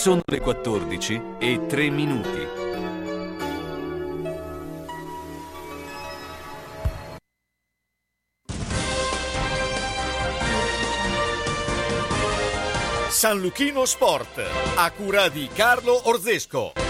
Sono le 14 e 3 minuti. San Luchino Sport, a cura di Carlo Orzesco.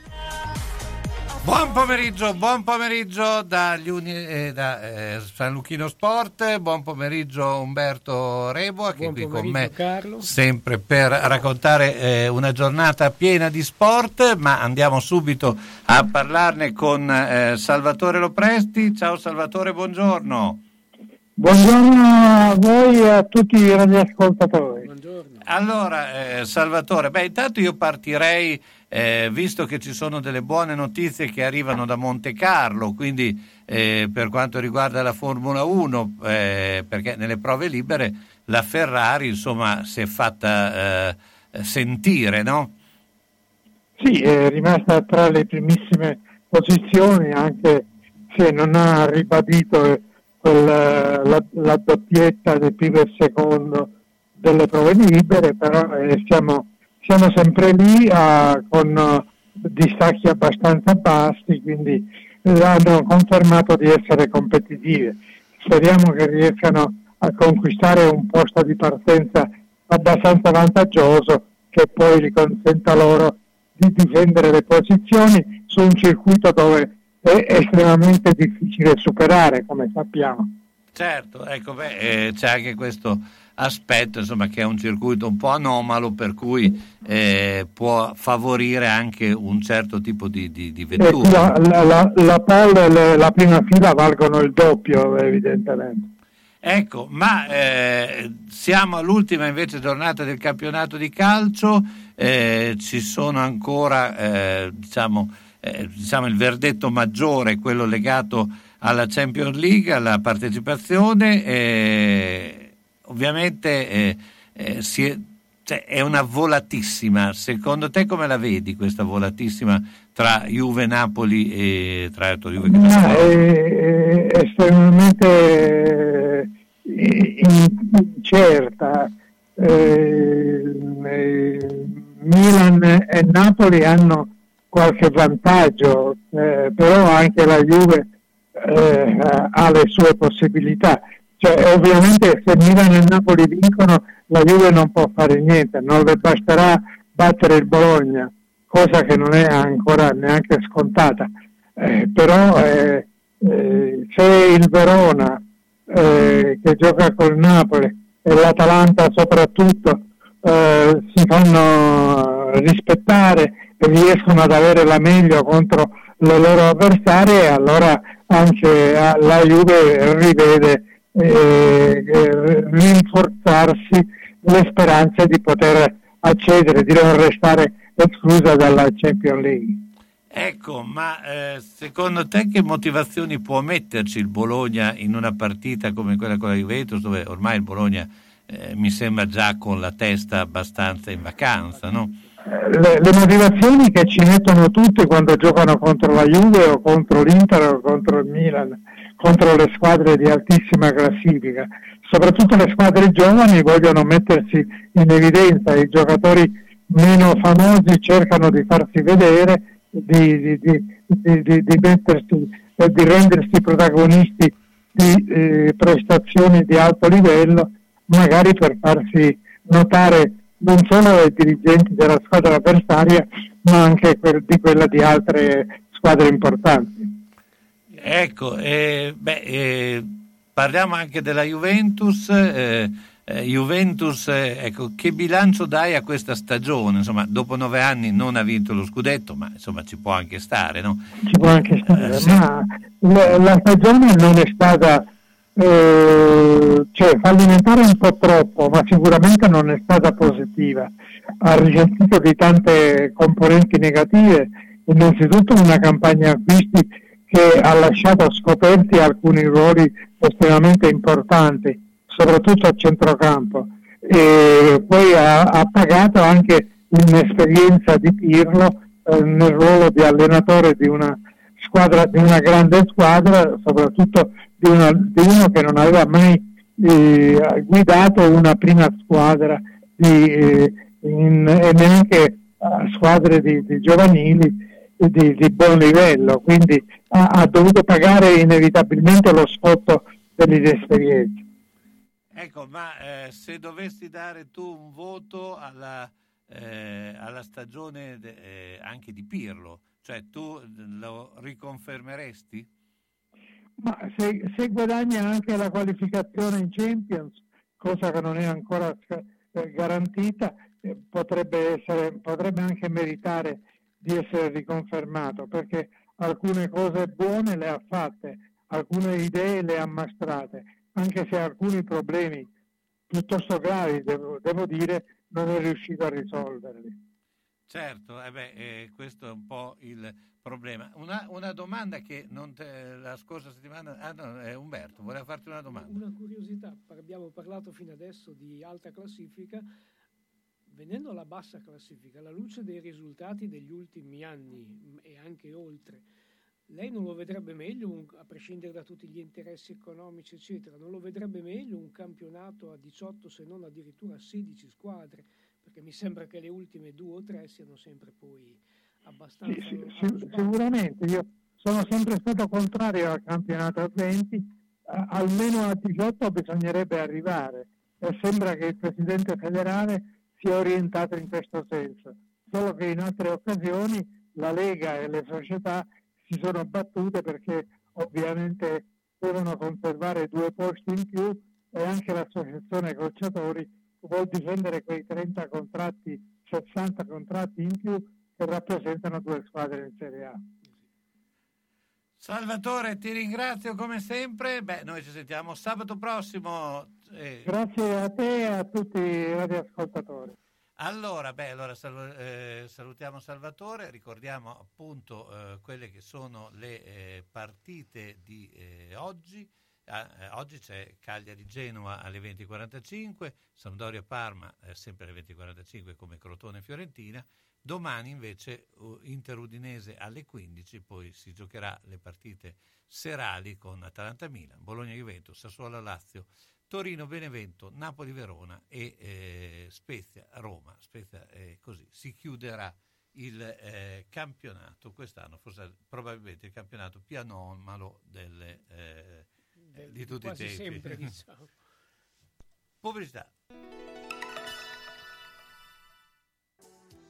Buon pomeriggio, buon pomeriggio dagli uni, eh, da eh, San Luchino Sport, buon pomeriggio Umberto Reboa che è qui con me Carlo. sempre per raccontare eh, una giornata piena di sport, ma andiamo subito a parlarne con eh, Salvatore Lopresti. Ciao Salvatore, buongiorno. Buongiorno a voi e a tutti i radioascoltatori. Allora, eh, Salvatore, beh, intanto io partirei, eh, visto che ci sono delle buone notizie che arrivano da Monte Carlo, quindi eh, per quanto riguarda la Formula 1, eh, perché nelle prove libere la Ferrari, insomma, si è fatta eh, sentire, no? Sì, è rimasta tra le primissime posizioni, anche se non ha ribadito quel, la, la doppietta del primo e secondo delle prove libere, però eh, siamo, siamo, sempre lì a, con uh, distacchi abbastanza bassi, quindi hanno confermato di essere competitive. Speriamo che riescano a conquistare un posto di partenza abbastanza vantaggioso che poi gli consenta loro di difendere le posizioni su un circuito dove è estremamente difficile superare, come sappiamo. Certo, ecco, beh, eh, c'è anche questo aspetto, insomma, che è un circuito un po' anomalo, per cui eh, può favorire anche un certo tipo di, di, di vettura. Eh, la, la, la pole e la prima fila valgono il doppio, evidentemente. Ecco, ma eh, siamo all'ultima invece giornata del campionato di calcio, eh, ci sono ancora, eh, diciamo, eh, diciamo, il verdetto maggiore, quello legato alla Champions League, alla partecipazione. Eh, ovviamente eh, eh, è, cioè, è, una volatissima. Secondo te come la vedi questa volatissima tra Juve, Napoli e tra l'altro Juve no, è, è estremamente incerta. Eh, Milan e Napoli hanno qualche vantaggio, eh, però anche la Juve eh, ha le sue possibilità. Cioè, ovviamente se Milan e Napoli vincono la Juve non può fare niente, non le basterà battere il Bologna, cosa che non è ancora neanche scontata. Eh, però eh, eh, se il Verona eh, che gioca col Napoli e l'Atalanta soprattutto eh, si fanno rispettare e riescono ad avere la meglio contro le loro avversarie, allora anche la Juve rivede eh, rinforzarsi le speranze di poter accedere, di non restare esclusa dalla Champions League. Ecco, ma eh, secondo te che motivazioni può metterci il Bologna in una partita come quella con la Juventus, dove ormai il Bologna eh, mi sembra già con la testa abbastanza in vacanza, no? Le, le, motivazioni che ci mettono tutti quando giocano contro la Juve o contro l'Inter o contro il Milan, contro le squadre di altissima classifica. Soprattutto le squadre giovani vogliono mettersi in evidenza, i giocatori meno famosi cercano di farsi vedere, di, di, di, di mettersi, di rendersi protagonisti di eh, prestazioni di alto livello, magari per farsi notare non solo ai dirigenti della squadra avversaria, ma anche di quella di altre squadre importanti. Ecco, eh, beh, eh, parliamo anche della Juventus. Eh, eh, Juventus, eh, ecco, che bilancio dai a questa stagione? Insomma, dopo nove anni non ha vinto lo scudetto, ma insomma ci può anche stare, no? Ci può anche stare, sì. ma la, la, stagione non è stata eh, cioè, fallimentare un po' troppo, ma sicuramente non è stata positiva. Ha risentito di tante componenti negative, innanzitutto una campagna acquisti che ha lasciato scoperti alcuni ruoli estremamente importanti, soprattutto a centrocampo. E poi ha, ha pagato anche l'inesperienza di Pirlo eh, nel ruolo di allenatore di una squadra, di una grande squadra, soprattutto di, una, di uno che non aveva mai eh, guidato una prima squadra di, eh, in, e neanche eh, squadre di, di giovanili di, buon livello, quindi ha, ha, dovuto pagare inevitabilmente lo scotto dell'inesperienza. Ecco, ma eh, se dovessi dare tu un voto alla, eh, alla stagione de, eh, anche di Pirlo, cioè tu lo riconfermeresti? Ma se, se, guadagna anche la qualificazione in Champions, cosa che non è ancora eh, garantita, eh, potrebbe, essere, potrebbe anche meritare di essere riconfermato perché alcune cose buone le ha fatte, alcune idee le ha mostrate, anche se alcuni problemi piuttosto gravi, devo, devo dire, non è riuscito a risolverli. Certo, eh beh, eh, questo è un po' il problema. Una, una domanda che te, la scorsa settimana... Ah no, eh, Umberto, voleva farti una domanda. Una curiosità, abbiamo parlato fino adesso di alta classifica, venendo alla bassa classifica, alla luce dei risultati degli ultimi anni mm, e anche oltre, lei non lo vedrebbe meglio, a prescindere da tutti gli interessi economici, eccetera, non lo vedrebbe meglio un campionato a 18 se non addirittura a 16 squadre? Perché mi sembra che le ultime due o tre siano sempre poi abbastanza... Sì, sì, sicuramente, io sono sempre stato contrario al campionato a 20, almeno a 18 bisognerebbe arrivare. E sembra che il Presidente federale si è orientato in questo senso, solo che in altre occasioni la Lega e le società si sono battute perché ovviamente devono conservare due posti in più e anche l'associazione calciatori vuol difendere quei 30 contratti, 60 contratti in più che rappresentano due squadre in Serie A. Salvatore, ti ringrazio come sempre. Beh, noi ci sentiamo sabato prossimo. Eh... Grazie a te e a tutti i radioascoltatori. Allora, beh, allora sal- eh, salutiamo Salvatore, ricordiamo appunto eh, quelle che sono le eh, partite di eh, oggi. Ah, eh, oggi c'è Cagliari-Genova alle 20.45, Sampdoria-Parma sempre alle 20.45 come Crotone-Fiorentina Domani invece Inter-Udinese alle 15, poi si giocherà le partite serali con Atalanta-Milan, Bologna-Juventus, Sassuolo-Lazio, Torino-Benevento, Napoli-Verona e eh, Spezia-Roma. Spezia eh, così si chiuderà il eh, campionato quest'anno, forse probabilmente il campionato più anomalo delle, eh, Del, di tutti i tempi. Sempre, diciamo. Pubblicità.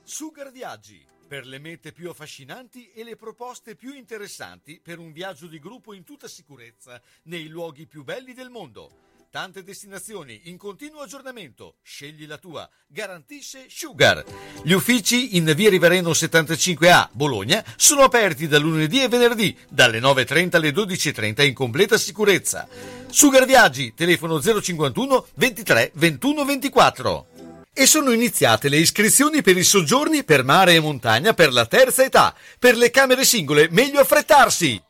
Sugar Viaggi, per le mete più affascinanti e le proposte più interessanti per un viaggio di gruppo in tutta sicurezza nei luoghi più belli del mondo. Tante destinazioni in continuo aggiornamento. Scegli la tua. Garantisce Sugar. Gli uffici in via Rivereno 75A, Bologna, sono aperti da lunedì e venerdì, dalle 9.30 alle 12.30 in completa sicurezza. Sugar Viaggi, telefono 051 23 21 24 e sono iniziate le iscrizioni per i soggiorni per mare e montagna per la terza età. Per le camere singole meglio affrettarsi!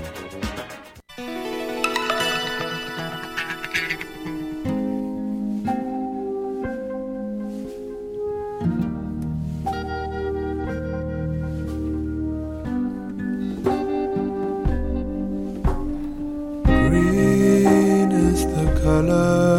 Color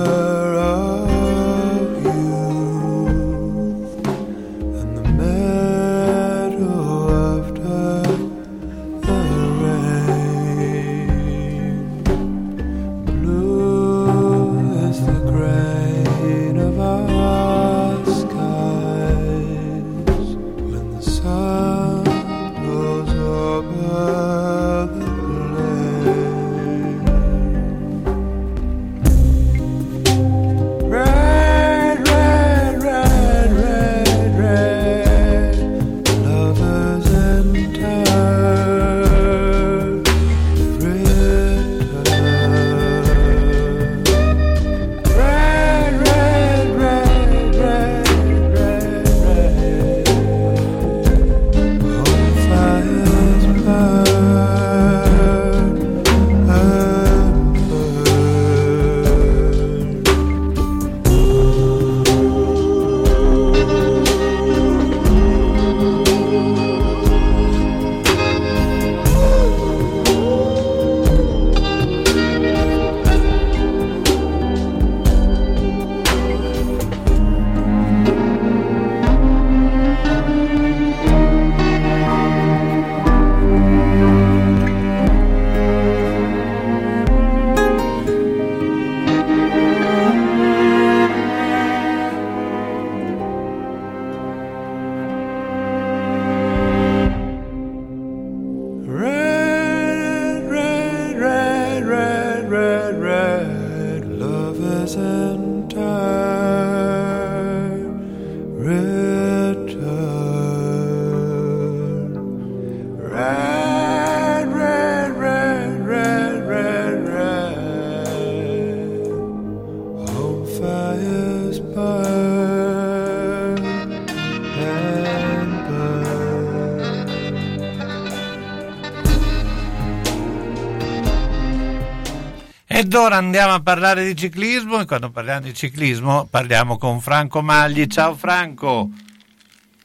Ed ora andiamo a parlare di ciclismo e quando parliamo di ciclismo parliamo con Franco Magli. Ciao Franco.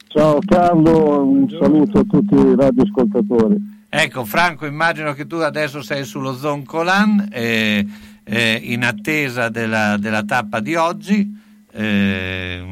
Ciao Carlo, un saluto a tutti i radioascoltatori. Ecco Franco, immagino che tu adesso sei sullo Zoncolan eh, eh, in attesa della, della tappa di oggi. Eh,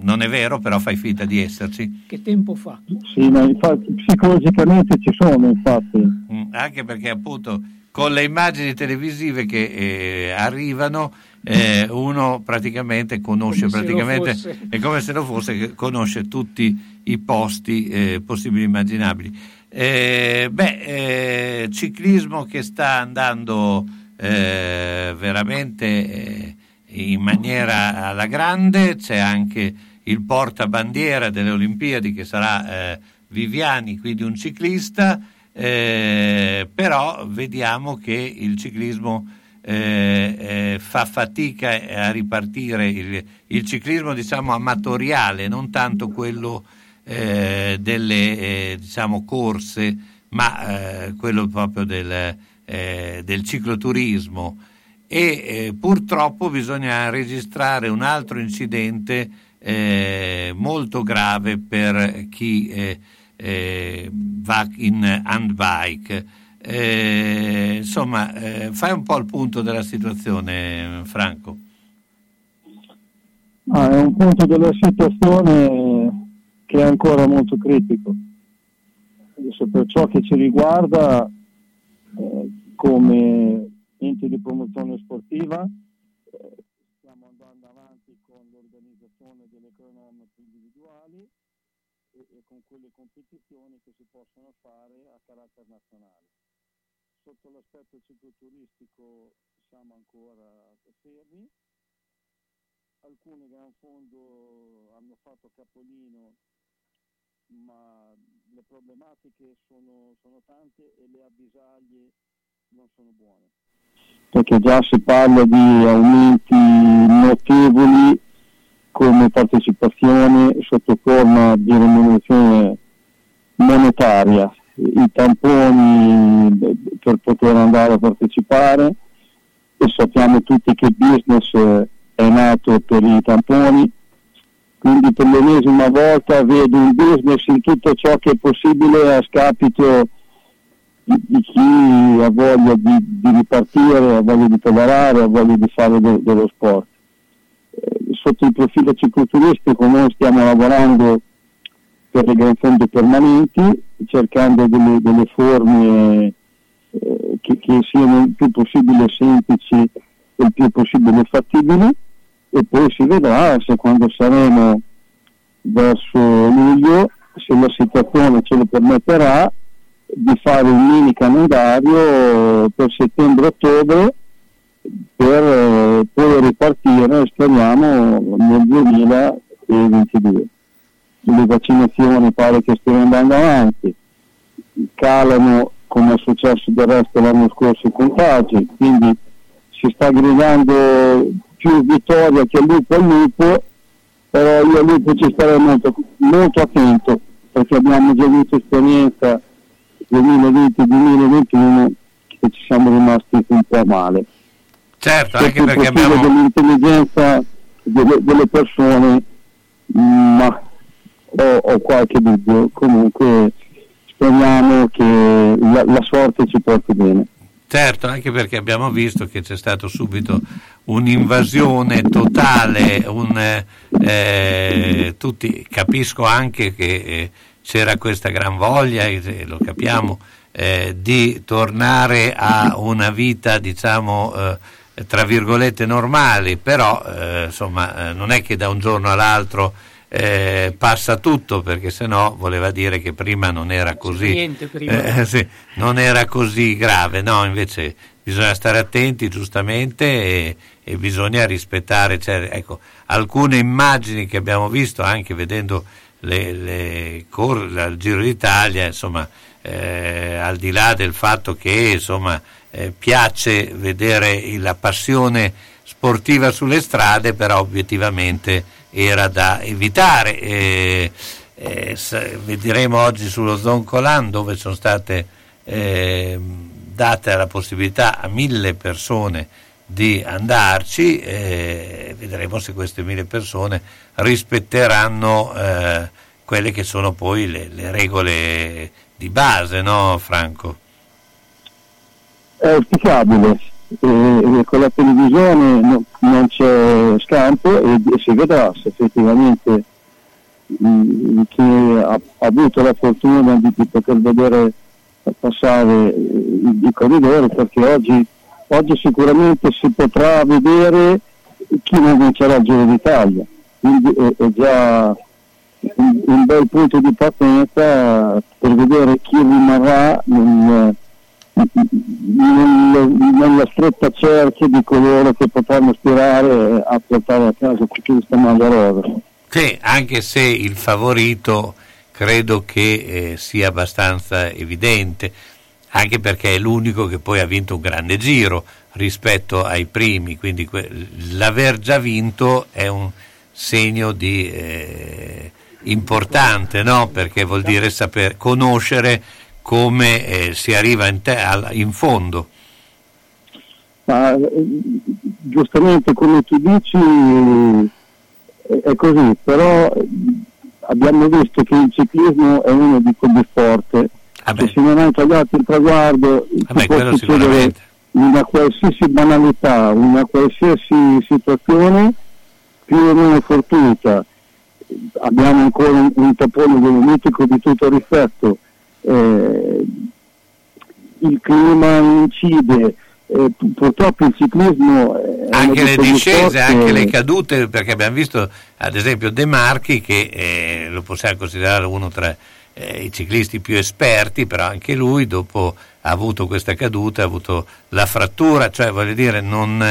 non è vero, però fai finta di esserci. Che tempo fa? Sì, ma infatti psicologicamente ci sono, infatti. Mm, anche perché appunto con le immagini televisive che eh, arrivano eh, uno praticamente conosce praticamente è come se lo fosse conosce tutti i posti eh, possibili e immaginabili. Eh, beh eh, ciclismo che sta andando eh, veramente in maniera alla grande c'è anche il portabandiera delle Olimpiadi che sarà Viviani quindi un ciclista eh, però vediamo che il ciclismo eh, eh, fa fatica a ripartire. Il, il ciclismo diciamo amatoriale, non tanto quello eh, delle eh, diciamo corse, ma eh, quello proprio del, del cicloturismo. E purtroppo bisogna registrare un altro incidente molto grave per chi eh, eh, va in handbike. Eh, insomma, eh, fai un po' il punto della situazione, Franco. Ah, è un punto della situazione che è ancora molto critico. Adesso per ciò che ci riguarda, eh, come enti di promozione sportiva, eh, stiamo andando avanti con l'organizzazione delle cronometri individuali e, e con quelle competizioni che si possono fare a carattere nazionale. Sotto l'aspetto cicloturistico siamo ancora fermi, alcuni gran fondo hanno fatto capolino ma le problematiche sono, sono tante e le avvisaglie non sono buone. perché già si parla di aumenti notevoli come partecipazione sotto forma di remunerazione monetaria. I tamponi per poter andare a partecipare e sappiamo tutti che il business è nato per i tamponi, quindi per l'ennesima volta vedo un business in tutto ciò che è possibile a scapito di, chi ha voglia di, di ripartire, ha voglia di lavorare, ha voglia di fare de- dello sport. Eh, sotto il profilo cicloturistico noi stiamo lavorando per le gran fondo permanenti, cercando delle, delle forme eh, che, che siano il più possibile semplici e il più possibile fattibili e poi si vedrà se quando saremo verso luglio, se la situazione ce lo permetterà, di fare un mini calendario per settembre-ottobre per eh, poi ripartire, speriamo, nel 2022. Le vaccinazioni pare che stiano andando avanti, calano come è successo del resto l'anno scorso i contagi, quindi si sta gridando più vittoria che lupo al lupo, però io al lupo ci starei molto, molto attento perché abbiamo già avuto esperienza 2020-2021 e ci siamo rimasti un po' male. Certo, anche perché abbiamo... dell'intelligenza delle, delle persone, ma ho, ho qualche dubbio. Comunque speriamo che la, la sorte ci porti bene. Certo, anche perché abbiamo visto che c'è stato subito un'invasione totale, un, eh, eh, tutti, capisco anche che eh, c'era questa gran voglia, e lo capiamo, eh, di tornare a una vita, diciamo, eh, tra virgolette normali, però eh, insomma non è che da un giorno all'altro eh, passa tutto perché sennò voleva dire che prima non era così prima. Eh, sì, non era così grave no invece bisogna stare attenti giustamente e, e bisogna rispettare cioè, ecco, alcune immagini che abbiamo visto anche vedendo le, le cor- il Giro d'Italia insomma eh, al di là del fatto che insomma eh, piace vedere la passione sportiva sulle strade però obiettivamente era da evitare. E, e, vedremo oggi sullo Zoncolan dove sono state eh, date la possibilità a mille persone di andarci vedremo se queste mille persone rispetteranno eh, quelle che sono poi le, le regole di base, no Franco? È auspicabile, e con la televisione no, non c'è scampo e, e, si vedrà se effettivamente mh, chi ha, ha, avuto la fortuna di, di poter vedere passare i, i corridori perché oggi, oggi, sicuramente si potrà vedere chi non vincerà il Giro d'Italia. Quindi è, è già un, un, bel punto di partenza per vedere chi rimarrà nel, nella stretta cerchia di coloro che potranno aspirare a portare a casa questa maglia rosa. Sì, anche se il favorito credo che eh, sia abbastanza evidente, anche perché è l'unico che poi ha vinto un grande giro rispetto ai primi, quindi que- l'aver già vinto è un segno di eh, importante, no? perché vuol dire saper conoscere come eh, si arriva in, te, al, in fondo. Ma, giustamente come tu dici è così, però abbiamo visto che il ciclismo è uno di quegli sport ah che se non hai tagliato il traguardo ah beh, può succedere una qualsiasi banalità, una qualsiasi situazione più o meno fortuita. Abbiamo ancora un, un tapone mitico di tutto rispetto eh, il clima incide, eh, pu- purtroppo il ciclismo è anche le discese, anche che- le cadute, perché abbiamo visto ad esempio De Marchi che eh, lo possiamo considerare uno tra eh, i ciclisti più esperti, però anche lui dopo ha avuto questa caduta, ha avuto la frattura, cioè voglio dire, non,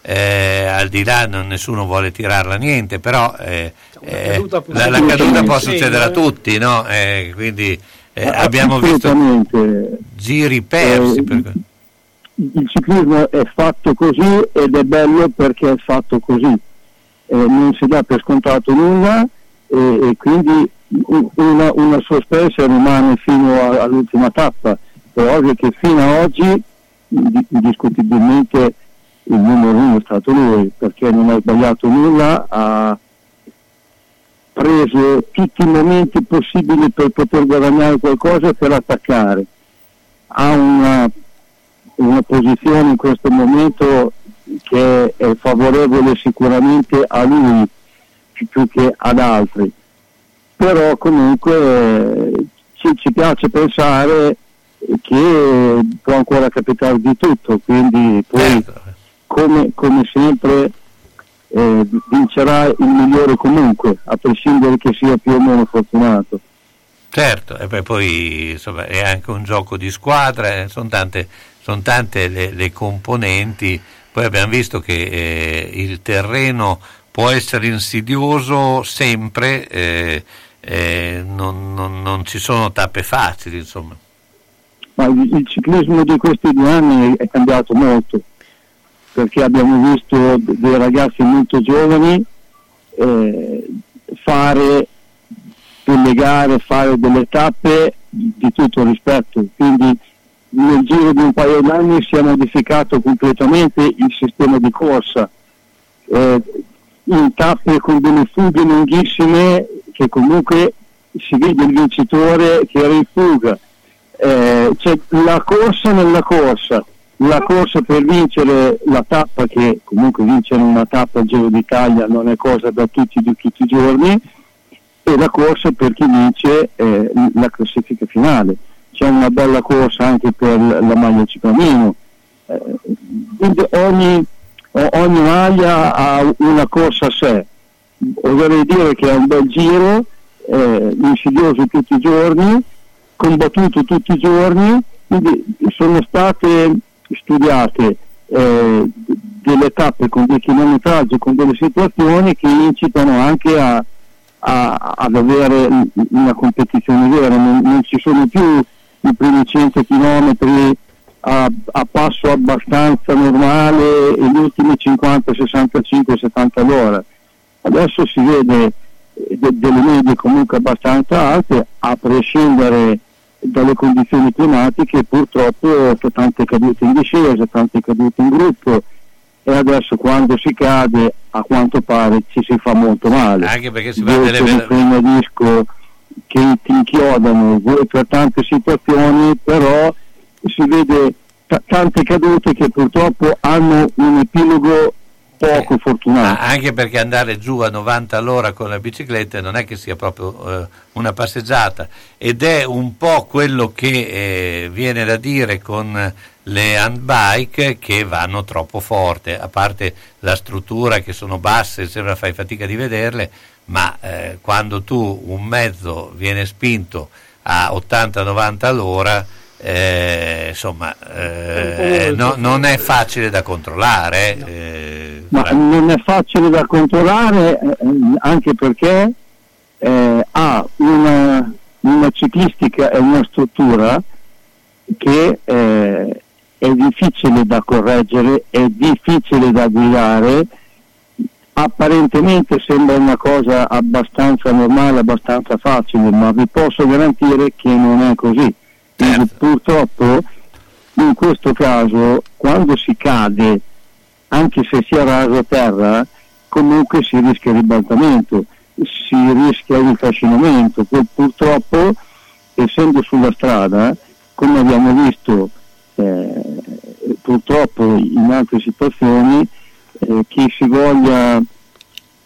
eh, al di là non, nessuno vuole tirarla niente, però eh, eh, caduta la, la caduta può succedere a eh. tutti, no? Eh, quindi eh, abbiamo visto giri persi. Eh, per- il ciclismo è fatto così ed è bello perché è fatto così. Eh, non si dà per scontato nulla e, e quindi una, una sospensa rimane fino a- all'ultima tappa. È ovvio che fino ad oggi di- indiscutibilmente il numero uno è stato lui perché non ha sbagliato nulla, ha preso tutti i momenti possibili per poter guadagnare qualcosa e per attaccare. Ha una una posizione in questo momento che è favorevole sicuramente a lui più che ad altri. Però comunque ci, ci piace pensare che può ancora capitare di tutto, quindi poi Certo. come, come sempre eh, vincerà il migliore comunque, a prescindere che sia più o meno fortunato. Certo, e poi, insomma, è anche un gioco di squadra, sono tante, son tante le, le componenti, poi abbiamo visto che eh, il terreno può essere insidioso sempre, eh, eh, non, non- non ci sono tappe facili, insomma. Ma il, il ciclismo di questi due anni è cambiato molto, perché abbiamo visto dei ragazzi molto giovani eh, fare delle gare, fare delle tappe di tutto rispetto. Quindi nel giro di un paio d'anni si è modificato completamente il sistema di corsa. Eh, in tappe con delle fughe lunghissime che comunque si vede il vincitore che era in fuga eh, c'è la corsa nella corsa, la corsa per vincere la tappa, che comunque vincere una tappa al Giro d'Italia non è cosa da tutti di tutti i giorni, e la corsa per chi vince eh, la classifica finale. C'è una bella corsa anche per la maglia ciclamino. Eh, ogni, ogni maglia ha una corsa a sé. Vorrei dire che è un bel giro, eh, insidioso tutti i giorni, combattuto tutti i giorni, quindi sono state studiate eh, delle tappe con dei chilometraggi, con delle situazioni che incitano anche a, a- ad avere una competizione vera, non, non ci sono più i primi 100 km a, a passo abbastanza normale e gli ultimi 50, 65, 70 all'ora. Adesso si vede eh, de- delle medie comunque abbastanza alte, a prescindere dalle condizioni climatiche, purtroppo c'è tante cadute in discesa, tante cadute in gruppo e adesso quando si cade a quanto pare ci si fa molto male. Anche perché si va delle vele- prima disco che ti inchiodano per tante situazioni, però si vede ta- tante cadute che purtroppo hanno un epilogo poco Ah, fortunato. anche perché andare giù a 90 all'ora con la bicicletta non è che sia proprio eh, una passeggiata ed è un po' quello che eh, viene da dire con le handbike che vanno troppo forte, a parte la struttura che sono basse, sembra fai fatica di vederle, ma eh, quando tu un mezzo viene spinto a 80-90 all'ora, eh, insomma, eh, no- non è facile da controllare. eh, Ma fra- non è facile da controllare eh, anche perché eh, ha una, una ciclistica e una struttura che eh, è difficile da correggere, è difficile da guidare, apparentemente sembra una cosa abbastanza normale, abbastanza facile, ma vi posso garantire che non è così. Quindi Certo. purtroppo in questo caso quando si cade, anche se si è raso a terra, comunque si rischia il ribaltamento, si rischia il fascinamento. Poi purtroppo, essendo sulla strada, come abbiamo visto eh, purtroppo in altre situazioni, eh, chi si voglia,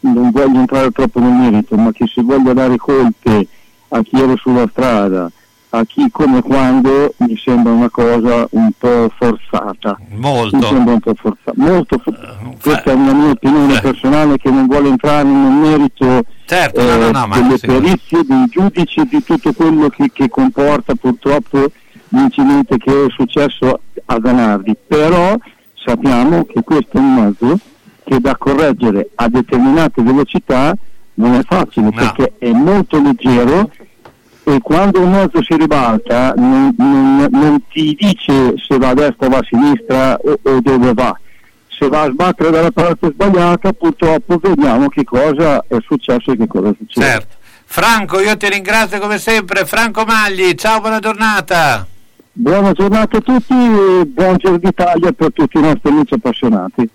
non voglio entrare troppo nel merito, ma chi si voglia dare colpe a chi era sulla strada a chi come quando mi sembra una cosa un po' forzata. Molto. Mi sembra un po' forzata. Molto fo- fa- questa è una mia opinione Eh. personale che non vuole entrare nel merito Certo, no, no, eh, no, ma delle perizie, dei giudici, di tutto quello che, che comporta purtroppo l'incidente che è successo a Zanardi. Però sappiamo che questo è un mezzo che da correggere a determinate velocità non è facile perché è molto leggero e quando un mezzo si ribalta non, non- non ti dice se va a destra o va a sinistra o, o dove va. Se va a sbattere dalla parte sbagliata purtroppo vediamo che cosa è successo e che cosa succede. Certo. Franco, io ti ringrazio come sempre. Franco Magli, ciao, buona giornata. Buona giornata a tutti e buon Giro d'Italia per tutti i nostri amici appassionati.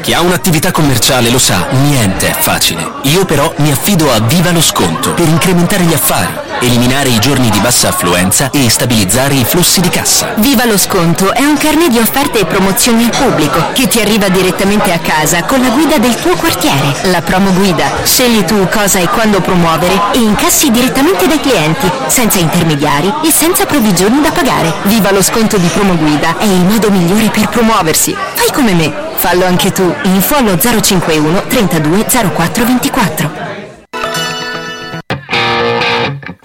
Chi ha un'attività commerciale lo sa, niente è facile. Io però mi affido a Viva lo Sconto per incrementare gli affari, eliminare i giorni di bassa affluenza e stabilizzare i flussi di cassa. Viva lo sconto è un carnet di offerte e promozioni al pubblico che ti arriva direttamente a casa con la guida del tuo quartiere. La promo guida. Scegli tu cosa e quando promuovere e incassi direttamente dai clienti, senza intermediari e senza provvigioni da pagare. Viva lo sconto di promo guida è il modo migliore per promuoversi. Fai come me. Fallo anche tu. Info allo 051 32 04 24.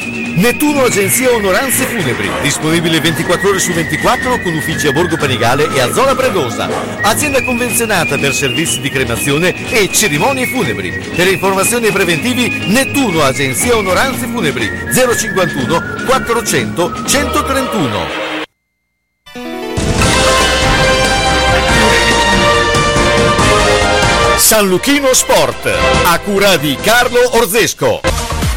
Nettuno Agenzia Onoranze Funebri, disponibile 24 ore su 24 con uffici a Borgo Panigale e a Zola Predosa. Azienda convenzionata per servizi di cremazione e cerimonie funebri. Per informazioni preventivi Nettuno Agenzia Onoranze Funebri 051 400 131. San Luchino Sport, a cura di Carlo Orzesco.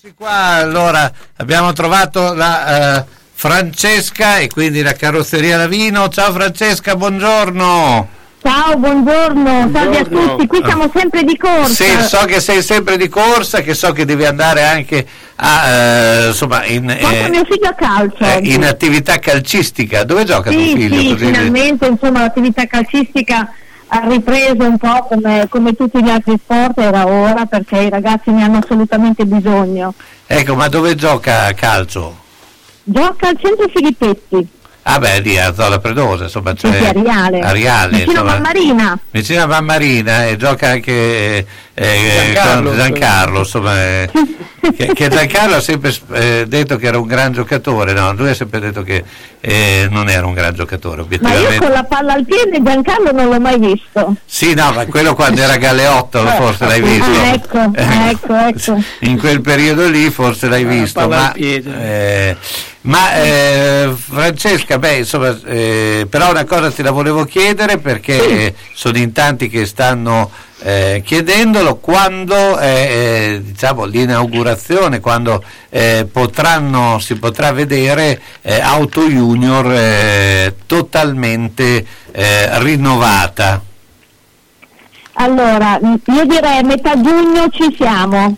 Eccoci qua, allora abbiamo trovato la eh, Francesca e quindi la carrozzeria Lavino. Ciao Francesca, buongiorno. Ciao, buongiorno, salve a tutti, qui siamo sempre di corsa. Sì, so che sei sempre di corsa, che so che devi andare anche a, eh, insomma, in, eh, mio figlio a calcio. eh, in attività calcistica. Dove gioca tuo sì, figlio? sì, Così- finalmente insomma, l'attività calcistica ha ripreso un po' come, come tutti gli altri sport, era ora perché i ragazzi ne hanno assolutamente bisogno. Ecco, ma dove gioca a calcio? Gioca al centro Filippetti, Ah beh, lì a Zola Predosa, insomma, c'è sì, a Riale, Ariale, vicino a insomma. Mammarina. vicino a Mammarina e gioca anche eh, eh, Giancarlo. insomma, eh, che, che Giancarlo ha sempre eh, detto che era un gran giocatore, no, lui ha sempre detto che eh, non era un gran giocatore, Ma io con la palla al piede Giancarlo non l'ho mai visto. Sì, no, ma quello quando era Galeotto forse l'hai visto. Ah, ecco, ecco, ecco. In quel periodo lì forse l'hai visto, palla ma, al piede. eh, ma eh, Francesca, beh, insomma, eh, però una cosa te la volevo chiedere perché eh, sono in tanti che stanno eh, chiedendolo quando è eh, diciamo, l'inaugurazione, quando eh, potranno, si potrà vedere eh, Auto Junior eh, totalmente eh, rinnovata. Allora, io direi a metà giugno ci siamo.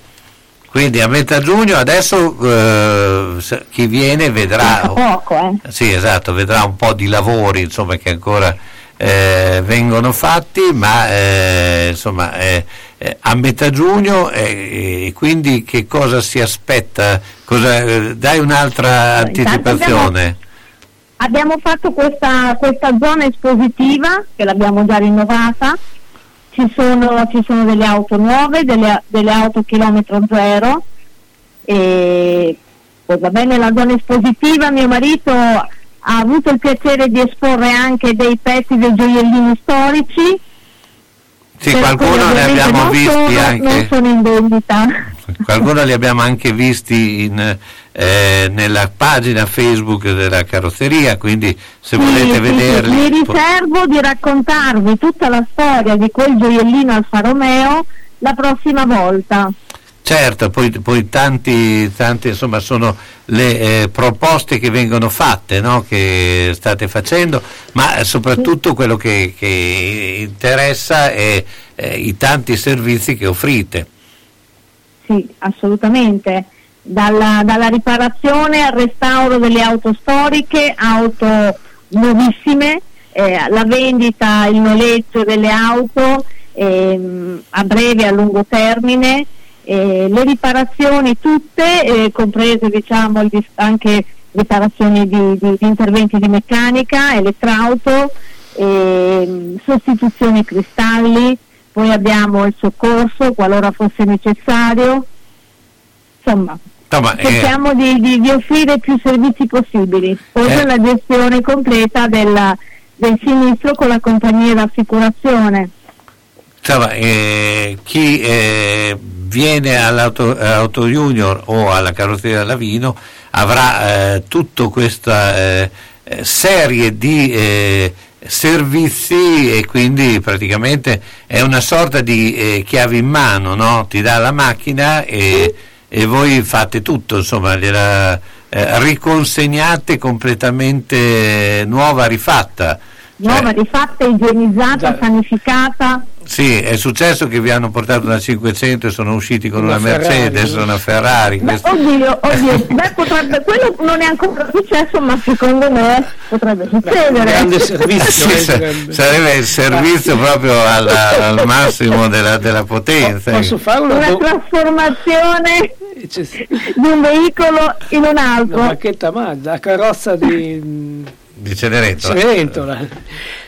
Quindi a metà giugno adesso eh, chi viene vedrà... Poco, eh. Sì, esatto, vedrà un po' di lavori insomma, che ancora eh, vengono fatti, ma eh, insomma eh, eh, a metà giugno eh, e quindi che cosa si aspetta? Cosa, eh, dai un'altra anticipazione. Abbiamo fatto questa, questa zona espositiva che l'abbiamo già rinnovata, ci sono, ci sono delle auto nuove, delle, delle auto chilometro zero e poi va bene la zona espositiva, mio marito ha avuto il piacere di esporre anche dei pezzi dei gioiellini storici. Sì, qualcuno ovviamente abbiamo non visti sono, Non anche. sono in vendita. Qualcuno li abbiamo anche visti in, eh, nella pagina Facebook della carrozzeria, quindi se Sì, volete sì, sì, vederli... Mi riservo di raccontarvi tutta la storia di quel gioiellino Alfa Romeo la prossima volta. Certo, poi, poi tanti, tanti insomma, sono le eh, proposte che vengono fatte, no? che state facendo, ma soprattutto quello che, che interessa è eh, i tanti servizi che offrite. Sì, assolutamente. Dalla, dalla riparazione al restauro delle auto storiche, auto nuovissime, eh, la vendita, il noleggio delle auto ehm, a breve e a lungo termine, eh, le riparazioni tutte, eh, comprese diciamo, anche riparazioni di, di- di interventi di meccanica, elettrauto, ehm, sostituzioni cristalli, poi abbiamo il soccorso qualora fosse necessario, insomma Insomma, eh, cerchiamo di, di- di offrire più servizi possibili, oltre Eh. alla gestione completa della- del sinistro con la compagnia d'assicurazione. Insomma, eh, chi eh, viene all'auto Auto Junior o alla carrozzeria Lavino avrà eh, tutta questa eh, serie di eh, servizi e quindi praticamente è una sorta di eh, chiave in mano, no? ti dà la macchina e, e voi fate tutto, insomma, gliela eh, riconsegnate completamente nuova, rifatta. Nuova, rifatta, igienizzata, sanificata. Sì, è successo che vi hanno portato una 500 e sono usciti con una, Una Mercedes, Ferrari. una Ferrari. questo- Oddio, oddio, beh, potrebbe, quello non è ancora successo, ma secondo me potrebbe succedere. grande servizio, Sì, eh, sa- sarebbe. il servizio proprio alla- al massimo della, della potenza. Posso fare una, Una do- trasformazione di un veicolo in un una altro. macchetta Mazda, la carrozza di di Cenerentola. Cenerentola.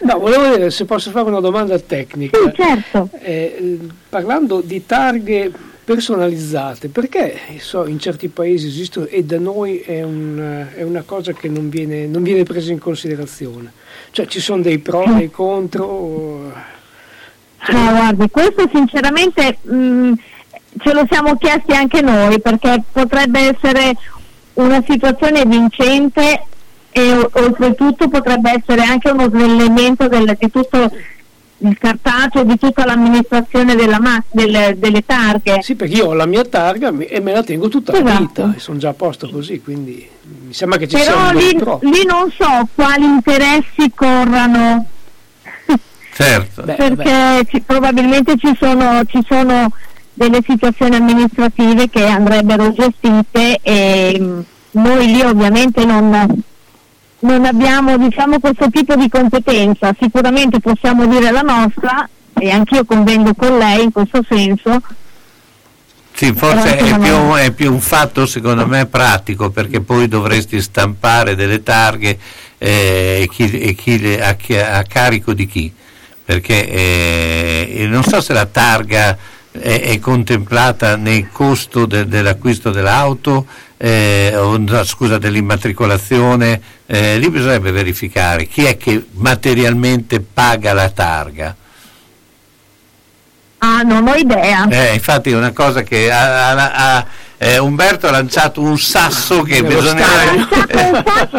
No, volevo vedere se posso fare una domanda tecnica. Sì, certo. Eh, parlando di targhe personalizzate, perché so, in certi paesi esistono e da noi è, un, è una cosa che non viene, non viene presa in considerazione? Cioè ci sono dei pro e dei contro? Ah, guardi, questo sinceramente mh, ce lo siamo chiesti anche noi perché potrebbe essere una situazione vincente e oltretutto potrebbe essere anche uno snellimento del- di tutto il cartaceo, di tutta l'amministrazione della ma- delle, delle targhe. Sì, perché io ho la mia targa e me la tengo tutta la Esatto. vita e sono già a posto così, quindi mi sembra che ci Però sia un lì, lì non so quali interessi corrano Certo. Beh, perché ci- probabilmente ci sono, ci sono delle situazioni amministrative che andrebbero gestite e mh, noi lì ovviamente non, non abbiamo diciamo, questo tipo di competenza, sicuramente possiamo dire la nostra e anch'io convengo con lei in questo senso. Sì, forse è più, è più un fatto secondo me pratico perché poi dovresti stampare delle targhe eh, e chi, e chi le- a, a carico di chi. Perché eh, non so se la targa è, è contemplata nel costo de- dell'acquisto dell'auto eh, scusa dell'immatricolazione, eh, lì bisognerebbe verificare chi è che materialmente paga la targa. Ah, non ho idea. Eh, infatti è una cosa che ha- ha- ha- eh, Umberto ha lanciato un sasso che bisogna... Un sasso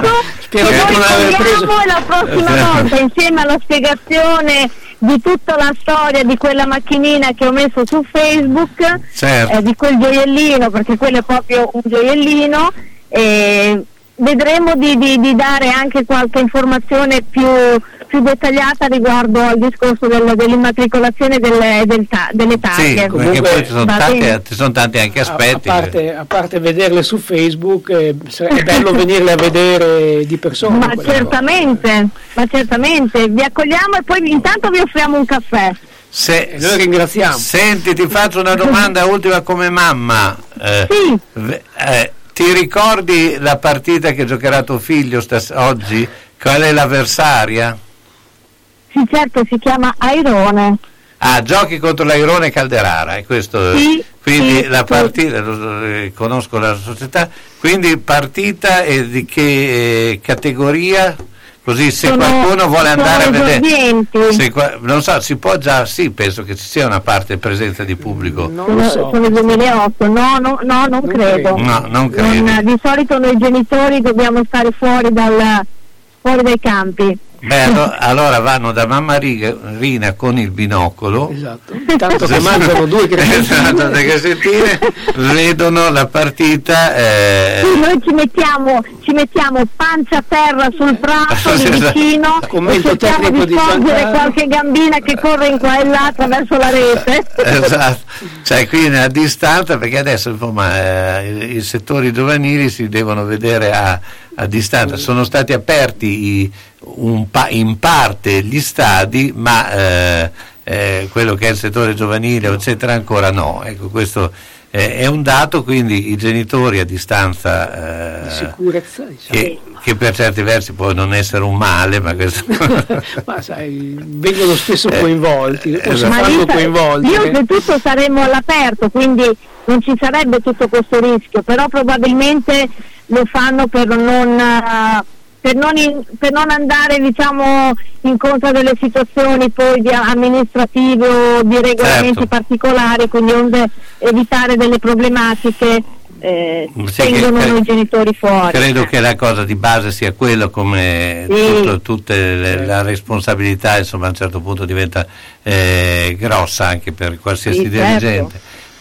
che che noi preso- e la prossima Eh. volta insieme alla spiegazione di tutta la storia di quella macchinina che ho messo su Facebook Certo. eh, di quel gioiellino perché quello è proprio un gioiellino e vedremo di, di- di dare anche qualche informazione più, più dettagliata riguardo al discorso del- dell'immatricolazione delle, del ta- delle Sì, targhe. perché poi ci sono, bene. ci sono tanti anche A, aspetti. a parte, a parte vederle su Facebook, eh, è bello venirle a vedere di persona. Ma certamente, ma certamente, vi accogliamo e poi intanto vi offriamo un caffè. Se, noi ringraziamo. Senti, ti faccio una domanda ultima come mamma. Eh, v- eh, ti ricordi la partita che giocherà tuo figlio stas- oggi? Qual è l'avversaria? Sì, certo, si chiama Airone. Ah, giochi contro l'Airone Calderara, è questo. Sì, quindi sì, la sì. partita, lo- eh, conosco la società, quindi partita e di che eh, categoria? Così se Sono- qualcuno vuole sono andare a vedere, se non so, si può già, sì, penso che ci sia una parte presenza di pubblico. Sono, sono il 2008, no, no, no, non credo. No, non credi. Non- di solito noi genitori dobbiamo stare fuori, dal, fuori dai campi. Beh, allo- allora vanno da mamma Rina con il binocolo. Esatto. Tanto che mangiano due Esatto, due crescentine, vedono la partita. eh, Sì, noi ci mettiamo, ci mettiamo pancia a terra sul prato lì Esatto. vicino e Commento cerchiamo tecnico di Giancarlo. qualche gambina che corre in qua e là attraverso la rete. esatto. Cioè, quindi a distanza, perché adesso insomma, eh, i, i settori giovanili si devono vedere a, a distanza. Sono stati aperti i- pa- in parte gli stadi, ma eh, eh, quello che è il settore giovanile, eccetera, ancora no. Ecco, questo eh, è un dato, quindi i genitori a distanza. eh, Sicurezza, diciamo. che, che per certi versi può non essere un male, ma questo Ma sai, vengono spesso Eh, coinvolti, o si esatto. Ma fanno lì sa- coinvolgere. io oltretutto saremmo all'aperto, quindi non ci sarebbe tutto questo rischio, però probabilmente lo fanno per non, eh, per non, in- per non andare diciamo, incontro a delle situazioni poi di amministrative o di regolamenti Certo. particolari, quindi onde evitare delle problematiche eh, Sì, tengono che- noi genitori fuori. Credo che la cosa di base sia quello come Sì. le- la responsabilità insomma a un certo punto diventa eh, grossa anche per qualsiasi Sì, dirigente. certo.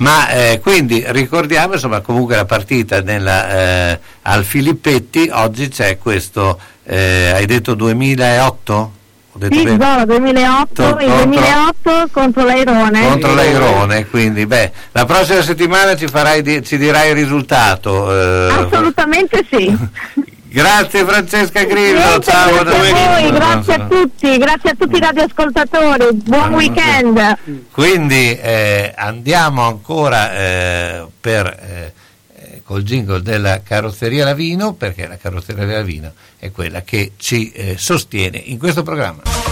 Ma eh, quindi ricordiamo insomma comunque la partita nella, eh, al Filippetti, oggi c'è questo, eh, hai detto 2008? Ho detto Sì? Zola 2008, il Contro- 2008 contro l'Airone. contro l'Airone, quindi beh, la prossima settimana ci, farai di- ci dirai il risultato. eh. Assolutamente sì. Grazie Francesca Grillo, Niente, ciao grazie a voi, grazie a tutti, grazie a tutti i radioascoltatori, buon weekend. Quindi eh, andiamo ancora eh, per, eh, eh, col jingle della carrozzeria Lavino, perché la carrozzeria Lavino è quella che ci eh, sostiene in questo programma.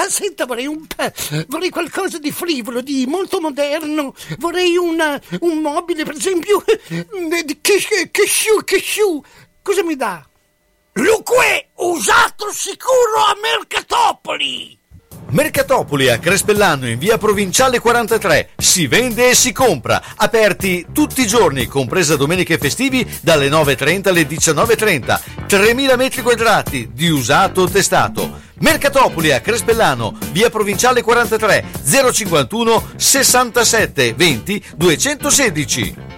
Ah, senta, vorrei un vorrei qualcosa di frivolo, di molto moderno. Vorrei una- un mobile, per esempio, eh, di che, che che sciù. Cosa mi dà? Luque, usato sicuro a Mercatopoli! Mercatopoli a Crespellano in via Provinciale 43. Si vende e si compra. Aperti tutti i giorni, compresa domenica e festivi, dalle 9.30 alle 19.30. 3.000 metri quadrati di usato testato. Mercatopoli a Crespellano, via Provinciale 43, 051 67 20 216.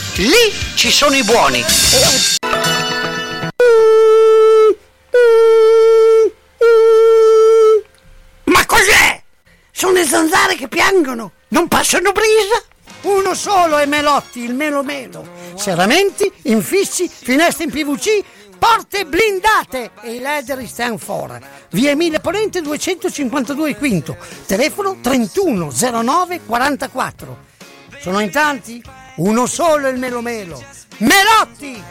Lì ci sono i buoni. Ma cos'è? Sono le zanzare che piangono. Non passano brisa. Uno solo è Melotti, il Melo Melo. Serramenti, infissi, finestre in PVC, porte blindate e i leder stand for. Via Emile Ponente 252 Quinto, telefono 31 09 44. Sono in tanti? Uno solo il Melo Melo. Melotti!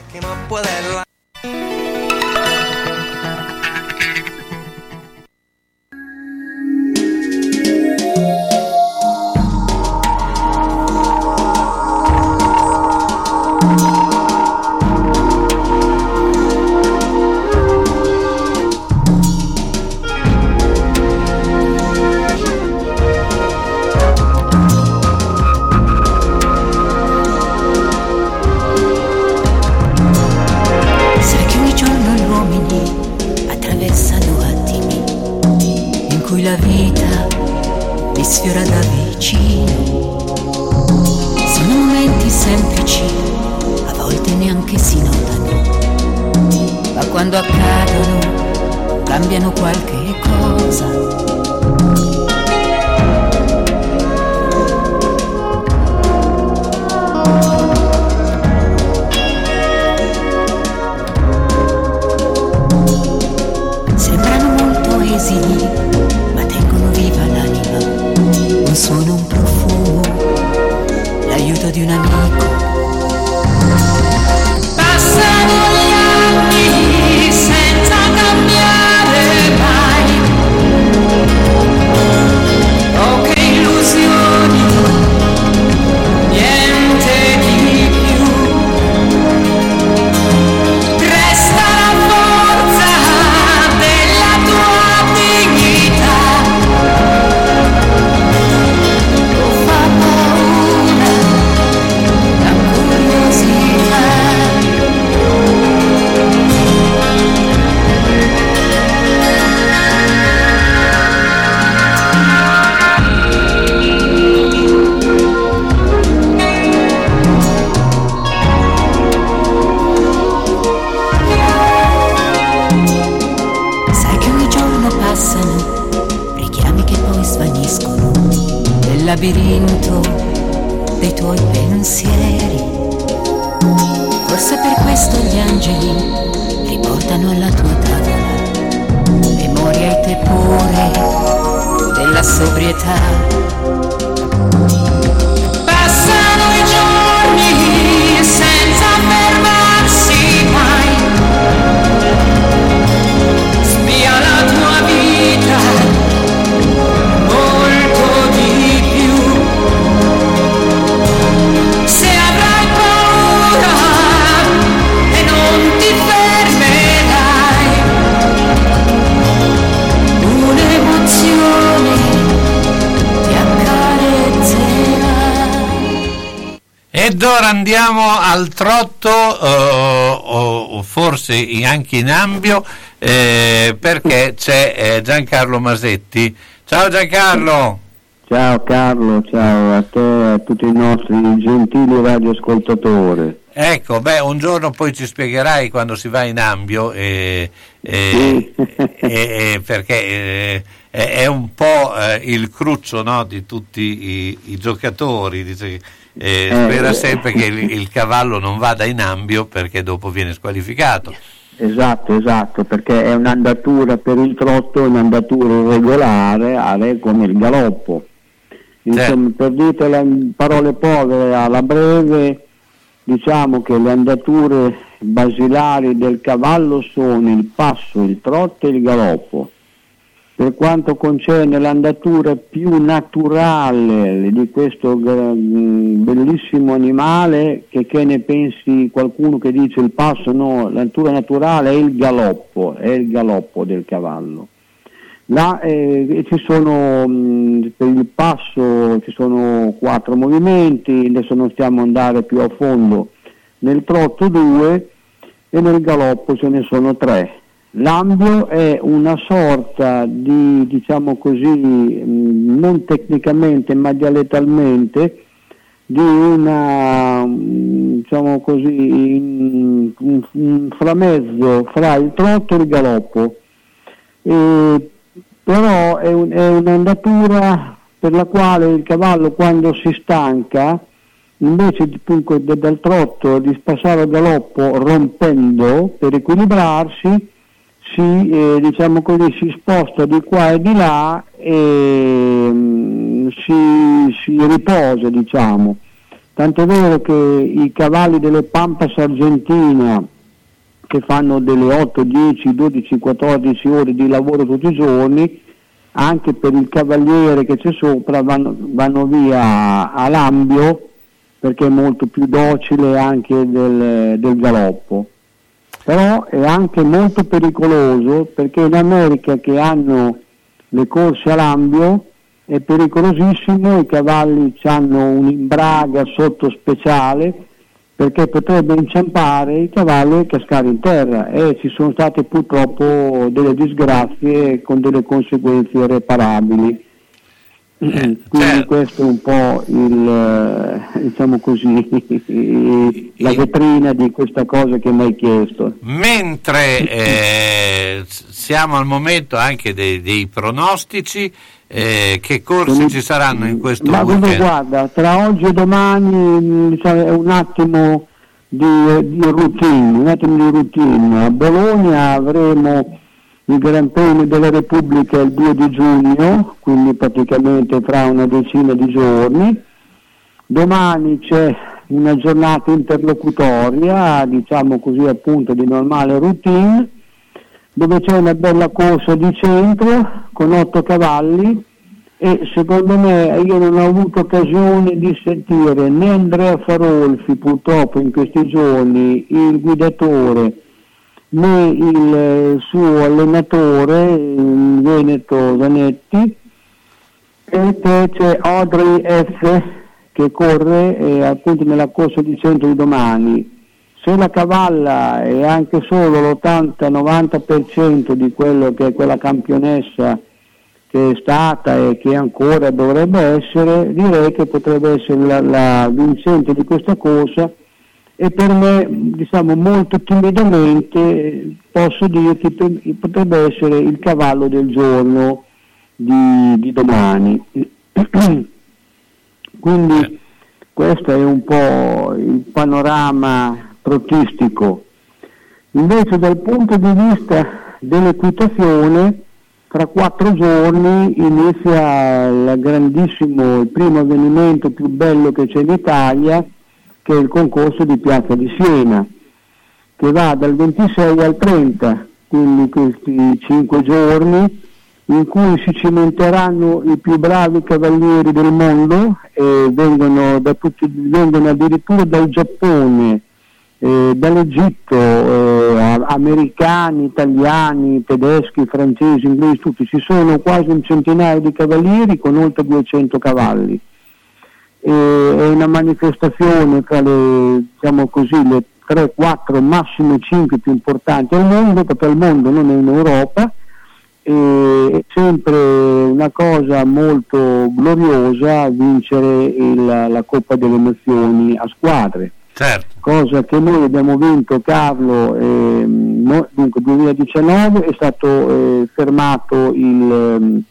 Sfiora da vicino. Sono momenti semplici, a volte neanche si notano, ma quando accadono cambiano qualche cosa. Di un amico. Andiamo al trotto, eh, o, o forse anche in ambio, eh, perché c'è eh, Giancarlo Masetti. Ciao Giancarlo! Ciao Carlo, ciao a te e a tutti i nostri gentili radioascoltatori. Ecco, beh, un giorno poi ci spiegherai quando si va in ambio, eh, eh, eh, eh, perché è è un po' eh, il cruccio no, di tutti i, i giocatori. Dice, eh, spera sempre che il, il cavallo non vada in ambio perché dopo viene squalificato. Esatto, esatto, perché è un'andatura per il trotto, è un'andatura irregolare, are come il galoppo. Insomma, per dirtela in parole povere, alla breve, diciamo che le andature basilari del cavallo sono il passo, il trotto e il galoppo. Per quanto concerne l'andatura più naturale di questo mh, bellissimo animale, che, che ne pensi qualcuno che dice il passo, no, l'andatura naturale è il galoppo, è il galoppo del cavallo. Là eh, ci sono mh, per il passo ci sono quattro movimenti, adesso non stiamo andare più a fondo, nel trotto due e nel galoppo ce ne sono tre. L'ambio è una sorta di, diciamo così, mh, non tecnicamente ma dialettalmente, di una, mh, diciamo così, un, framezzo fra il trotto e il galoppo. E, però è, un- è un'andatura per la quale il cavallo quando si stanca, invece di, dunque, de- dal trotto di passare al galoppo rompendo per equilibrarsi, si, eh, diciamo così, si sposta di qua e di là e mm, si, si riposa, diciamo. Tanto è vero che i cavalli delle Pampas Argentina che fanno delle 8, 10, 12, 14 ore di lavoro tutti i giorni, anche per il cavaliere che c'è sopra vanno, vanno via lambio perché è molto più docile anche del, del galoppo. Però è anche molto pericoloso perché in America che hanno le corse a lambio è pericolosissimo, i cavalli hanno un'imbraga sotto speciale perché potrebbe inciampare il cavallo e cascare in terra e ci sono state purtroppo delle disgrazie con delle conseguenze irreparabili. Quindi questo è un po' il, eh, diciamo così, la vetrina di questa cosa che mi hai chiesto. Mentre eh, siamo al momento anche dei, dei pronostici, eh, che corsi ci saranno in questo Ma weekend? guarda, tra oggi e domani diciamo, è un attimo di, di routine, un attimo di routine. A Bologna avremo il Gran della Repubblica il 2 di giugno, quindi praticamente tra una decina di giorni. Domani c'è una giornata interlocutoria, diciamo così appunto di normale routine, dove c'è una bella corsa di centro con otto cavalli e secondo me io non ho avuto occasione di sentire né Andrea Farolfi purtroppo in questi giorni, il guidatore, né il eh, suo allenatore, il Veneto Zanetti, e poi c'è Audrey F che corre eh, appunto nella corsa di centro di domani. Se la cavalla è anche solo l'80-90% di quello che è quella campionessa che è stata e che ancora dovrebbe essere, direi che potrebbe essere la, la vincente di questa corsa e per me, diciamo molto timidamente, eh, posso dire che potrebbe essere il cavallo del giorno di, di domani. Quindi questo è un po' il panorama protistico. Invece dal punto di vista dell'equitazione, tra quattro giorni inizia il grandissimo, il primo avvenimento più bello che c'è in Italia, che è il concorso di Piazza di Siena, che va dal 26 al 30, quindi questi cinque giorni in cui si cimenteranno i più bravi cavalieri del mondo e vengono, da tutti, vengono addirittura dal Giappone, eh, dall'Egitto, eh, americani, italiani, tedeschi, francesi, inglesi, tutti. Ci sono quasi un centinaio di cavalieri con oltre 200 cavalli. È una manifestazione tra le, diciamo così, le 3, 4, massimo 5 più importanti al mondo, perché al mondo non è in Europa, e è sempre una cosa molto gloriosa vincere il- la Coppa delle Nazioni a squadre. Cosa che noi abbiamo vinto Carlo, ehm, no- dunque 2019 è stato eh, fermato il, ehm, il,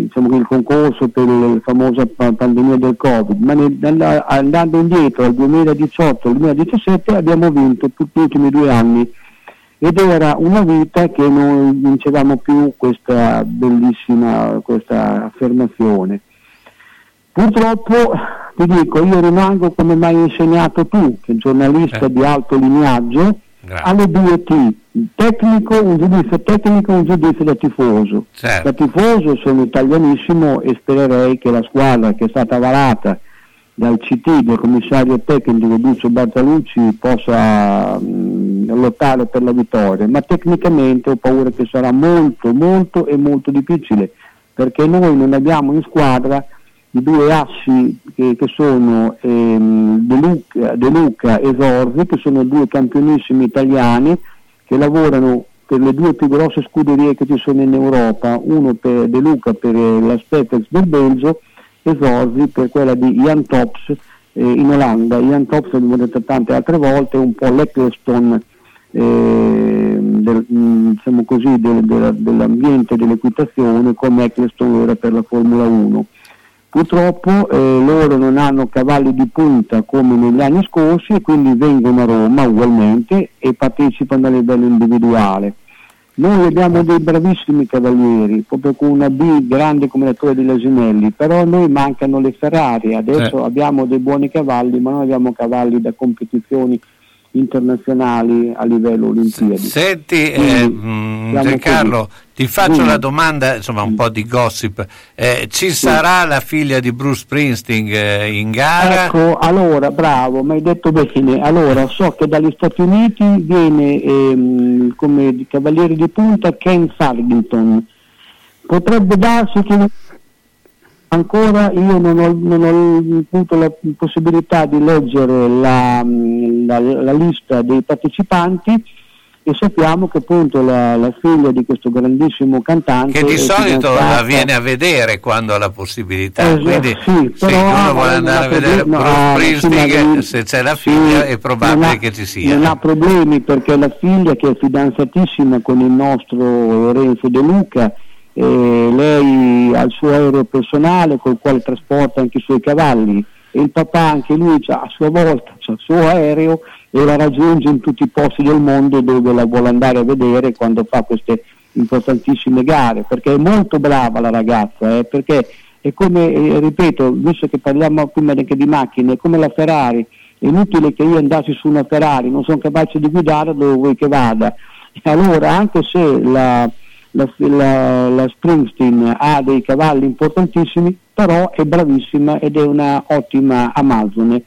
diciamo, il concorso per la famosa pa- pandemia del Covid, ma nel- andando indietro al 2018 al 2017 abbiamo vinto tutti gli ultimi due anni ed era una vita che non vincevamo più questa bellissima questa affermazione. Purtroppo ti dico, io rimango come mi hai insegnato tu, che giornalista Eh. di alto lignaggio, Grazie. alle due T, tecnico, un giudizio tecnico e un giudizio da tifoso. Certo. Da tifoso sono italianissimo e spererei che la squadra che è stata varata dal CT, del commissario tecnico Duccio Bartalucci possa mh, lottare per la vittoria, ma tecnicamente ho paura che sarà molto, molto e molto difficile, perché noi non abbiamo in squadra i due assi che, che sono ehm, De, Luca, De Luca e Zorzi, che sono due campionissimi italiani che lavorano per le due più grosse scuderie che ci sono in Europa, uno per De Luca per la Spetex del Belgio e Zorzi per quella di Jan Tops eh, in Olanda. Jan Tops, l'abbiamo detto tante altre volte, è un po' l'Eccleston eh, del- mh, diciamo del- della- dell'ambiente dell'equitazione come Eccleston era per la Formula 1. Purtroppo eh, loro non hanno cavalli di punta come negli anni scorsi e quindi vengono a Roma ugualmente e partecipano a livello individuale. Noi abbiamo dei bravissimi cavalieri, proprio con una B grande come la Torre di Lasinelli, però a noi mancano le Ferrari, adesso Eh. abbiamo dei buoni cavalli, ma non abbiamo cavalli da competizioni internazionali a livello olimpiadi. Senti, eh, siamo Giancarlo, così. Ti faccio Dimmi. la domanda, insomma un po' di gossip. Eh, ci sarà la figlia di Bruce Springsteen eh, in gara? Ecco, allora, bravo, mi hai detto bene. Allora, so che dagli Stati Uniti viene ehm, come cavaliere di punta Ken Farrington. Potrebbe darsi che ancora io non ho, non ho avuto la possibilità di leggere la, la- la lista dei partecipanti e sappiamo che appunto la, la figlia di questo grandissimo cantante Che di solito la viene a vedere quando ha la possibilità, Esatto, quindi sì, se uno vuole andare ha a vedere Bruce no, ma- se c'è la figlia sì, è probabile ha- che ci sia. Non ha problemi perché la figlia che è fidanzatissima con il nostro Renzo De Luca, eh, lei ha il suo aereo personale col quale trasporta anche i suoi cavalli e il papà anche lui c'ha, a sua volta c'ha il suo aereo e la raggiunge in tutti i posti del mondo dove la vuole andare a vedere quando fa queste importantissime gare perché è molto brava la ragazza eh, perché è come, eh, ripeto, visto che parliamo prima anche di macchine, è come la Ferrari, è inutile che io andassi su una Ferrari, non sono capace di guidare dove vuoi che vada. Allora, anche se la, la, la- la Springsteen ha dei cavalli importantissimi, però è bravissima ed è una ottima Amazone.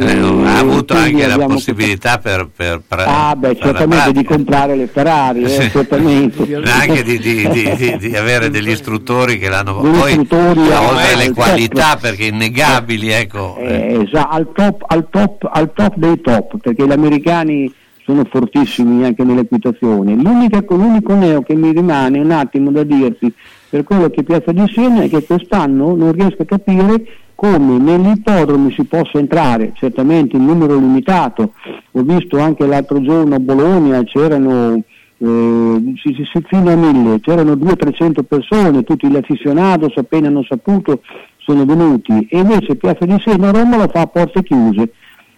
Eh, Eh, ha avuto anche la possibilità per, per, per- Ah, beh, per certamente di comprare le Ferrari, eh, certamente. anche di, di- di- di- avere degli istruttori che l'hanno Degli poi oltre eh, alle certo. qualità perché innegabili ecco eh. Eh, esatto, al, top, al, top, al top dei top, perché gli americani sono fortissimi anche nell'equitazione. L'unica- l'unico neo che mi rimane un attimo da dirti per quello che piace di Siena è che quest'anno non riesco a capire come negli ippodromi si possa entrare, certamente in numero limitato. Ho visto anche l'altro giorno a Bologna c'erano eh, si- si- fino a mille, c'erano 200-300 persone, tutti gli aficionados appena hanno saputo sono venuti e invece Piazza di Siena a Roma lo fa a porte chiuse.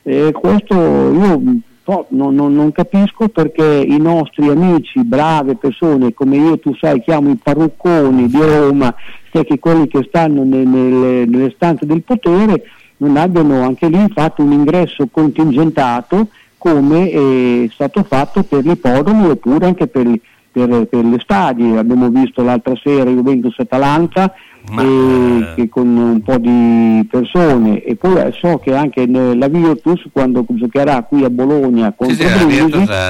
Eh, questo io un po' non, capisco perché i nostri amici, brave persone come io, tu sai, chiamo i parrucconi di Roma, e che quelli che stanno ne- nelle, nelle stanze del potere, non abbiano anche lì fatto un ingresso contingentato come è stato fatto per gli ippodromi oppure anche per, gli- per- per le stadi. Abbiamo visto l'altra sera Juventus-Atalanta eh, che con un po' di persone. E poi eh, so che anche la Virtus quando giocherà qui a Bologna Sì, contro sì, la Brindisi già,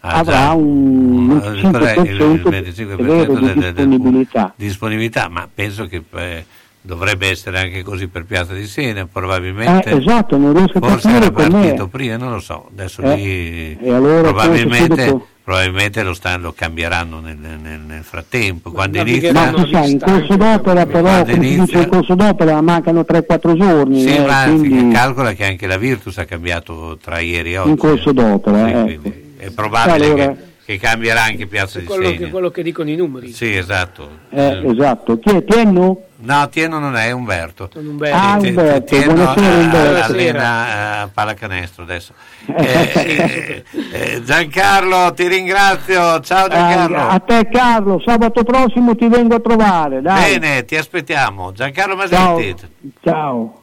ha avrà già un il 25% 25% è vero, di del- del- disponibilità. disponibilità, ma penso che eh, dovrebbe essere anche così per Piazza di Siena, probabilmente Eh, esatto, non riesco a forse era partito prima, non lo so, adesso Eh, lì e allora probabilmente, probabilmente lo, stanno, lo cambieranno nel, nel- nel frattempo, quando Ma inizia... si sa, in corso d'opera però, come si dice inizia- in corso d'opera, mancano 3-4 giorni, Sì, eh, ma quindi calcola che anche la Virtus ha cambiato tra ieri e oggi. in corso d'opera. Sì, ecco. è probabile Allora, che che cambierà anche Piazza di quello, che, quello che dicono i numeri. Sì, esatto. Eh, esatto. Chi è Tienno? No, Tieno non è, è Umberto. Sono Umberto. Ah, Umberto, Tieno buonasera, eh, Umberto. allena eh, pallacanestro adesso. Eh, eh, eh, Giancarlo, ti ringrazio. Ciao Giancarlo. Eh, a te Carlo, sabato prossimo ti vengo a trovare, dai. Bene, ti aspettiamo. Giancarlo Ciao. Masetti. Ciao.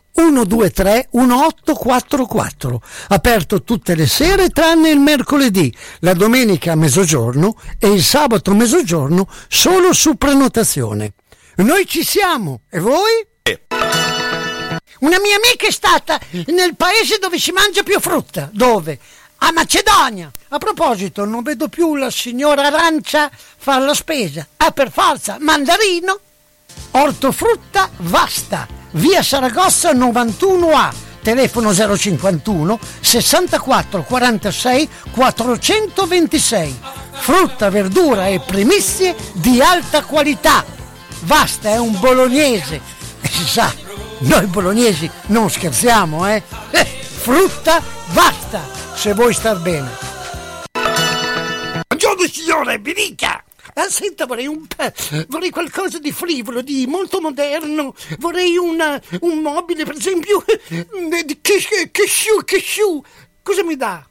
123 1844. Aperto tutte le sere tranne il mercoledì, la domenica a mezzogiorno e il sabato a mezzogiorno solo su prenotazione. Noi ci siamo, e voi? Una mia amica è stata nel paese dove si mangia più frutta. Dove? A Macedonia. A proposito, non vedo più la signora Arancia fare la spesa. Ah, per forza, mandarino. Ortofrutta Vasta, via Saragossa 91A, telefono 051 64 46 426. Frutta, verdura e primizie di alta qualità. Vasta è un bolognese. E si sa, noi bolognesi non scherziamo, eh? Eh, frutta Vasta, se vuoi star bene. Buongiorno signore, mi dica! Ah, senta, vorrei un vorrei qualcosa di frivolo, di molto moderno. Vorrei una- un mobile, per esempio, eh, di cashew, cashew. Cosa mi dà?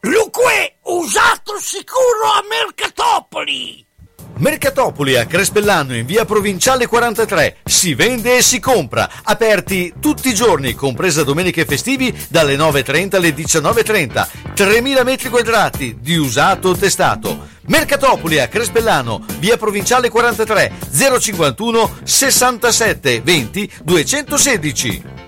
Luque, usato sicuro a Mercatopoli! Mercatopoli a Crespellano in via provinciale 43. Si vende e si compra. Aperti tutti i giorni, compresa domenica e festivi, dalle 9.30 alle 19.30. 3.000 metri quadrati di usato testato. Mercatopoli a Crespellano, via provinciale 43, 051 67 20 216.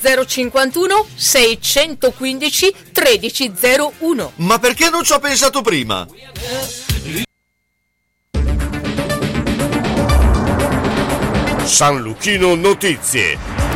051 615 1301. Ma perché non ci ho pensato prima? San Luchino Notizie.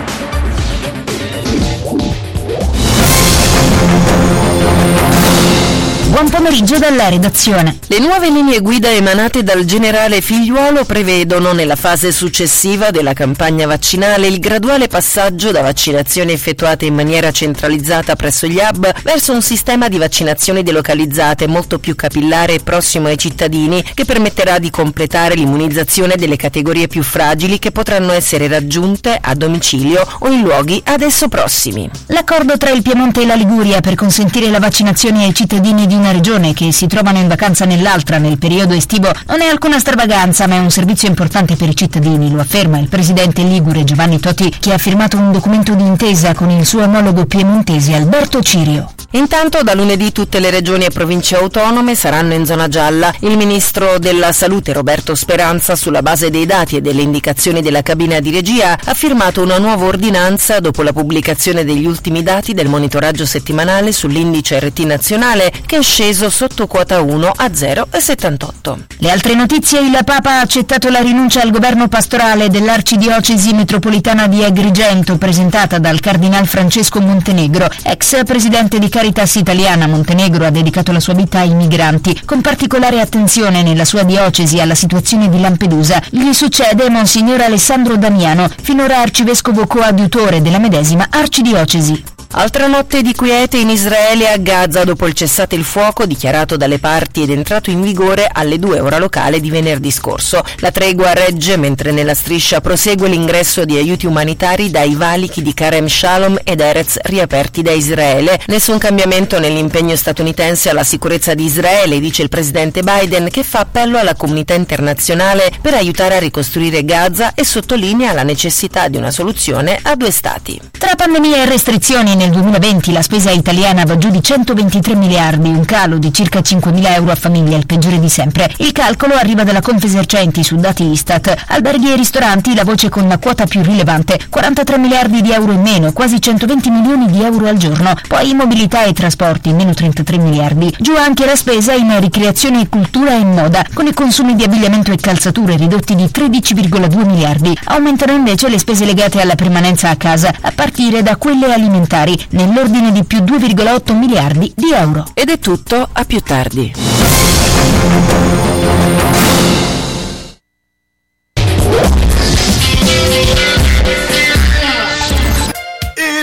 Buon pomeriggio dalla redazione. Le nuove linee guida emanate dal generale Figliuolo prevedono nella fase successiva della campagna vaccinale il graduale passaggio da vaccinazioni effettuate in maniera centralizzata presso gli hub verso un sistema di vaccinazioni delocalizzate molto più capillare e prossimo ai cittadini che permetterà di completare l'immunizzazione delle categorie più fragili che potranno essere raggiunte a domicilio o in luoghi ad esso prossimi. L'accordo tra il Piemonte e la Liguria per consentire la vaccinazione ai cittadini di una regione che si trovano in vacanza nell'altra nel periodo estivo non è alcuna stravaganza ma è un servizio importante per i cittadini, lo afferma il presidente ligure Giovanni Totti che ha firmato un documento di intesa con il suo omologo piemontese Alberto Cirio. Intanto da lunedì tutte le regioni e province autonome saranno in zona gialla. Il ministro della Salute Roberto Speranza, sulla base dei dati e delle indicazioni della cabina di regia, ha firmato una nuova ordinanza dopo la pubblicazione degli ultimi dati del monitoraggio settimanale sull'indice RT nazionale che è sceso sotto quota 1 a 0,78. Le altre notizie, il Papa ha accettato la rinuncia al governo pastorale dell'arcidiocesi metropolitana di Agrigento presentata dal cardinal Francesco Montenegro, ex presidente di Caritas Italiana. Montenegro ha dedicato la sua vita ai migranti, con particolare attenzione nella sua diocesi alla situazione di Lampedusa. Gli succede Monsignor Alessandro Damiano, finora arcivescovo coadiutore della medesima arcidiocesi. Altra notte di quiete in Israele a Gaza dopo il cessate il fuoco dichiarato dalle parti ed entrato in vigore alle 2 ora locale di venerdì scorso. La tregua regge mentre nella striscia prosegue l'ingresso di aiuti umanitari dai valichi di Karem Shalom ed Erez riaperti da Israele. Nessun cambiamento nell'impegno statunitense alla sicurezza di Israele, dice il presidente Biden, che fa appello alla comunità internazionale per aiutare a ricostruire Gaza e sottolinea la necessità di una soluzione a due stati. Tra pandemia e restrizioni nel 2020 la spesa italiana va giù di 123 miliardi, un calo di circa 5 mila euro a famiglia, il peggiore di sempre. Il calcolo arriva dalla Confesercenti su dati Istat. Alberghi e ristoranti, la voce con la quota più rilevante, 43 miliardi di euro in meno, quasi 120 milioni di euro al giorno. Poi mobilità e trasporti, meno 33 miliardi. Giù anche la spesa in ricreazione, cultura e moda, con i consumi di abbigliamento e calzature ridotti di 13,2 miliardi. Aumentano invece le spese legate alla permanenza a casa, a partire da quelle alimentari, nell'ordine di più 2,8 miliardi di euro. Ed è tutto, a più tardi.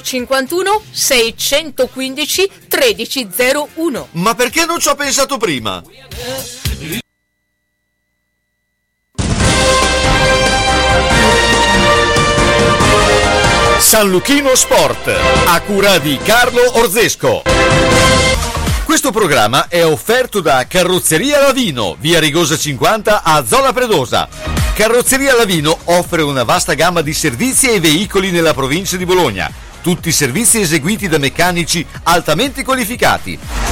051 615 1301. Ma perché non ci ho pensato prima? San Luchino Sport, a cura di Carlo Orzesco. Questo programma è offerto da Carrozzeria Lavino, via Rigosa 50 a Zola Predosa. Carrozzeria Lavino offre una vasta gamma di servizi e veicoli nella provincia di Bologna. Tutti servizi eseguiti da meccanici altamente qualificati.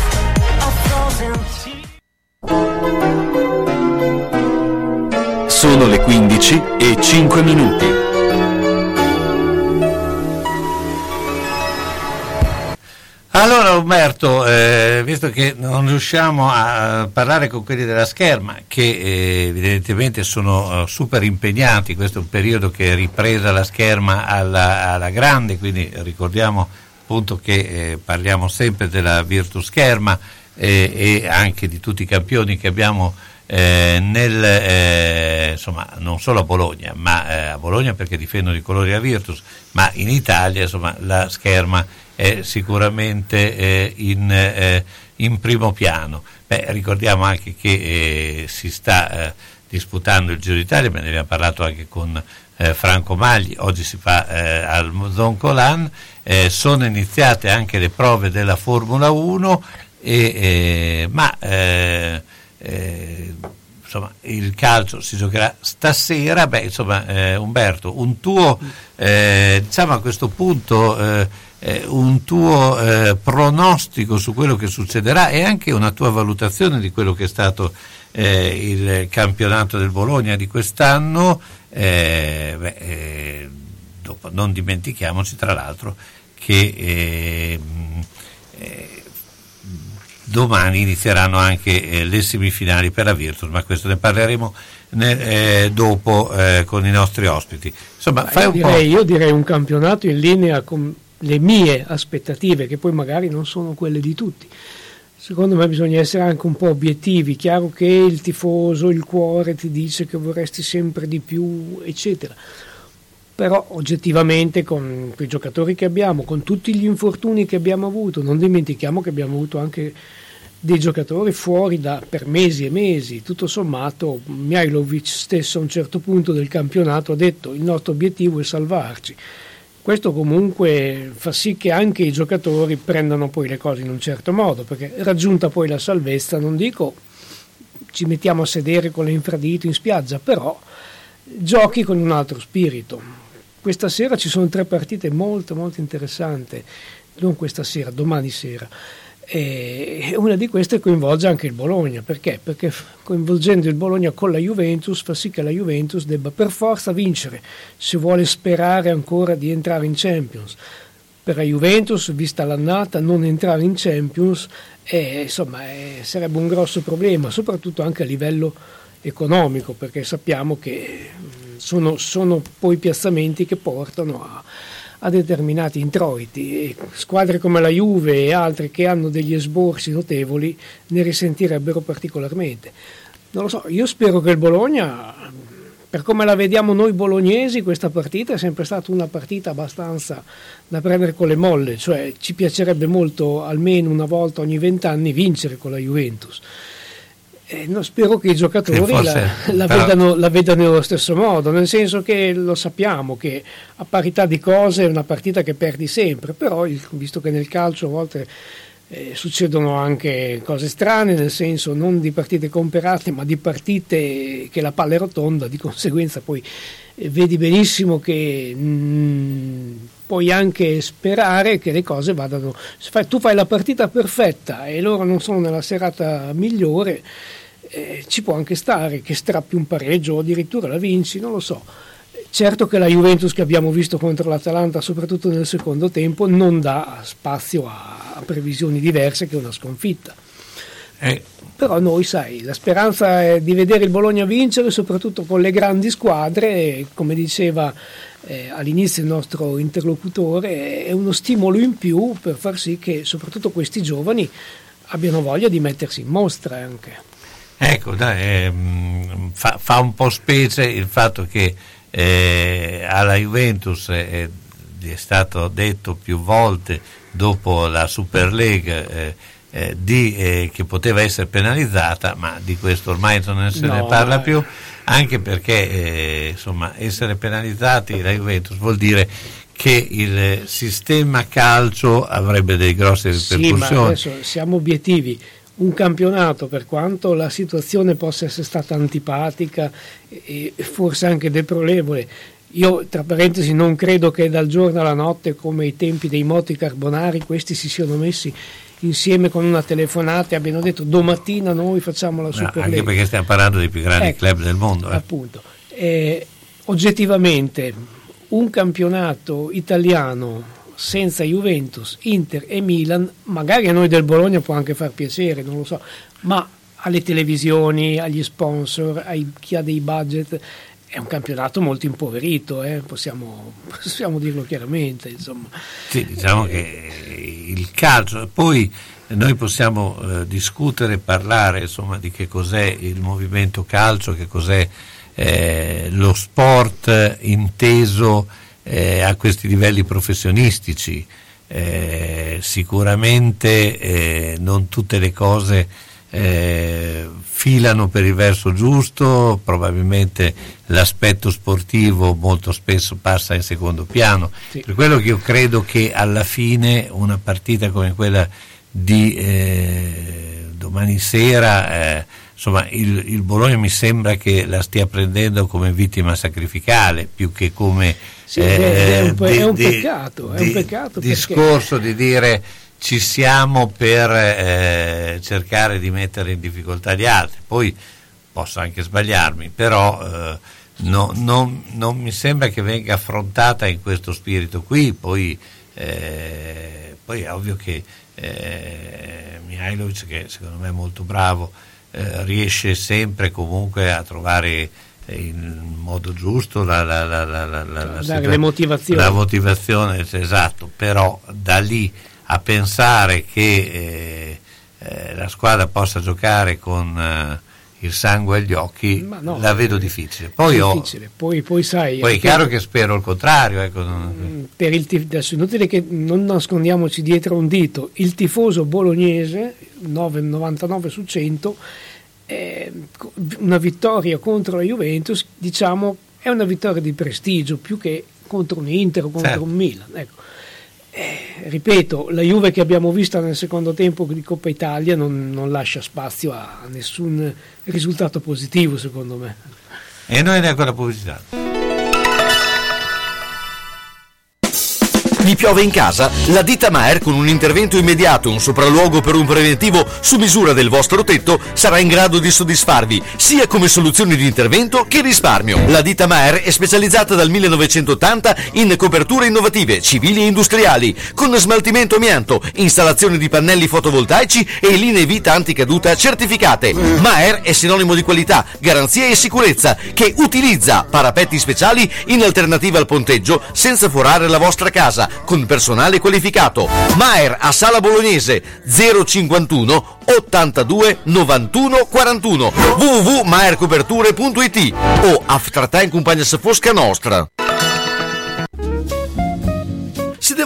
Sono le 15 e 5 minuti. Allora Umberto, eh, visto che non riusciamo a parlare con quelli della scherma, che eh, evidentemente sono eh, super impegnati, questo è un periodo che è ripresa la scherma alla, alla grande, quindi ricordiamo appunto che eh, parliamo sempre della Virtus Scherma eh, e anche di tutti i campioni che abbiamo eh, nel, eh, insomma, non solo a Bologna, ma eh, a Bologna perché difendono i colori a Virtus, ma in Italia insomma, la scherma è sicuramente eh, in, eh, in, primo piano. Beh, ricordiamo anche che eh, si sta disputando il Giro d'Italia, ne abbiamo parlato anche con Franco Magli, oggi si fa al Zoncolan, sono iniziate anche le prove della Formula 1, e, ma eh, insomma, il calcio si giocherà stasera. Beh, insomma, eh, Umberto, un tuo, eh, diciamo a questo punto, eh, eh, un tuo eh, pronostico su quello che succederà e anche una tua valutazione di quello che è stato il campionato del Bologna di quest'anno. Beh, dopo, non dimentichiamoci, tra l'altro, che domani inizieranno anche eh, le semifinali per la Virtus, ma questo ne parleremo ne, eh, dopo eh, con i nostri ospiti. Insomma, fai io, un direi, io direi un campionato in linea con le mie aspettative, che poi magari non sono quelle di tutti. Secondo me bisogna essere anche un po' obiettivi, chiaro che il tifoso, il cuore ti dice che vorresti sempre di più, eccetera però oggettivamente con i giocatori che abbiamo, con tutti gli infortuni che abbiamo avuto, non dimentichiamo che abbiamo avuto anche dei giocatori fuori da, per mesi e mesi, tutto sommato Mihailovic stesso a un certo punto del campionato ha detto il nostro obiettivo è salvarci Questo comunque fa sì che anche i giocatori prendano poi le cose in un certo modo, perché raggiunta poi la salvezza, non dico ci mettiamo a sedere con le infradito in spiaggia, però giochi con un altro spirito. Questa sera ci sono tre partite molto molto interessanti, non questa sera, domani sera. E una di queste coinvolge anche il Bologna, perché? Perché coinvolgendo il Bologna con la Juventus fa sì che la Juventus debba per forza vincere se vuole sperare ancora di entrare in Champions. Per la Juventus, vista l'annata, non entrare in Champions eh, insomma, eh, sarebbe un grosso problema, soprattutto anche a livello economico, perché sappiamo che sono, sono poi piazzamenti che portano a, a determinati introiti e squadre come la Juve e altre che hanno degli esborsi notevoli ne risentirebbero particolarmente. Non lo so, io spero che il Bologna, per come la vediamo noi bolognesi, questa partita è sempre stata una partita abbastanza da prendere con le molle, cioè ci piacerebbe molto almeno una volta ogni vent'anni vincere con la Juventus. Eh, no, spero che i giocatori forse, la, la, però- vedano, la vedano nello stesso modo, nel senso che lo sappiamo che a parità di cose è una partita che perdi sempre, però il- visto che nel calcio a volte eh, succedono anche cose strane, nel senso non di partite comperate, ma di partite che la palla è rotonda, di conseguenza poi eh, vedi benissimo che mm, puoi anche sperare che le cose vadano. se tu fai la partita perfetta e loro non sono nella serata migliore, eh, ci può anche stare che strappi un pareggio o addirittura la vinci, non lo so. Certo che la Juventus che abbiamo visto contro l'Atalanta, soprattutto nel secondo tempo, non dà spazio a, previsioni diverse che una sconfitta. Eh, Però noi, sai, la speranza è di vedere il Bologna vincere, soprattutto con le grandi squadre, come diceva eh, all'inizio il nostro interlocutore, è uno stimolo in più per far sì che soprattutto questi giovani abbiano voglia di mettersi in mostra anche. Ecco, dai, ehm, fa, fa un po' specie il fatto che eh, alla Juventus eh, gli è stato detto più volte dopo la Super League eh, eh, di, eh, che poteva essere penalizzata, ma di questo ormai non se ne No, parla eh. più, anche perché eh, insomma, essere penalizzati la Juventus vuol dire che il sistema calcio avrebbe delle grosse Sì, ma ripercussioni. adesso siamo obiettivi. Un campionato, per quanto la situazione possa essere stata antipatica e forse anche deplorevole, io tra parentesi non credo che dal giorno alla notte, come ai tempi dei moti carbonari, questi si siano messi insieme con una telefonata e abbiano detto domattina noi facciamo la No, Super anche League. perché stiamo parlando dei più grandi Ecco, club del mondo. eh. appunto. Eh, oggettivamente un campionato italiano senza Juventus, Inter e Milan, magari a noi del Bologna può anche far piacere, non lo so, ma alle televisioni, agli sponsor, a chi ha dei budget, è un campionato molto impoverito, eh, possiamo, possiamo dirlo chiaramente. Insomma. Sì, diciamo che il calcio, poi noi possiamo eh, discutere, parlare insomma di che cos'è il movimento calcio, che cos'è eh, lo sport inteso eh, a questi livelli professionistici. Eh, sicuramente eh, non tutte le cose eh, filano per il verso giusto, probabilmente l'aspetto sportivo molto spesso passa in secondo piano. Per quello che io credo che alla fine una partita come quella di eh, domani sera, eh, insomma il, il Bologna mi sembra che la stia prendendo come vittima sacrificale più che come Sì, ed è- un pe- di- è un peccato, è un peccato perché- discorso di dire ci siamo per eh, cercare di mettere in difficoltà gli altri. Poi posso anche sbagliarmi, però eh, no- non, non mi sembra che venga affrontata in questo spirito qui. Poi, eh, poi è ovvio che eh, Mihailovic, che secondo me è molto bravo, eh, riesce sempre comunque a trovare il modo giusto la, la, la, la, la motivazione esatto però da lì a pensare che eh, eh, la squadra possa giocare con eh, il sangue agli occhi no, la vedo difficile. Poi, È ho- difficile. Poi, poi sai, poi è chiaro che spero il contrario ecco, non- per il tif- adesso inutile che non nascondiamoci dietro un dito, il tifoso bolognese 9, 99 su 100 eh, una vittoria contro la Juventus diciamo è una vittoria di prestigio più che contro un Inter o contro Certo. un Milan. Ecco. Eh, ripeto, la Juve che abbiamo visto nel secondo tempo di Coppa Italia non, non lascia spazio a, nessun risultato positivo, secondo me. E noi neanche la pubblicità. Vi piove in casa? La ditta Maer con un intervento immediato e un sopralluogo per un preventivo su misura del vostro tetto sarà in grado di soddisfarvi sia come soluzioni di intervento che risparmio. La ditta Maer è specializzata dal 1980 in coperture innovative, civili e industriali, con smaltimento amianto, installazione di pannelli fotovoltaici e linee vita anticaduta certificate. Maer è sinonimo di qualità, garanzia e sicurezza che utilizza parapetti speciali in alternativa al ponteggio senza forare la vostra casa con personale qualificato. Maer a Sala Bolognese 051 82 91 41 www.maercoperture.it o Aftertime Compagnia Fosca Nostra.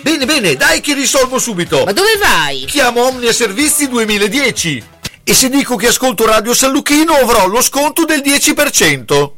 Bene, bene, dai che risolvo subito. Ma dove vai? Chiamo Omnia Servizi 2010. E se dico che ascolto Radio San Lucchino avrò lo sconto del 10%.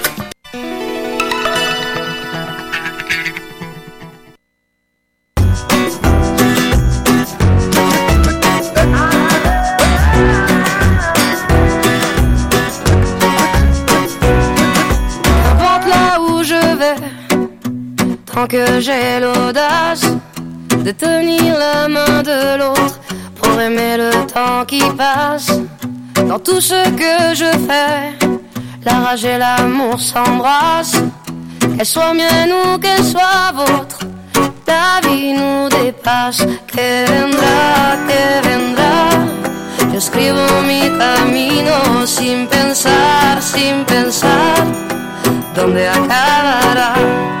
que j'ai l'audace de tenir la main de l'autre pour aimer le temps qui passe. Dans tout ce que je fais, la rage et l'amour s'embrassent. Qu'elle soit mienne ou qu'elle soit vôtre, la vie nous dépasse. Que vendrá, que vendrá. Yo escribo mi camino sin pensar, sin pensar dónde acabará?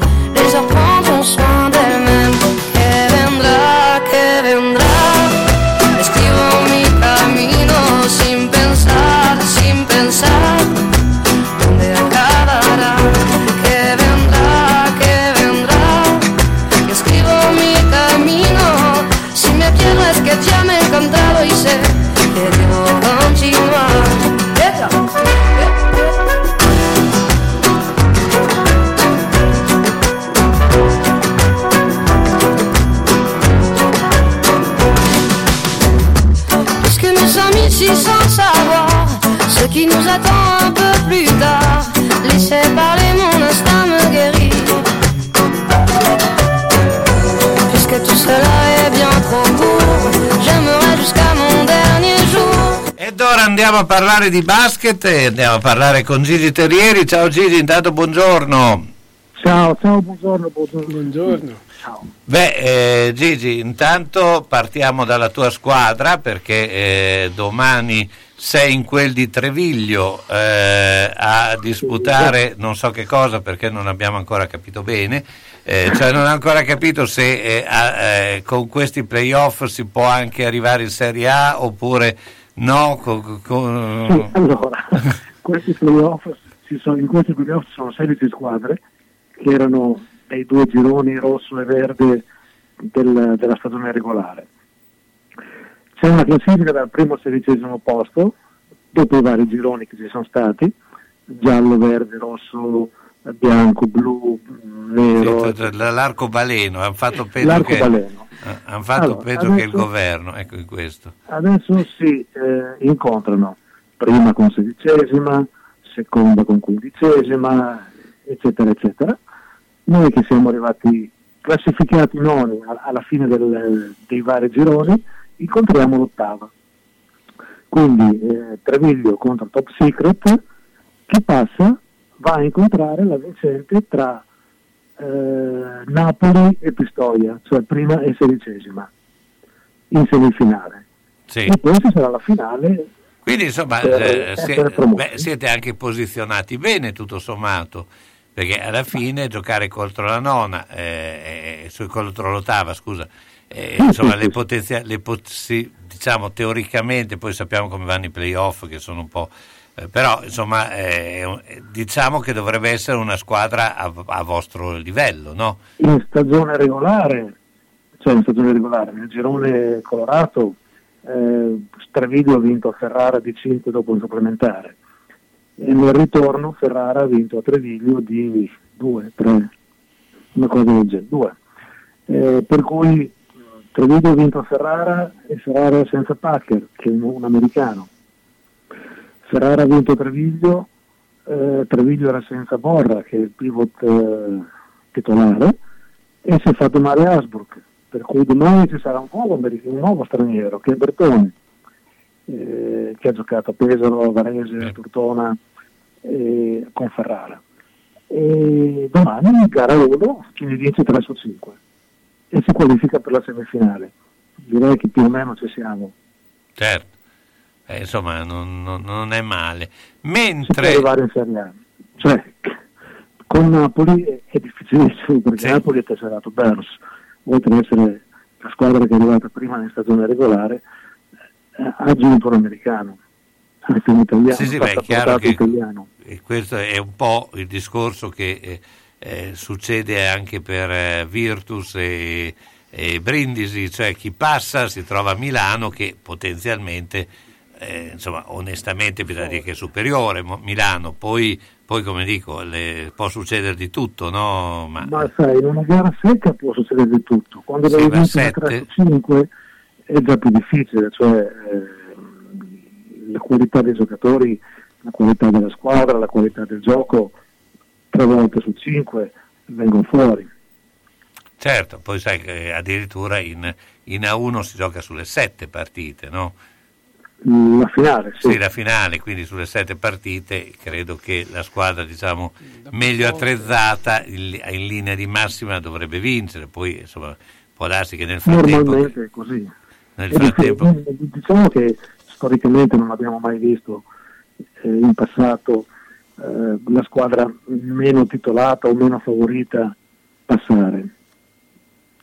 Andiamo a parlare di basket e andiamo a parlare con Gigi Terrieri. Ciao Gigi, intanto buongiorno. Ciao, ciao, buongiorno, buongiorno. Buongiorno. Ciao. Beh, eh, Gigi, intanto partiamo dalla tua squadra perché eh, domani sei in quel di Treviglio eh, a disputare non so che cosa perché non abbiamo ancora capito bene, eh, cioè non ho ancora capito se eh, a- eh, con questi playoff si può anche arrivare in Serie A oppure no. co- co- Sì, allora, questi playoff, sono, in questi playoff ci sono 16 squadre che erano dei due gironi rosso e verde del- della stagione regolare. C'è una classifica dal primo al sedicesimo posto, dopo i vari gironi che ci sono stati, giallo, verde, rosso, bianco, blu, nero. L'arcobaleno, hanno fatto peggio che, eh, hanno fatto Allora, peggio che il adesso- governo, ecco in questo. Adesso si eh, incontrano prima con sedicesima, seconda con quindicesima, eccetera, eccetera. Noi che siamo arrivati classificati noni alla fine del- dei vari gironi, incontriamo l'ottava. Quindi eh, Treviglio contro Top Secret, chi passa va a incontrare la vincente tra eh, Napoli e Pistoia, cioè prima e sedicesima, in semifinale. Sì. E poi ci sarà la finale Quindi insomma eh, essere sie- promossi. beh, siete anche posizionati bene tutto sommato, perché alla fine giocare contro la nona, eh, eh, su- contro l'ottava, scusa, eh, insomma le potenzia- le possi- diciamo teoricamente, poi sappiamo come vanno i playoff che sono un po'... eh, però insomma eh, eh, diciamo che dovrebbe essere una squadra a, a vostro livello, no? in stagione regolare, cioè in stagione regolare, nel girone colorato, eh, Treviglio ha vinto a Ferrara di 5 dopo un supplementare e nel ritorno Ferrara ha vinto a Treviglio di 2, 3, una cosa del genere, 2. Eh, per cui Treviglio ha vinto a Ferrara e Ferrara senza Packer, che è un americano. Ferrara ha vinto Treviglio, eh, Treviglio era senza Borra, che è il pivot eh, titolare, e si è fatto male Asbrook, per cui domani ci sarà un nuovo, un nuovo straniero, che è Bertoni, eh, che ha giocato a Pesaro, Varese, a Tortona, con Ferrara. E domani gara 1, chi ne vince 3 su 5 e si qualifica per la semifinale. Direi che più o meno ci siamo. Certo, Eh, insomma non, non- non è male. Si Mentre... arrivare in Serie A. Cioè, con Napoli è, è difficilissimo perché Napoli è tesserato Bers, oltre ad essere la squadra che è arrivata prima in stagione regolare, eh, ha aggiunto un americano, anche un italiano, Sì, sì, beh, è chiaro che italiano. e questo è un po' il discorso che eh, eh, succede anche per eh, Virtus e, e Brindisi, cioè chi passa si trova a Milano che potenzialmente, eh, insomma, onestamente bisogna dire che è superiore Milano, poi, poi come dico, le- può succedere di tutto, no? Ma, Ma sai, in una gara secca può succedere di tutto. Quando Sì, devi vincere 3 sette- su 5 è già più difficile, cioè eh, la qualità dei giocatori, la qualità della squadra, la qualità del gioco, tre volte su 5 vengono fuori. certo, poi sai che addirittura in, in A1 si gioca sulle sette partite, no? La finale, sì. Sì, la finale, quindi sulle sette partite credo che la squadra diciamo, meglio attrezzata in, in linea di massima dovrebbe vincere, poi insomma può darsi che nel frattempo, Normalmente è così. nel È difficile. frattempo Diciamo che storicamente non abbiamo mai visto eh, in passato eh, la squadra meno titolata o meno favorita passare.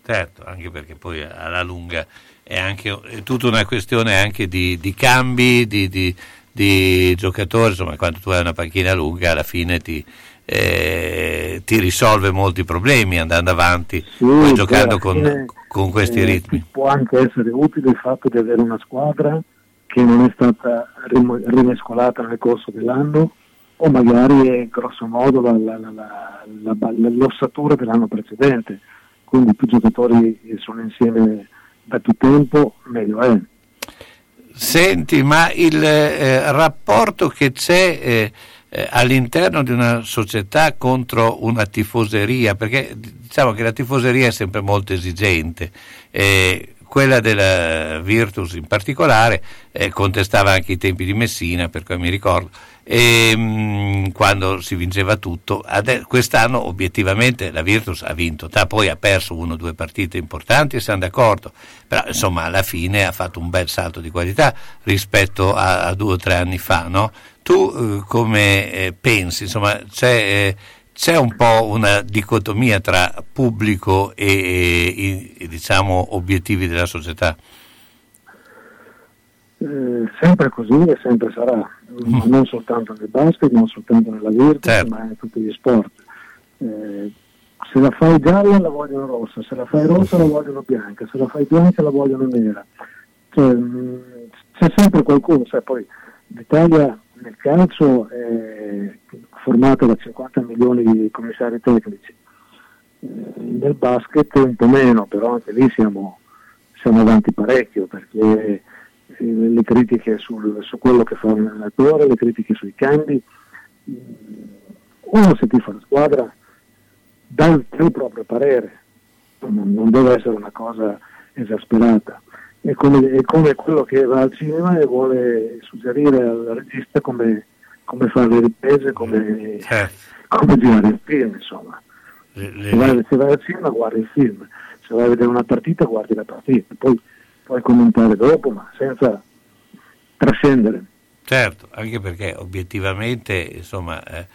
certo, anche perché poi alla lunga è anche è tutta una questione anche di, di cambi, di, di- di giocatori, insomma quando tu hai una panchina lunga alla fine ti, eh, ti risolve molti problemi andando avanti, Sì, giocando poi alla con, con questi eh, ritmi. Può anche essere utile il fatto di avere una squadra che non è stata rim- rimescolata nel corso dell'anno o magari è grosso modo la- la- la- la- la- la- l'ossatura dell'anno precedente. Quindi più giocatori sono insieme da più tempo, meglio è. Senti, ma il eh, rapporto che c'è eh, eh, all'interno di una società contro una tifoseria, perché diciamo che la tifoseria è sempre molto esigente, eh, quella della Virtus in particolare eh, contestava anche i tempi di Messina, per cui mi ricordo, e, mh, quando si vinceva tutto. Ade- quest'anno obiettivamente la Virtus ha vinto, ta, poi ha perso uno o due partite importanti e siamo d'accordo, però insomma alla fine ha fatto un bel salto di qualità rispetto a, a due o tre anni fa. No? Tu eh, come eh, pensi? Insomma, c'è, eh, c'è, un po' una dicotomia tra pubblico e, e, e diciamo, obiettivi della società? Eh, sempre così e sempre sarà, Mm. non soltanto nel basket, non soltanto nella Virtus, Certo. ma in tutti gli sport. Eh, se la fai gialla la vogliono rossa, se la fai rossa la vogliono bianca, se la fai bianca la vogliono nera. Cioè, mh, c'è sempre qualcuno, sai, poi l'Italia nel calcio è formata da 50 milioni di commissari tecnici, Eh, nel basket un po' meno, però anche lì siamo, siamo avanti parecchio perché le critiche sul- su quello che fa un allenatore, le critiche sui cambi, uno se ti fa la squadra dà il tuo proprio parere, non, non deve essere una cosa esasperata. È come, è come quello che va al cinema e vuole suggerire al regista come, come fare le riprese, come, come girare il film, insomma. Se vai, se vai al cinema guardi il film, se vai a vedere una partita guardi la partita, poi puoi commentare dopo, ma senza trascendere. Certo, anche perché obiettivamente, insomma, eh,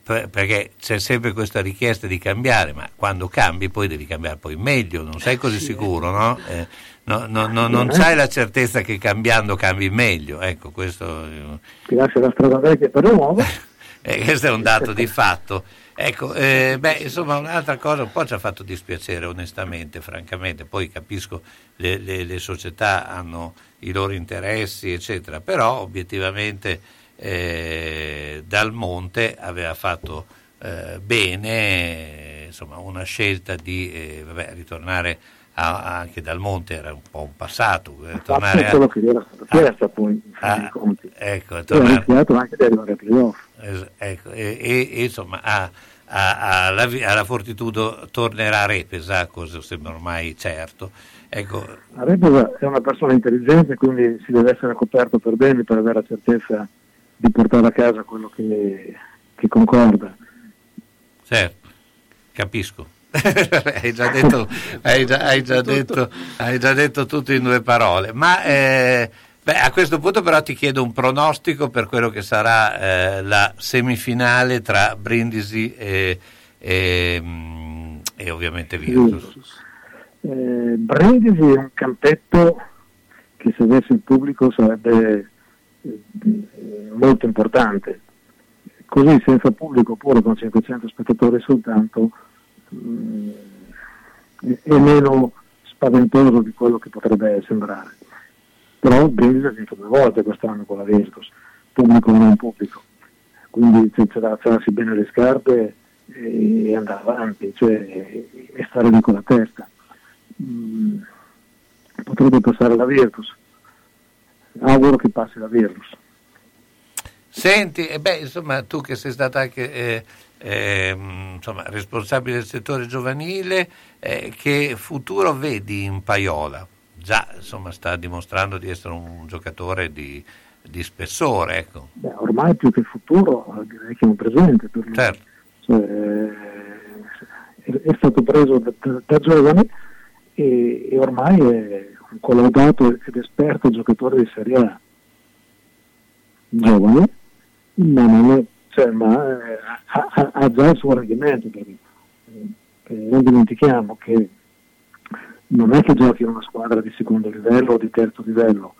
per- perché c'è sempre questa richiesta di cambiare, ma quando cambi poi devi cambiare poi meglio, non sei così sicuro, no? Eh, no- no- no- non c'hai la certezza che cambiando cambi meglio, ecco, questo, eh, Ti lascia la strada vecchia per la nuova. eh, questo è un dato di fatto. Ecco, eh, beh, insomma, un'altra cosa un po' ci ha fatto dispiacere, onestamente, francamente. Poi capisco le, le- le società hanno i loro interessi, eccetera, però obiettivamente eh, Dal Monte aveva fatto eh, bene, insomma, una scelta di eh, vabbè, ritornare a- anche Dal Monte era un po' un passato, eh, tornare Fatto a, quello che era stato chiesto poi, in fin Ah, conti. ecco, tornare, anche di arrivare ai playoff. Es- ecco, e, e- e, insomma a- a- alla, vi- alla Fortitudo tornerà a Repesa, cosa sembra ormai certo. Ecco, Reposa è una persona intelligente, quindi si deve essere coperto per bene per avere la certezza di portare a casa quello che, che concorda. certo, capisco. hai, già detto, hai, già, hai già detto- hai già detto tutto in due parole, ma eh, beh, a questo punto però ti chiedo un pronostico per quello che sarà eh, la semifinale tra Brindisi e, e, mm, e ovviamente Virtus. Eh, Brindisi è un campetto che se avesse il pubblico sarebbe eh, molto importante. Così senza pubblico oppure con 500 spettatori soltanto mm, è- è meno spaventoso di quello che potrebbe sembrare. Però Brindisi ha vinto due volte quest'anno con la Virtus, pubblico o non pubblico. Quindi da alzarsi bene le scarpe e, e andare avanti, cioè e, stare lì con la testa. Mm, potrebbe passare la Virtus. Auguro che passi la Virtus. Senti, e beh, insomma, tu che sei stata anche eh, ehm, insomma, responsabile del settore giovanile, eh, che futuro vedi in Paiola? Già, insomma, sta dimostrando di essere un giocatore di, di spessore, ecco. Beh, ormai più che futuro eh, direi che è un presente per lui. Certo. Cioè, è, stato preso da, da- da giovane e, e ormai è un collaudato ed esperto giocatore di Serie A. Giovane, ma, non è- cioè, ma, eh, ha, ha- ha già il suo rendimento. Perché, eh, non dimentichiamo che non è che giochi in una squadra di secondo livello o di terzo livello,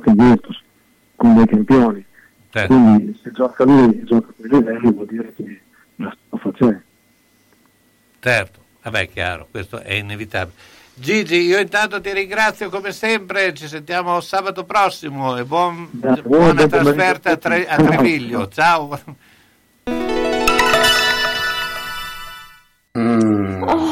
che è Virtus, con dei campioni. Certo. Quindi se gioca lui e gioca a quei livelli vuol dire che la stoffa c'è. Certo, vabbè, chiaro, questo è inevitabile. Gigi, io intanto ti ringrazio come sempre, ci sentiamo sabato prossimo e buon- Grazie, buona trasferta a. Tre- a Treviglio. Ciao. Ma cos'è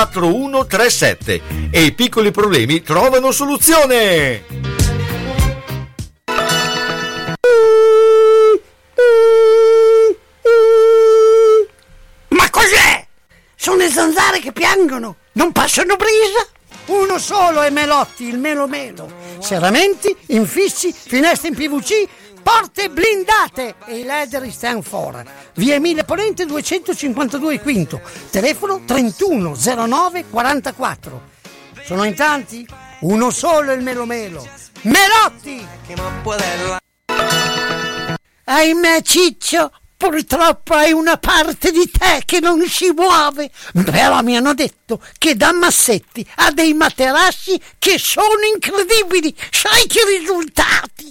4137 e i piccoli problemi trovano soluzione! Ma cos'è? Sono le zanzare che piangono, non passano brisa? Uno solo è Melotti, il Melo Melo. Serramenti, infissi, finestre in PVC, porte blindate e i leder stand for. Via Emile Ponente 252 Quinto, telefono 3109 44. Sono in tanti? Uno solo il Melo Melo. Melotti! Ahimè Ciccio, purtroppo hai una parte di te che non si muove. Però mi hanno detto che da Massetti ha dei materassi che sono incredibili. Sai che risultati?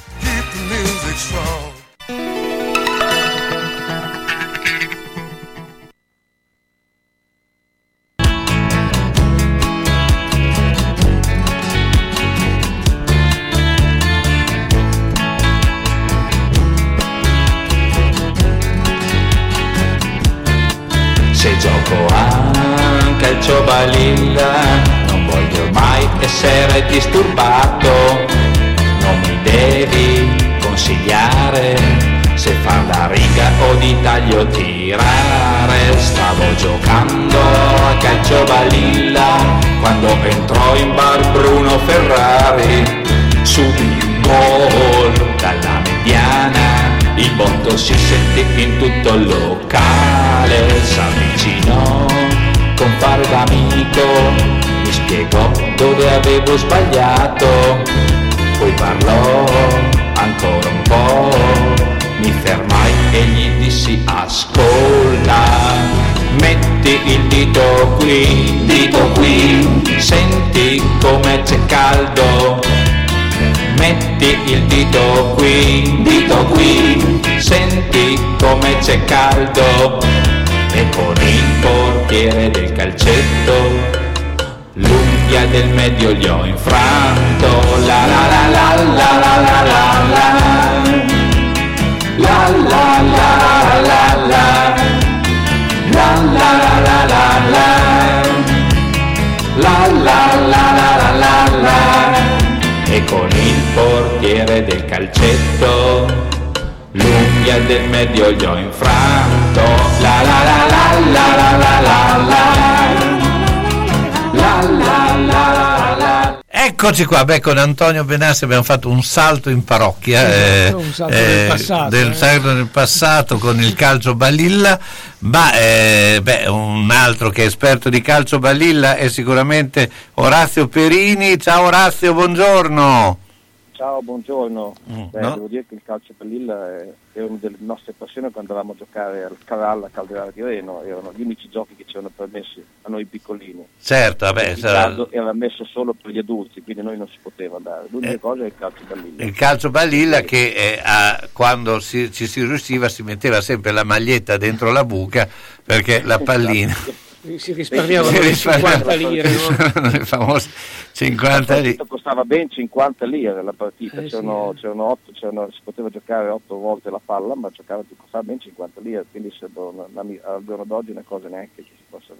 Yeah. Tirare. Stavo giocando a calcio balilla quando entrò in bar Bruno Ferrari. Subì un gol dalla mediana, il botto si sentì in tutto il locale. S'avvicinò con fare d'amico, mi spiegò dove avevo sbagliato poi parlò ancora un po', mi fermai e gli dissi ascolta, metti il dito qui, dito qui, senti come c'è caldo, metti il dito qui, dito qui, senti come c'è caldo, e con il portiere del calcetto l'unghia del medio gli ho infranto. La la la la la la la la la. La la e con il portiere del calcetto l'unghia del medio gli ho infranto. La la la la la la la la la Eccoci qua, beh, con Antonio Benassi abbiamo fatto un salto in parrocchia, Esatto, eh, un salto nel passato, del eh. salto nel passato con il calcio balilla, ma eh, beh, un altro che è esperto di calcio balilla è sicuramente Orazio Perini. Ciao Orazio, buongiorno. Ciao, buongiorno. Beh, no? Devo dire che il calcio per Lilla è, una delle nostre passioni quando andavamo a giocare al Caralla, Calderara di Reno, erano gli unici giochi che ci erano permessi a noi piccolini. Certo, vabbè, il sarà- era messo solo per gli adulti, quindi noi non si poteva andare. L'unica Eh. cosa è il calcio per Lilla. il calcio balilla che eh, ha- quando si- ci si riusciva si metteva sempre la maglietta dentro la buca perché la pallina Si risparmiavano Si le risparmiava- 50 lire, no? le famose 50 lire. Questo costava ben 50 lire la partita, Eh, sì, c'erano, c'erano otto- c'erano- si poteva giocare 8 volte la palla, ma giocava, costava ben 50 lire, quindi non- al giorno d'oggi una cosa neanche che si possa.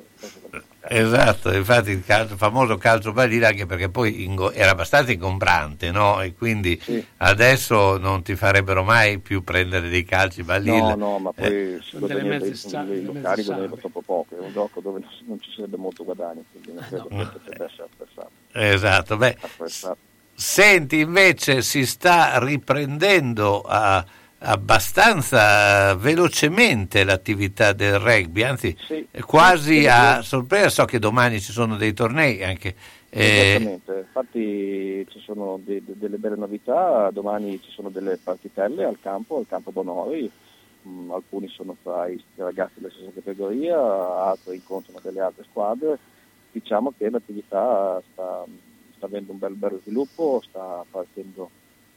Esatto, infatti il, calcio- famoso calcio balilla anche perché poi ingo- era abbastanza ingombrante, no? E quindi adesso non ti farebbero mai più prendere dei calci balilla. No, no, ma poi Eh, si Sono delle guadagna mezze dei, sa- dei delle locali mezze guadagnano salve. troppo poco, è un gioco dove non, non ci sarebbe molto guadagno, quindi non credo che potrebbe essere apprezzato. Esatto, beh, apprezzato. Senti, invece si sta riprendendo a- abbastanza velocemente l'attività del rugby, anzi Sì. quasi Sì, a sorpresa. So che domani ci sono dei tornei anche. eh, Esattamente, infatti ci sono de- de- delle belle novità, domani ci sono delle partitelle al campo, al campo Bonori, Mm, alcuni sono tra i ragazzi della stessa categoria, altri incontrano delle altre squadre, diciamo che l'attività sta, sta avendo un bel, bello sviluppo, sta partendo,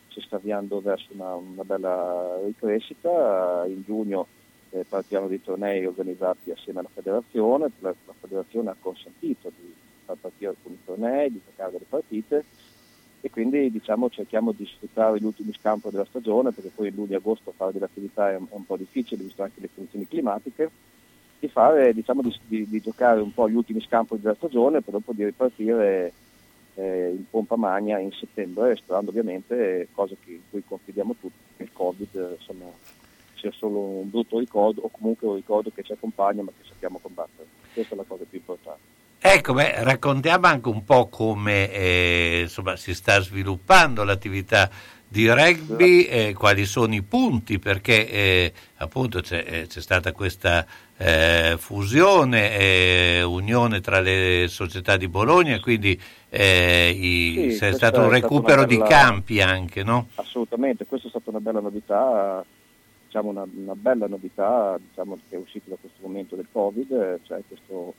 si sta avviando verso una, una bella ricrescita, in giugno eh, partiranno dei tornei organizzati assieme alla federazione, la, la federazione ha consentito di far partire alcuni tornei, di giocare delle partite e quindi diciamo cerchiamo di sfruttare gli ultimi scampi della stagione perché poi luglio e agosto fare delle attività è un, è un po' difficile visto anche le condizioni climatiche di fare diciamo di, di- di giocare un po' gli ultimi scampi della stagione per dopo di ripartire eh, in pompa magna in settembre sperando ovviamente cose che, in cui confidiamo tutti che il covid insomma sia solo un brutto ricordo o comunque un ricordo che ci accompagna ma che sappiamo combattere. Questa è la cosa più importante Ecco, beh, raccontiamo anche un po' come eh, insomma, si sta sviluppando l'attività di rugby, eh, quali sono i punti, perché eh, appunto c'è, eh, c'è stata questa eh, fusione, eh, unione tra le società di Bologna, quindi i- Sì, c'è stato un recupero una di bella- campi anche, no? Assolutamente, questa è stata una bella novità, diciamo una, una bella novità diciamo, che è uscita da questo momento del Covid, cioè questo,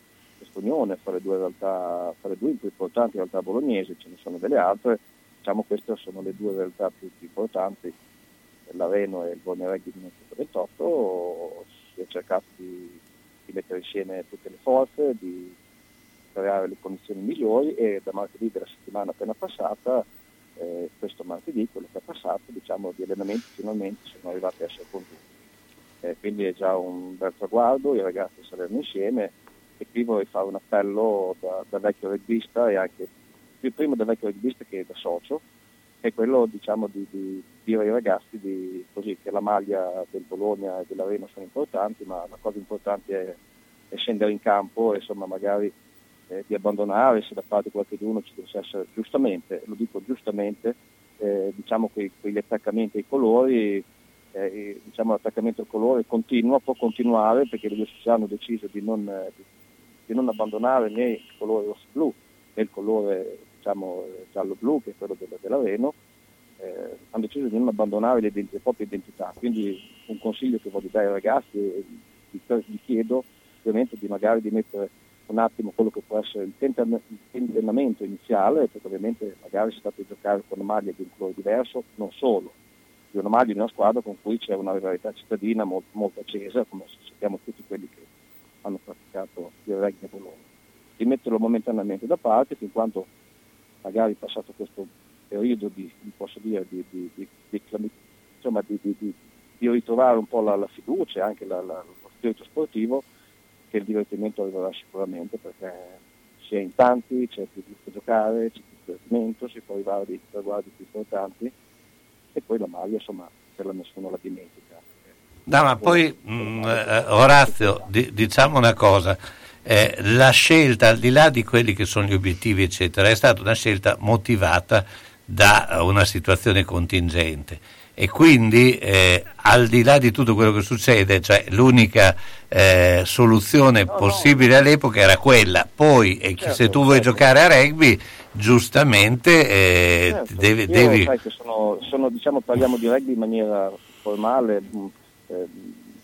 unione fra le due realtà, fra le due più importanti realtà bolognesi, ce ne sono delle altre, diciamo queste sono le due realtà più, più importanti, l'Areno e il Bologna Rugby 1928, si è cercato di, di mettere insieme tutte le forze, di creare le condizioni migliori e da martedì della settimana appena passata eh, questo martedì, quello che è passato, diciamo, gli allenamenti finalmente sono arrivati a essere congiunti. Eh, quindi è già un bel traguardo, i ragazzi saranno insieme e qui vorrei fare un appello da, da vecchio rugbista e anche più prima da vecchio rugbista che da socio, è quello diciamo, di, di dire ai ragazzi di, così, che la maglia del Bologna e dell'Arena sono importanti, ma la cosa importante è, è scendere in campo e insomma magari eh, di abbandonare se da parte di qualcuno ci dovesse essere giustamente, lo dico giustamente, eh, diciamo quei- quegli attaccamenti ai colori, eh, diciamo l'attaccamento al colore continua, può continuare perché le due società hanno deciso di non, eh, di, di non abbandonare né il colore rosso-blu né il colore diciamo, giallo-blu che è quello della, dell'Areno, eh, hanno deciso di non abbandonare le, le proprie identità. Quindi un consiglio che voglio dare ai ragazzi, vi, chiedo ovviamente di magari di mettere un attimo quello che può essere il tentennamento iniziale, perché ovviamente magari si tratta di giocare con una maglia di un colore diverso, non solo, di una maglia di una squadra con cui c'è una rivalità cittadina molto, molto accesa, come sappiamo tutti quelli che hanno praticato il a Bologna. Di metterlo momentaneamente da parte fin quanto magari passato questo periodo di, posso dire, di, di- di- di insomma, ritrovare un po' la, la fiducia e anche la- la- lo spirito sportivo, che il divertimento arriverà sicuramente perché si è in tanti, c'è più gusto a giocare, c'è più divertimento, si può arrivare a dei traguardi più importanti e poi la maglia insomma per la nessuno la dimentica. No, ma poi mh, eh, Orazio, di- diciamo una cosa, eh, la scelta, al di là di quelli che sono gli obiettivi, eccetera, è stata una scelta motivata da una situazione contingente. E quindi eh, al di là di tutto quello che succede, cioè l'unica eh, soluzione possibile all'epoca era quella, poi eh, chi- se tu vuoi giocare a rugby, giustamente eh, Certo, devi... io, devi- sai che sono, sono, diciamo, parliamo di rugby in maniera formale, mh, eh,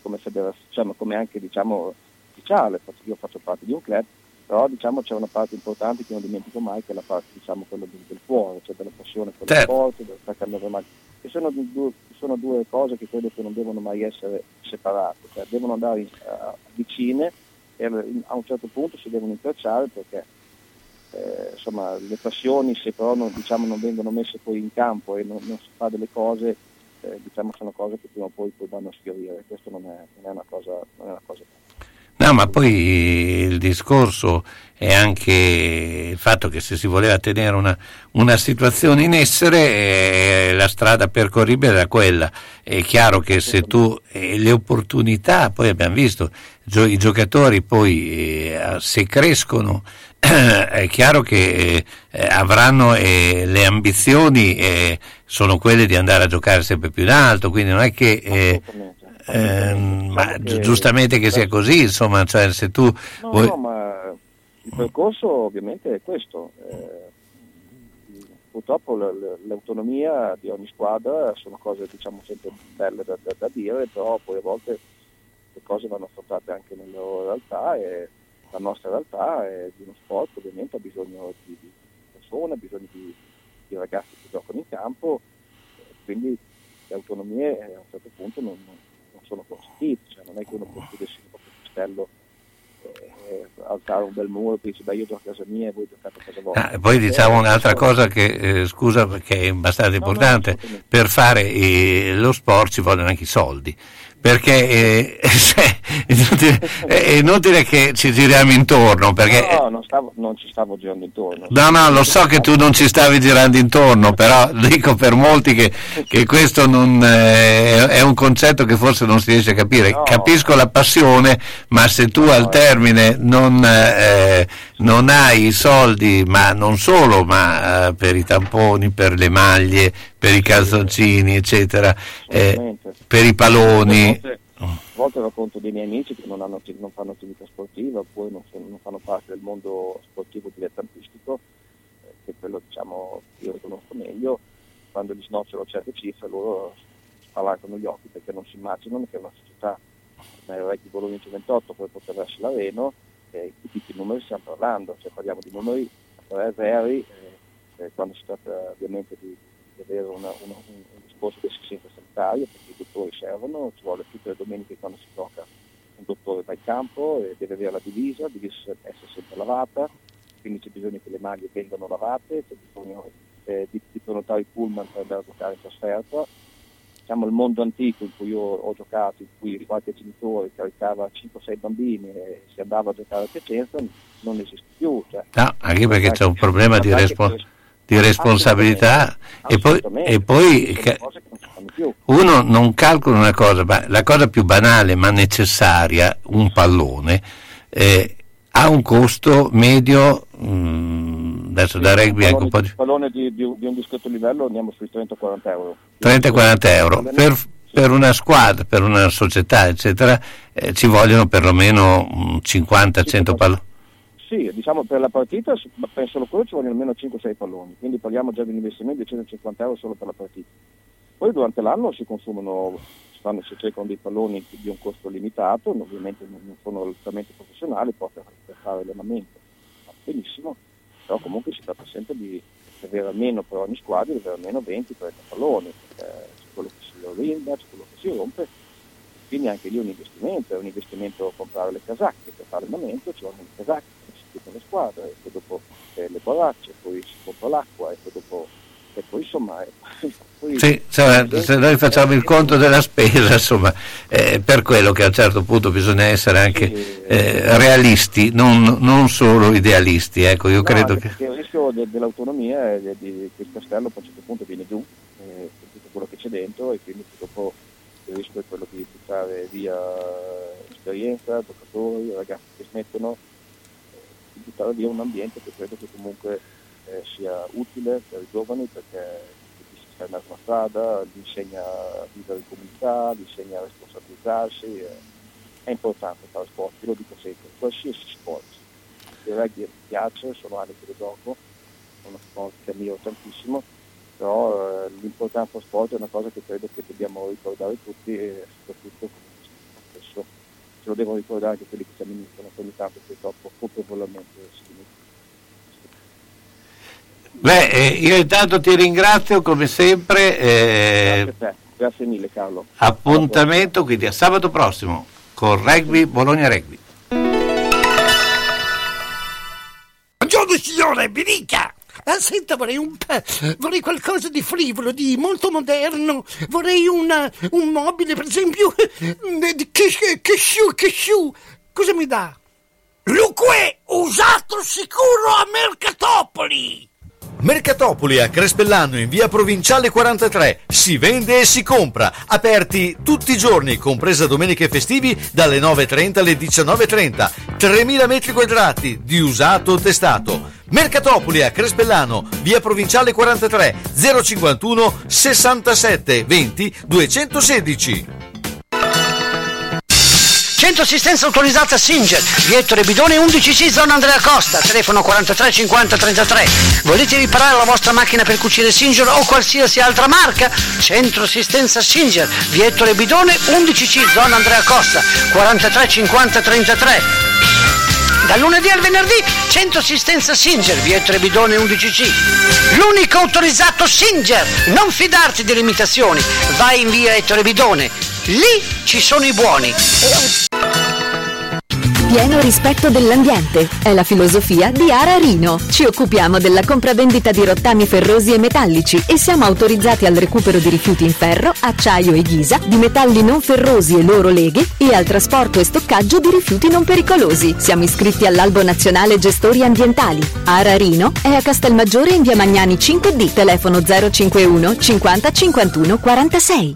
come, diciamo, come anche diciamo, ufficiale, io faccio parte di un club, però diciamo, c'è una parte importante che non dimentico mai, che è la parte diciamo, quella del, del cuore, cioè della passione per Certo. lo sport, del staccare le mani. E sono due, sono due cose che credo che non devono mai essere separate, cioè devono andare eh, vicine e a un certo punto si devono intrecciare perché eh, insomma, le passioni se però non, diciamo, non vengono messe poi in campo e non, non si fa delle cose, eh, diciamo, sono cose che prima o poi, poi vanno a sfiorire. Questo non è, non è una cosa, non è una cosa No, ma poi il discorso è anche il fatto che se si voleva tenere una, una situazione in essere, eh, la strada percorribile era quella. È chiaro che se tu eh, le opportunità, poi abbiamo visto, gio- i giocatori poi eh, se crescono, è chiaro che eh, avranno eh, le ambizioni eh, sono quelle di andare a giocare sempre più in alto, quindi non è che eh, ehm, ma gi- giustamente che sia così, insomma, cioè se tu No, vuoi- no, ma il percorso ovviamente è questo. Eh, purtroppo l'autonomia di ogni squadra sono cose diciamo sempre belle da, da- da dire, però poi a volte le cose vanno affrontate anche nella loro realtà e la nostra realtà è di uno sport ovviamente ha bisogno di, di persone, ha bisogno di, di ragazzi che giocano in campo, eh, quindi le autonomie eh, a un certo punto non, non- sono consentite, cioè non è che uno può chiudersi un proprio castello eh, alzare un bel muro e dice beh io gioco a casa mia e voi giocate a casa vostra. Ah, poi diciamo un'altra cosa che, eh, scusa, perché è abbastanza importante, per fare eh, lo sport ci vogliono anche i soldi, perché eh, cioè, è, inutile, è inutile che ci giriamo intorno, perché... No, non, stavo- non ci stavo girando intorno. No, no, lo so che tu non ci stavi girando intorno, però dico per molti che, che questo non, eh, è un concetto che forse non si riesce a capire. Capisco la passione, ma se tu al termine non, eh, non hai i soldi, ma non solo, ma eh, per i tamponi, per le maglie, per i calzoncini, eccetera, eh, per i paloni. A volte, a volte racconto dei miei amici che non, hanno, non fanno attività sportiva oppure non, non fanno parte del mondo sportivo dilettantistico, eh, che quello diciamo io riconosco meglio, quando gli snocciolo certe cifre loro spalancano gli occhi perché non si immaginano che una società come il Rugby Bologna 128 poi poteva essere l'Areno, eh, di che numeri stiamo parlando, cioè parliamo di numeri a tre zeri, eh, eh, quando si tratta ovviamente di, avere una- una- un, un discorso di assistenza sanitaria, perché i dottori servono, ci vuole tutte le domeniche quando si gioca un dottore va in campo, e deve avere la divisa, deve essere sempre lavata, quindi c'è bisogno che le maglie vengano lavate, c'è bisogno eh, di, di prenotare i pullman per andare a giocare in trasferta. Diciamo il mondo antico in cui io ho giocato, in cui qualche genitore caricava 5-6 bambini e si andava a giocare a Piacenza, non esiste più. Cioè, No, anche perché c'è un problema di, Guardate respo- che- di responsabilità e poi, e poi uno non calcola una cosa, ma la cosa più banale ma necessaria, un pallone, eh, ha un costo medio, mm, adesso da rugby anche un po' di... Il pallone di, di- di un discreto livello andiamo sui 30-40 euro. 30-40 euro. Per, per una squadra, per una società, eccetera, eh, ci vogliono perlomeno mm, 50-100 palloni. Sì, diciamo per la partita penso solo quello ci vogliono almeno 5-6 palloni, quindi parliamo già di un investimento di 150 euro solo per la partita. Poi durante l'anno si consumano, si, fanno, si cercano dei palloni di un costo limitato, ovviamente non sono assolutamente professionali, poi per, per fare allenamento. Va benissimo, però comunque si tratta sempre di avere almeno per ogni squadra, di avere almeno 20-30 palloni, perché c'è quello che si rovina, c'è quello che si rompe, quindi anche lì è un investimento, è un investimento comprare le casacche, per fare allenamento ci vogliono le casacche, si chiudono le squadre, e poi dopo eh, le borracce, poi si compra l'acqua e poi dopo e poi insomma... eh, poi- Sì, insomma, se noi facciamo il conto della spesa, insomma, è per quello che a un certo punto bisogna essere anche eh, realisti, non, non solo idealisti. Ecco, io No, credo anche che. il rischio de- dell'autonomia è di, di- che il castello a un certo punto viene giù eh, tutto quello che c'è dentro e quindi dopo il rischio è quello di buttare via esperienza, giocatori, ragazzi che smettono, eh, buttare via un ambiente che credo che comunque eh, sia utile per i giovani perché chi si in una strada, gli insegna a vivere in comunità, gli insegna a responsabilizzarsi, eh, è importante fare sport, io lo dico sempre, qualsiasi sport. Il rugby piace, sono anni che lo gioco, è uno sport che ammiro tantissimo, però eh, l'importanza dello sport è una cosa che credo che dobbiamo ricordare tutti e soprattutto come spesso ce lo devono ricordare anche quelli che ci amministrano, ogni tanto purtroppo colpevolmente si dimenticano. Beh, eh, io intanto ti ringrazio come sempre. eh, Grazie a te, grazie mille Carlo. appuntamento quindi a sabato prossimo con Rugby Bologna Rugby. Buongiorno signore, mi dica! Ah, senta, vorrei un vorrei qualcosa di frivolo, di molto moderno. Vorrei una- un mobile, per esempio, eh, di che, che sciù, che sciù. Cosa mi dà? Luque, usato sicuro a Mercatopoli! Mercatopoli a Crespellano in via provinciale 43. Si vende e si compra. Aperti tutti i giorni, compresa domenica e festivi, dalle 9.30 alle 19.30. 3.000 metri quadrati di usato testato. Mercatopoli a Crespellano, via provinciale 43, 051 67 20 216. Centro assistenza autorizzata Singer, Viettore Bidone 11C, zona Andrea Costa, telefono 43 50 33. Volete riparare la vostra macchina per cucire Singer o qualsiasi altra marca? Centro assistenza Singer, Viettore Bidone 11C, zona Andrea Costa, 43 50 33. Dal lunedì al venerdì, centro assistenza Singer, Viettore Bidone 11C. L'unico autorizzato Singer. Non fidarti delle imitazioni. Vai in via Ettore Bidone. Lì ci sono i buoni. Pieno rispetto dell'ambiente è la filosofia di Ara Rino. Ci occupiamo della compravendita di rottami ferrosi e metallici e siamo autorizzati al recupero di rifiuti in ferro, acciaio e ghisa, di metalli non ferrosi e loro leghe e al trasporto e stoccaggio di rifiuti non pericolosi. Siamo iscritti all'Albo Nazionale Gestori Ambientali. Ara Rino è a Castelmaggiore in via Magnani 5D, telefono 051 50 51 46.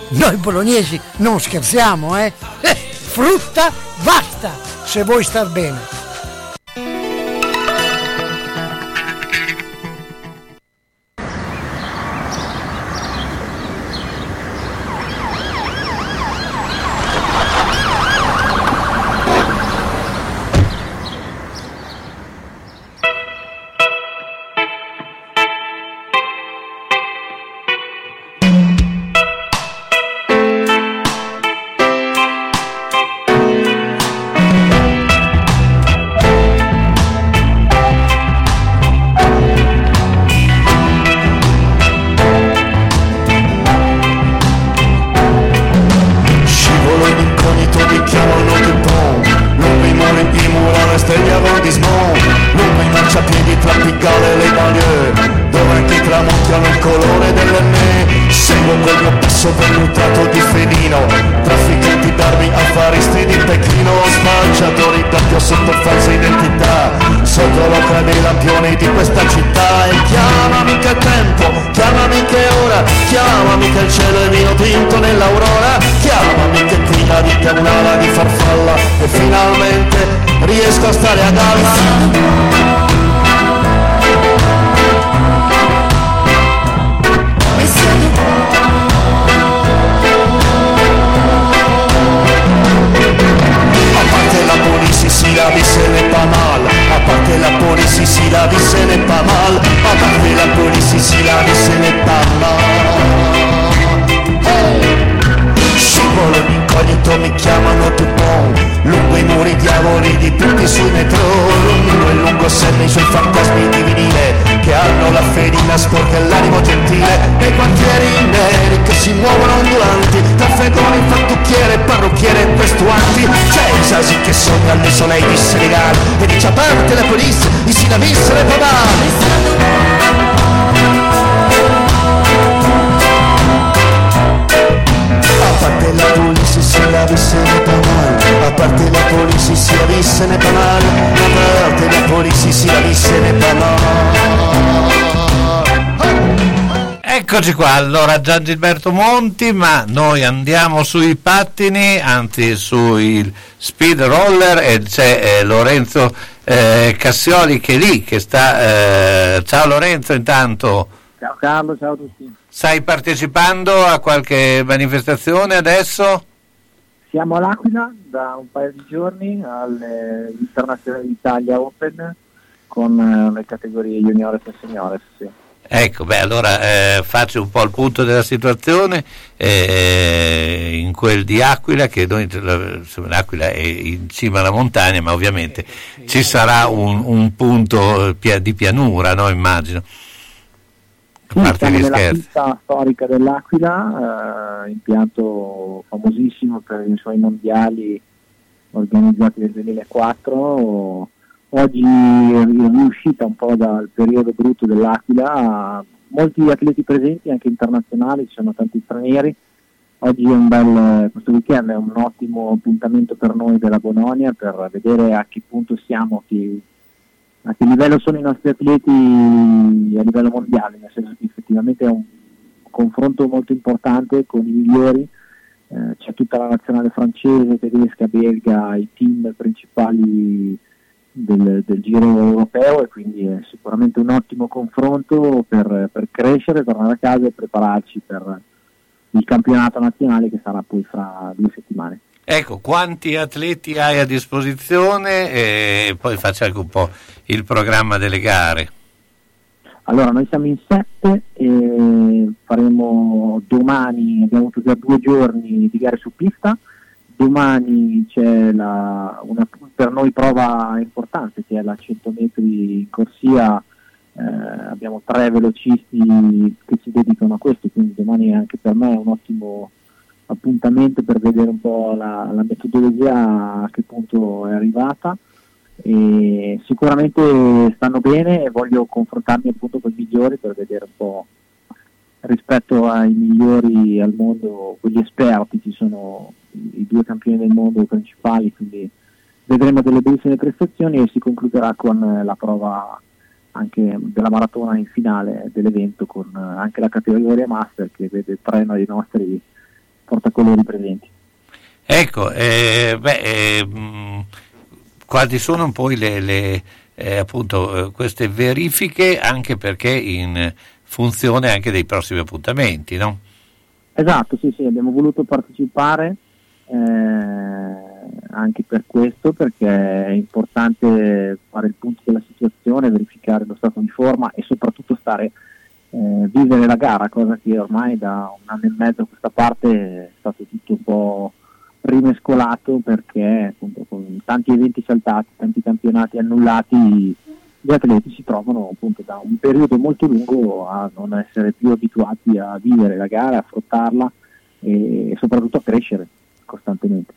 noi bolognesi non scherziamo, eh? Eh, Frutta basta, se vuoi star bene. Gian Gilberto Monti, ma noi andiamo sui pattini, anzi sui speed roller e c'è eh, Lorenzo eh, Cassioli che è lì, che sta... eh, ciao Lorenzo intanto, Ciao Carlo, ciao a tutti. stai partecipando a qualche manifestazione adesso? Siamo all'Aquila da un paio di giorni all'Internazionale d'Italia Open con eh, le categorie juniores e seniores. Sì. Ecco, beh, allora eh, faccio un po' il punto della situazione eh, in quel di Aquila, che noi, l'Aquila è in cima alla montagna, ma ovviamente ci sarà un, un punto eh, di pianura, no, immagino. Sì, parte siamo nella scherzi. pista storica dell'Aquila, eh, impianto famosissimo per i suoi mondiali organizzati nel 2004. Oggi riuscita un po' dal periodo brutto dell'Aquila, molti atleti presenti anche internazionali, ci sono tanti stranieri. Oggi è un bel, questo weekend è un ottimo appuntamento per noi della Bononia per vedere a che punto siamo, che- a che livello sono i nostri atleti a livello mondiale, nel senso che effettivamente è un confronto molto importante con i migliori, Eh, c'è tutta la nazionale francese, tedesca, belga, i team principali del, del giro europeo e quindi è sicuramente un ottimo confronto per, per crescere, tornare a casa e prepararci per il campionato nazionale che sarà poi fra due settimane. Ecco, quanti atleti hai a disposizione e poi faccio anche un po' il programma delle gare. Allora, noi siamo in sette e faremo domani, abbiamo avuto già due giorni di gare su pista, domani c'è la, una per noi prova importante che è la 100 metri in corsia, eh, abbiamo tre velocisti che si dedicano a questo, quindi domani anche per me è un ottimo appuntamento per vedere un po' la, la metodologia a che punto è arrivata. E sicuramente stanno bene e voglio confrontarmi appunto con i migliori per vedere un po' rispetto ai migliori al mondo, quegli esperti, ci sono i due campioni del mondo principali, quindi vedremo delle bellissime prestazioni e si concluderà con la prova anche della maratona in finale dell'evento con anche la categoria master che vede tre dei nostri portacolori presenti. Ecco, eh, beh, eh, quali sono poi le, le, eh, appunto, eh, queste verifiche anche perché in funzione anche dei prossimi appuntamenti, no? Esatto, sì, sì, abbiamo voluto partecipare eh, anche per questo, perché è importante fare il punto della situazione, verificare lo stato di forma e soprattutto stare, eh, vivere la gara, cosa che ormai da un anno e mezzo a questa parte è stato tutto un po' rimescolato perché appunto con tanti eventi saltati, tanti campionati annullati, gli atleti si trovano appunto da un periodo molto lungo a non essere più abituati a vivere la gara, a affrontarla e soprattutto a crescere costantemente.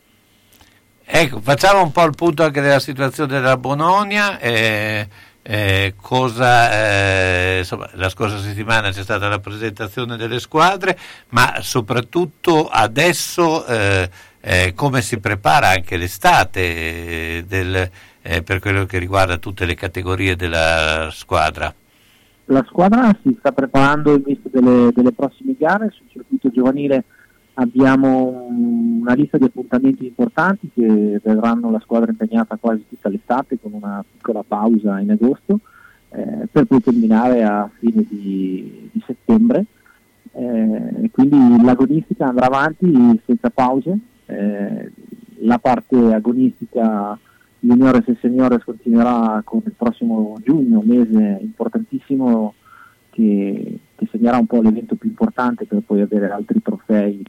Ecco, facciamo un po' il punto anche della situazione della Bononia. eh, eh, cosa, eh, insomma, la scorsa settimana c'è stata la presentazione delle squadre, ma soprattutto adesso eh, eh, come si prepara anche l'estate eh, del- eh, per quello che riguarda tutte le categorie della squadra. La squadra si sta preparando in vista delle, delle prossime gare, sul circuito giovanile abbiamo un- una lista di appuntamenti importanti che vedranno la squadra impegnata quasi tutta l'estate con una piccola pausa in agosto eh, per poi terminare a fine di, di settembre. Eh, quindi l'agonistica andrà avanti senza pause, eh, la parte agonistica juniores e seniores continuerà con il prossimo giugno, un mese importantissimo che, che segnerà un po' l'evento più importante per poi avere altri trofei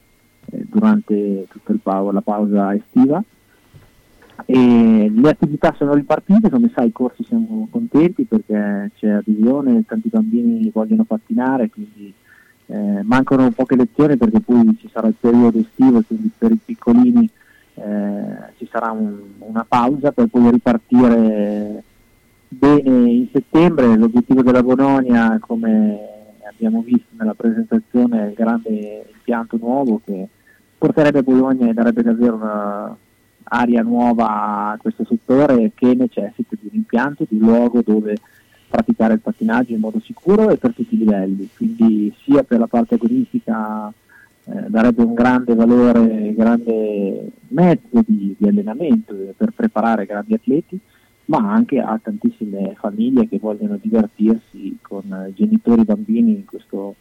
eh, durante tutta pa- la pausa estiva. E le attività sono ripartite, come sai i corsi siamo contenti perché c'è adesione, tanti bambini vogliono pattinare, quindi eh, mancano poche lezioni perché poi ci sarà il periodo estivo, quindi per i piccolini eh, ci sarà un- una pausa per poi ripartire bene in settembre. L'obiettivo della Bononia, come abbiamo visto nella presentazione, è il grande impianto nuovo che porterebbe Bologna e darebbe davvero una aria nuova a questo settore che necessita di un impianto, di un luogo dove praticare il pattinaggio in modo sicuro e per tutti i livelli, quindi sia per la parte agonistica eh, darebbe un grande valore, grande mezzo di, di allenamento per preparare grandi atleti, ma anche a tantissime famiglie che vogliono divertirsi con eh, genitori e bambini in questo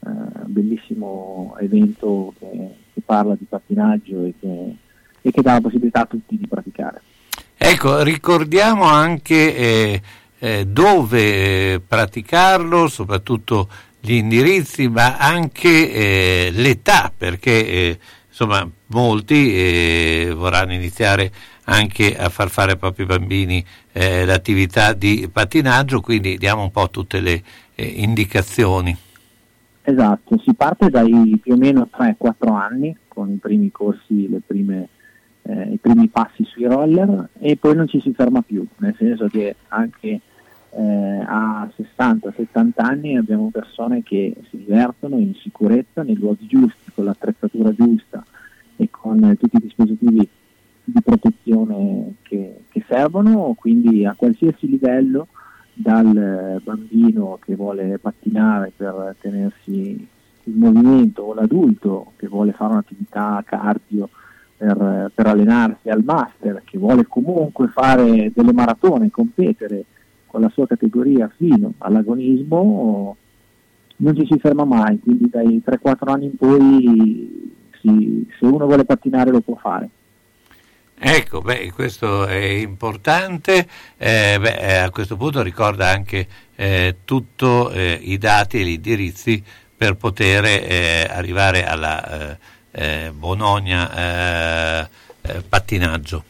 eh, bellissimo evento che, che parla di pattinaggio e che, e che dà la possibilità a tutti di praticare. Ecco, ricordiamo anche eh, eh, dove eh, praticarlo, soprattutto gli indirizzi, ma anche eh, l'età, perché eh, insomma molti eh, vorranno iniziare anche a far fare ai propri bambini eh, l'attività di pattinaggio, quindi diamo un po' tutte le eh, indicazioni. Esatto, si parte dai più o meno 3-4 anni con i primi corsi, le prime, eh, i primi passi sui roller e poi non ci si ferma più, nel senso che anche eh, a 60-70 anni abbiamo persone che si divertono in sicurezza, nei luoghi giusti, con l'attrezzatura giusta e con eh, tutti i dispositivi di protezione che, che servono, quindi a qualsiasi livello dal eh, bambino che vuole pattinare per tenersi in movimento o l'adulto che vuole fare un'attività cardio per, per allenarsi al master, che vuole comunque fare delle maratone, competere con la sua categoria fino all'agonismo, non ci si ferma mai, quindi dai 3-4 anni in poi si- se uno vuole pattinare lo può fare. Ecco, beh, questo è importante. Eh, beh, eh, a questo punto ricorda anche eh, tutti i dati e gli indirizzi per poter eh, arrivare alla eh, eh, eh, eh, pattinaggio.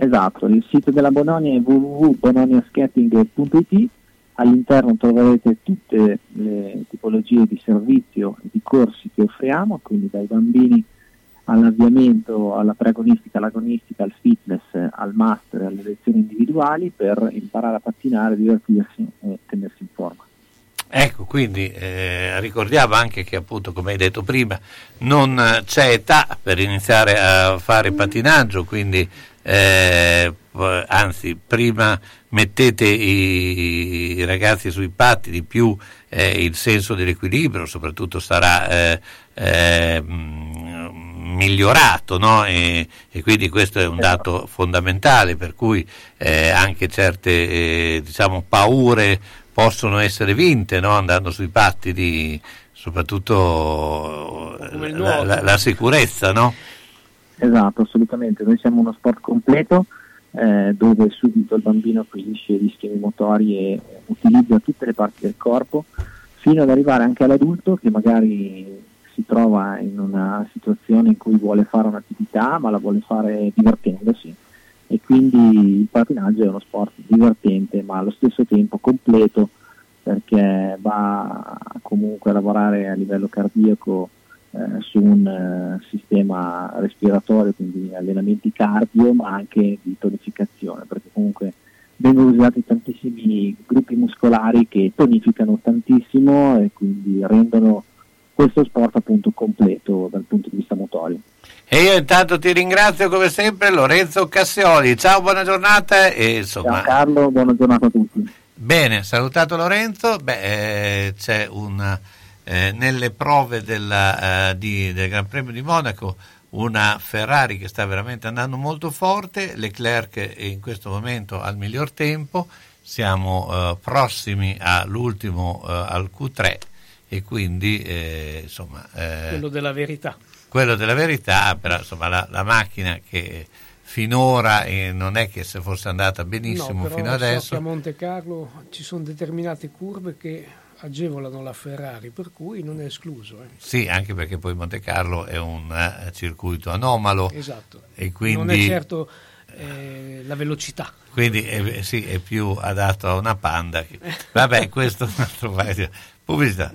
Esatto, il sito della Bononia è www.bononiaskating.it, all'interno troverete tutte le tipologie di servizio e di corsi che offriamo, quindi dai bambini all'avviamento, alla preagonistica, all'agonistica, al fitness, al master, alle lezioni individuali per imparare a pattinare, divertirsi e tenersi in forma. Ecco, quindi eh, ricordiamo anche che appunto, come hai detto prima, non c'è età per iniziare a fare pattinaggio, quindi eh, anzi prima mettete i, i ragazzi sui patti di più eh, il senso dell'equilibrio, soprattutto sarà eh, eh, mh, migliorato no? e, e quindi questo è un dato fondamentale per cui eh, anche certe eh, diciamo, paure possono essere vinte no? andando sui pattini, soprattutto Come il la, la- la sicurezza, no? Esatto, assolutamente. Noi siamo uno sport completo eh, dove subito il bambino acquisisce gli schemi motori e utilizza tutte le parti del corpo fino ad arrivare anche all'adulto che magari si trova in una situazione in cui vuole fare un'attività ma la vuole fare divertendosi e quindi il pattinaggio è uno sport divertente ma allo stesso tempo completo perché va comunque a lavorare a livello cardiaco eh, su un eh, sistema respiratorio, quindi allenamenti cardio, ma anche di tonificazione, perché comunque vengono usati tantissimi gruppi muscolari che tonificano tantissimo e quindi rendono questo sport appunto completo dal punto di vista motorio. E io intanto ti ringrazio come sempre Lorenzo Cassioli, ciao, buona giornata e insomma... Ciao Carlo, buona giornata a tutti. Bene, salutato Lorenzo, beh, eh, c'è un, eh, nelle prove della, eh, di- del Gran Premio di Monaco una Ferrari che sta veramente andando molto forte, Leclerc è in questo momento al miglior tempo, siamo eh, prossimi all'ultimo, eh, al Q3 e quindi eh, insomma... quello della verità. quello della verità, però insomma la, la macchina che finora eh, non è che se fosse andata benissimo no, fino so adesso, che a Monte Carlo ci sono determinate curve che agevolano la Ferrari, per cui non è escluso. Eh. Sì, anche perché poi Monte Carlo è un uh, circuito anomalo. Esatto. E quindi, non è certo eh, la velocità. Quindi è, sì, è, più adatto a una panda. Che... Vabbè, questo è un altro paio. Pubblicità.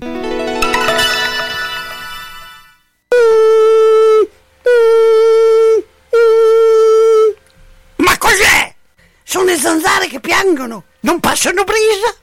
Ma cos'è? Sono le zanzare che piangono, non passano brisa.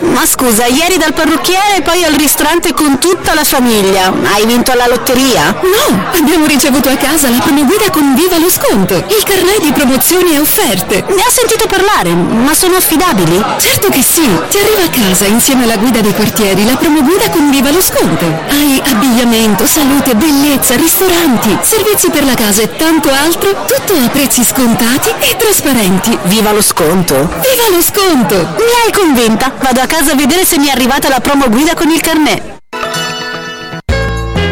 Ma scusa, ieri dal parrucchiere e poi al ristorante con tutta la famiglia. Hai vinto alla lotteria? No, abbiamo ricevuto a casa la prima guida con Viva lo sconto, il carnet di promozioni e offerte. Ne ho sentito parlare, ma sono affidabili? Certo che sì, ti arriva a casa insieme alla guida dei quartieri la promo guida con Viva lo sconto. Hai abbigliamento, salute, bellezza, ristoranti, servizi per la casa e tanto altro, tutto a prezzi scontati e trasparenti. Viva lo sconto! Viva lo sconto! Mi hai convinta! Vado a casa a vedere se mi è arrivata la promo guida con il carnet.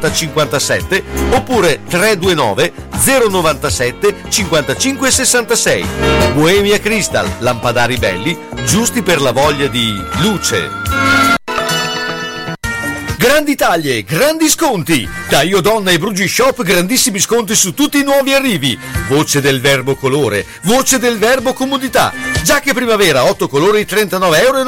57 oppure 329 097 55 66. Bohemia Crystal, lampadari belli, giusti per la voglia di luce. Grandi taglie, grandi sconti! Da Io Donna e Brugi Shop grandissimi sconti su tutti i nuovi arrivi. Voce del verbo colore, voce del verbo comodità. Giacche primavera 8 colori 39,90 euro.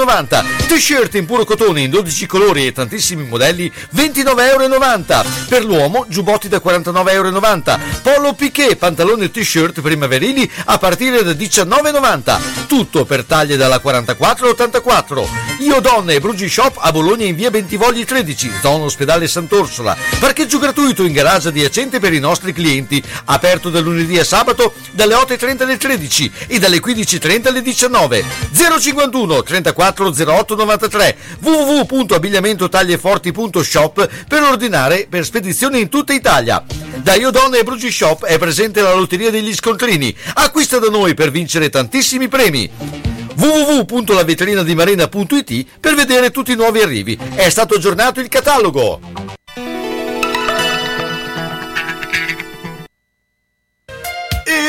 T-shirt in puro cotone in 12 colori e tantissimi modelli 29,90 euro. Per l'uomo giubbotti da 49,90 euro. Polo piqué, pantaloni e t-shirt primaverili a partire da 19,90. Tutto per taglie dalla 44 all'84. Io Donna e Brugi Shop a Bologna in via Bentivogli 13 zona ospedale Sant'Orsola. Parcheggio gratuito in garage adiacente per i nostri clienti. Aperto da lunedì a sabato dalle 8.30 alle 13 e dalle 15.30 alle 19. 051 34 08 93 www.abbigliamentotaglieforti.shop per ordinare per spedizione in tutta Italia. Da Iodonna e Brugi Shop è presente la lotteria degli scontrini. Acquista da noi per vincere tantissimi premi www.lavitrinadimarina.it per vedere tutti i nuovi arrivi. È stato aggiornato il catalogo.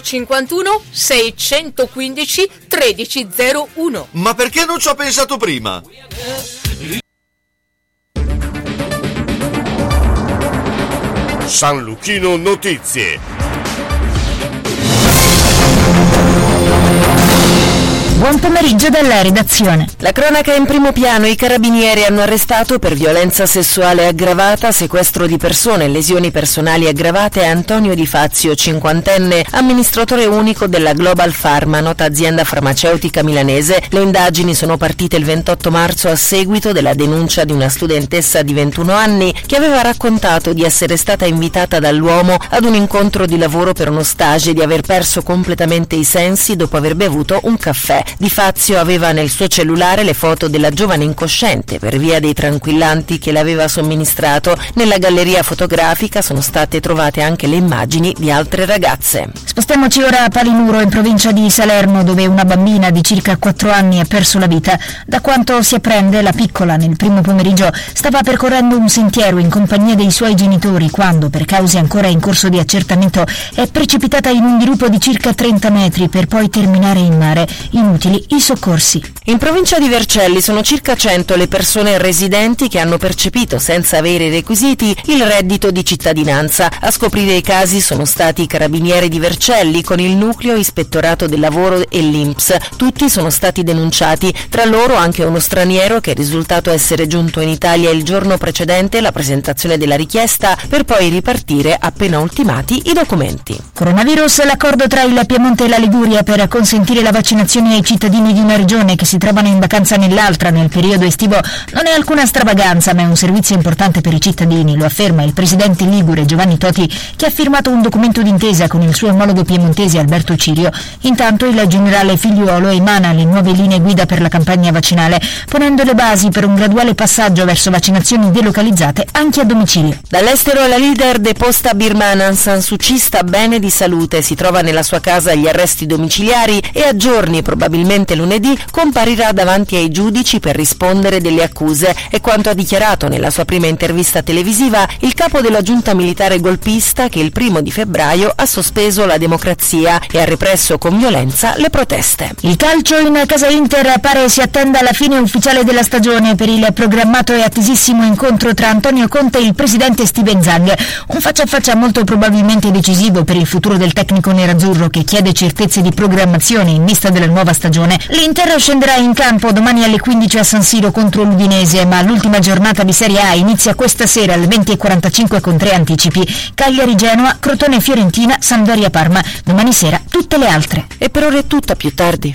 051 615 1301. Ma perché non ci ho pensato prima? San Luchino Notizie. Buon pomeriggio dalla redazione. La cronaca in primo piano. I carabinieri hanno arrestato per violenza sessuale aggravata, sequestro di persone e lesioni personali aggravate Antonio Di Fazio, cinquantenne, amministratore unico della Global Pharma, nota azienda farmaceutica milanese. Le indagini sono partite il 28 marzo a seguito della denuncia di una studentessa di 21 anni che aveva raccontato di essere stata invitata dall'uomo ad un incontro di lavoro per uno stage e di aver perso completamente i sensi dopo aver bevuto un caffè. Di Fazio aveva nel suo cellulare le foto della giovane incosciente per via dei tranquillanti che le aveva somministrato. Nella galleria fotografica sono state trovate anche le immagini di altre ragazze. Spostiamoci ora a Palinuro, in provincia di Salerno, dove una bambina di circa 4 anni ha perso la vita. Da quanto si apprende, la piccola nel primo pomeriggio stava percorrendo un sentiero in compagnia dei suoi genitori quando, per cause ancora in corso di accertamento, è precipitata in un dirupo di circa 30 metri per poi terminare in mare. Inutili i soccorsi. In provincia di Vercelli sono circa 100 le persone residenti che hanno percepito, senza avere i requisiti, il reddito di cittadinanza. A scoprire i casi sono stati i carabinieri di Vercelli con il nucleo ispettorato del lavoro e l'Inps. Tutti sono stati denunciati, tra loro anche uno straniero che è risultato essere giunto in Italia il giorno precedente la presentazione della richiesta per poi ripartire appena ultimati i documenti. Coronavirus, l'accordo tra il Piemonte e la Liguria per consentire la vaccinazione ai cittadini di una regione che si trovano in vacanza nell'altra nel periodo estivo non è alcuna stravaganza ma è un servizio importante per i cittadini, lo afferma il presidente ligure Giovanni Toti che ha firmato un documento d'intesa con il suo omologo piemontese Alberto Cirio. Intanto il generale Figliuolo emana le nuove linee guida per la campagna vaccinale, ponendo le basi per un graduale passaggio verso vaccinazioni delocalizzate anche a domicilio. Dall'estero la leader deposta birmana San Suu Kyi sta bene di salute, si trova nella sua casa agli arresti domiciliari e a giorni, probabilmente lunedì, comparirà davanti ai giudici per rispondere delle accuse. È quanto ha dichiarato nella sua prima intervista televisiva il capo della giunta militare golpista che il primo di febbraio ha sospeso la democrazia e ha represso con violenza le proteste. Il calcio in casa Inter pare si attenda la fine ufficiale della stagione per il programmato e attesissimo incontro tra Antonio Conte e il presidente Steven Zang. Un faccia a faccia molto probabilmente decisivo per il futuro del tecnico nerazzurro che chiede certezze di programmazione in vista della nuova stagione. L'Inter scenderà in campo domani alle 15 a San Siro contro l'Udinese, ma l'ultima giornata di Serie A inizia questa sera alle 20.45 con tre anticipi. Cagliari-Genoa, Crotone-Fiorentina, Sampdoria-Parma. Domani sera tutte le altre. E per ora è tutta più tardi.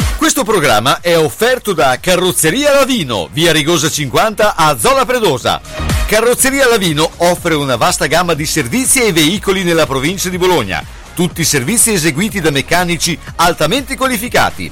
Questo programma è offerto da Carrozzeria Lavino, via Rigosa 50 a Zola Predosa. Carrozzeria Lavino offre una vasta gamma di servizi e veicoli nella provincia di Bologna. Tutti servizi eseguiti da meccanici altamente qualificati.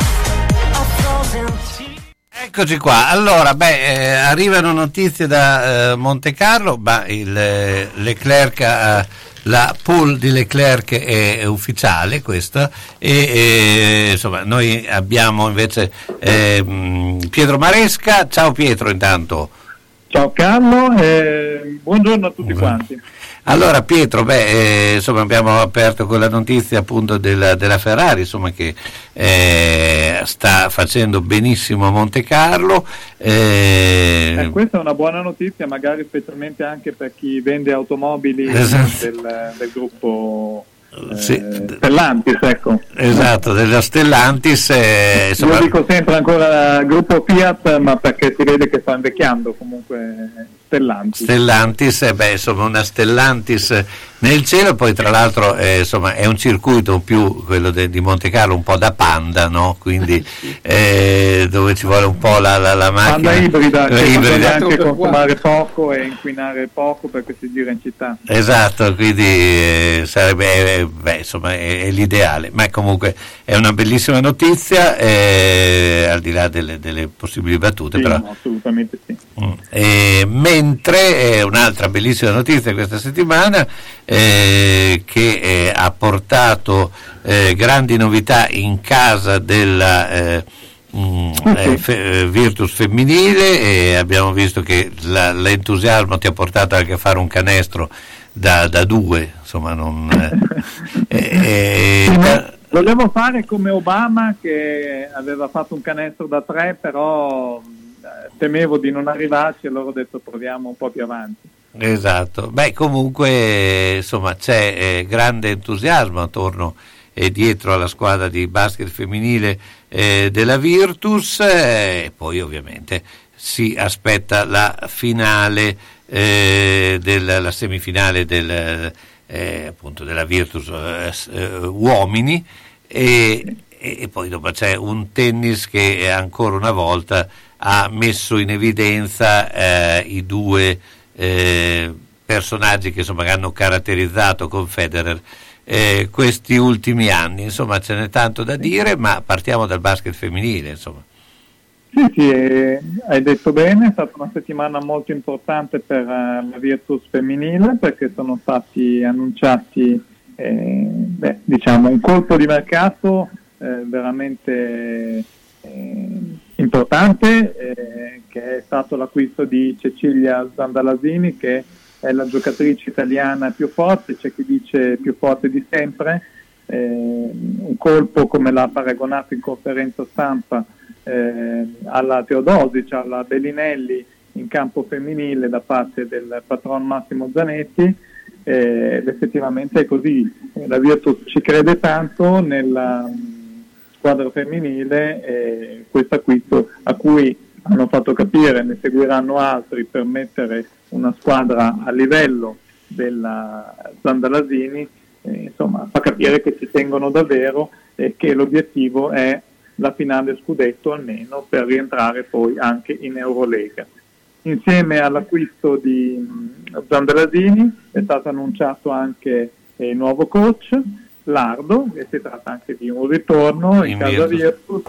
Eccoci qua, allora, beh, eh, arrivano notizie da eh, Monte Carlo, ma il, eh, Leclerc, eh, la pool di Leclerc è, è ufficiale questa e, e, insomma noi abbiamo invece eh, Pietro Maresca, ciao Pietro intanto. Ciao Carlo buongiorno a tutti quanti. Allora Pietro, beh, eh, insomma abbiamo aperto con la notizia appunto della, della Ferrari, insomma che eh, sta facendo benissimo a Monte Carlo. eh, Eh, questa è una buona notizia, magari specialmente anche per chi vende automobili Esatto. del, del gruppo eh, Sì. Stellantis. Ecco. esatto, della Stellantis. eh, insomma, Io dico sempre ancora gruppo Fiat, ma perché si vede che sta invecchiando comunque Stellantis. Stellantis, eh, beh, insomma una Stellantis nel cielo, poi tra l'altro eh, insomma, è un circuito più quello de, di Monte Carlo un po' da panda, no? quindi eh, dove ci vuole un po' la, la, la macchina Panda ibrida, la che ibrida. anche consumare poco e inquinare poco perché si gira in città. Esatto, quindi eh, sarebbe eh, beh, insomma, è, è l'ideale, ma comunque è una bellissima notizia, eh, al di là delle, delle possibili battute, Sì, però no, assolutamente sì. Mm. Eh, mentre eh, un'altra bellissima notizia questa settimana eh, che eh, ha portato eh, grandi novità in casa della eh, mm, eh, fe- eh, Virtus femminile e abbiamo visto che la- l'entusiasmo ti ha portato anche a fare un canestro da, da due, insomma non... eh, Volevo fare come Obama che aveva fatto un canestro da tre, però eh, temevo di non arrivarci e allora ho detto proviamo un po' più avanti. Esatto, beh comunque eh, insomma c'è eh, grande entusiasmo attorno e dietro alla squadra di basket femminile eh, della Virtus eh, e poi ovviamente si aspetta la finale, eh, del- la semifinale del, eh, appunto della Virtus eh, eh, uomini e, e- poi dopo c'è un tennis che eh, ancora una volta ha messo in evidenza eh, i due eh, personaggi che insomma hanno caratterizzato con Federer eh, questi ultimi anni. Insomma, ce n'è tanto da dire, ma partiamo dal basket femminile. Insomma. Sì, sì, hai detto bene, è stata una settimana molto importante per eh, la Virtus femminile perché sono stati annunciati eh, beh, diciamo, un colpo di mercato eh, veramente importante eh, che è stato l'acquisto di Cecilia Zandalasini che è la giocatrice italiana più forte, c'è chi dice più forte di sempre, eh, un colpo come l'ha paragonato in conferenza stampa eh, alla Teodosic, alla Bellinelli in campo femminile da parte del patron Massimo Zanetti eh, ed effettivamente è così. La Virtus ci crede tanto nella squadra femminile e questo acquisto a cui hanno fatto capire ne seguiranno altri per mettere una squadra a livello della Zandalasini eh, insomma fa capire che ci tengono davvero e che l'obiettivo è la finale scudetto almeno per rientrare poi anche in Eurolega. Insieme all'acquisto di mh, Zandalasini è stato annunciato anche eh, il nuovo coach, Lardo, e si tratta anche di un ritorno in In casa Virtus.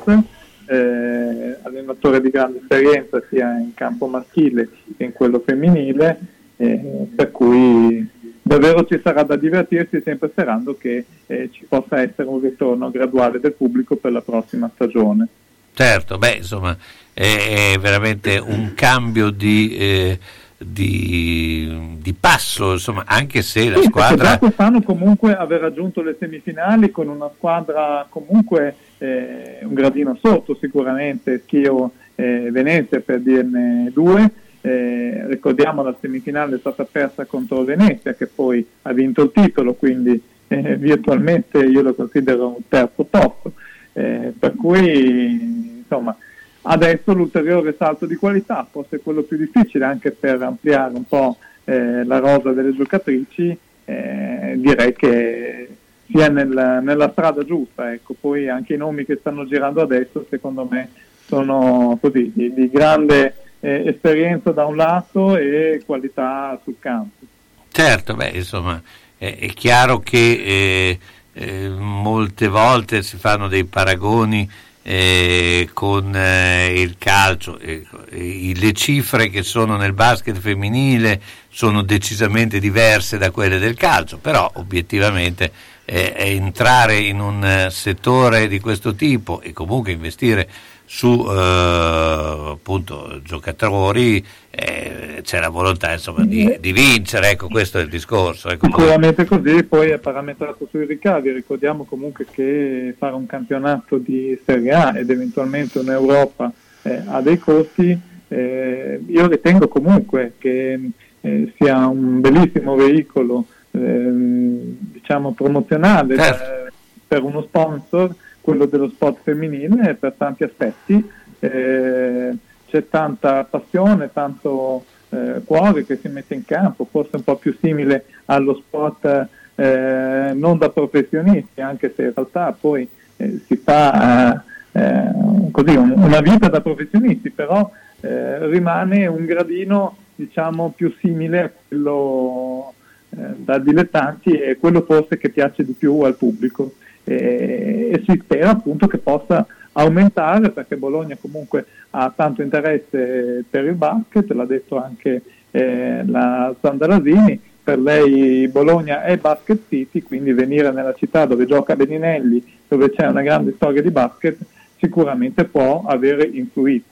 Eh, allenatore di grande esperienza sia in campo maschile che in quello femminile, eh, per cui davvero ci sarà da divertirsi sempre sperando che eh, ci possa essere un ritorno graduale del pubblico per la prossima stagione. Certo, beh, insomma, è, è veramente un cambio di, eh, di, di passo, insomma, anche se la Sì, squadra... quest'anno comunque aver raggiunto le semifinali con una squadra comunque eh, un gradino sotto sicuramente Schio e Venezia per dirne due. Eh, ricordiamo la semifinale è stata persa contro Venezia che poi ha vinto il titolo, quindi eh, virtualmente io lo considero un terzo posto. Eh, per cui insomma adesso l'ulteriore salto di qualità, forse quello più difficile anche per ampliare un po' eh, la rosa delle giocatrici, eh, direi che sia nel- nella strada giusta. Ecco. Poi anche i nomi che stanno girando adesso, secondo me, sono così, di, di grande eh, esperienza da un lato e qualità sul campo. Certo, beh, insomma, è, è chiaro che eh, eh, molte volte si fanno dei paragoni eh, con eh, il calcio, ecco, e le cifre che sono nel basket femminile sono decisamente diverse da quelle del calcio, però obiettivamente eh, entrare in un eh, settore di questo tipo e comunque investire su eh, appunto giocatori eh, c'è la volontà insomma di, di vincere ecco questo è il discorso ecco. Sicuramente così, poi è parametrato sui ricavi. Ricordiamo comunque che fare un campionato di Serie A ed eventualmente un'Europa eh, ha dei costi. Eh, io ritengo comunque che eh, sia un bellissimo veicolo ehm, diciamo promozionale Certo. eh, per uno sponsor, quello dello sport femminile, per tanti aspetti. Eh, c'è tanta passione, tanto eh, cuore che si mette in campo, forse un po' più simile allo sport eh, non da professionisti, anche se in realtà poi eh, si fa eh, così un, una vita da professionisti, però eh, rimane un gradino diciamo più simile a quello eh, da dilettanti e quello forse che piace di più al pubblico e, e si spera appunto che possa aumentare perché Bologna comunque ha tanto interesse per il basket, l'ha detto anche eh, la Sandarasini, per lei Bologna è basket city, quindi venire nella città dove gioca Beninelli, dove c'è una grande storia di basket, sicuramente può avere influito.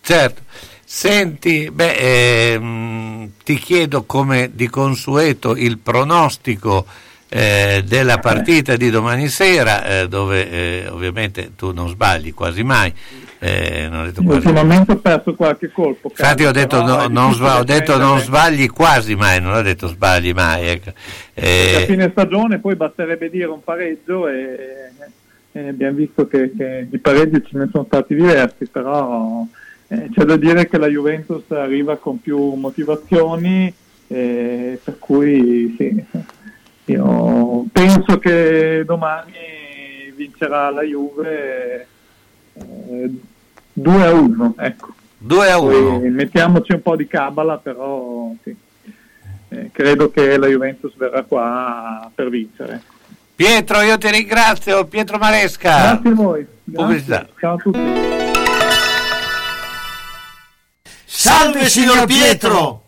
Certo. Senti, beh, ehm, ti chiedo come di consueto il pronostico eh, della partita di domani sera, eh, dove eh, ovviamente tu non sbagli quasi mai. Eh, non Ultimamente ho perso qualche colpo. Infatti ho detto, no, non, sbagli, ho detto non sbagli quasi mai, non ho detto sbagli mai. Ecco. a fine stagione poi basterebbe dire un pareggio e, e abbiamo visto che, che i pareggi ce ne sono stati diversi, però eh, c'è da dire che la Juventus arriva con più motivazioni, eh, per cui sì, io penso che domani vincerà la Juve eh, 2 a 1. Ecco. 2 a 1. Poi mettiamoci un po' di cabala, però sì. Eh, credo che la Juventus verrà qua per vincere. Pietro, io ti ringrazio, Pietro Maresca. Grazie a voi. Pubblicità. Ciao a tutti. Salve signor Pietro!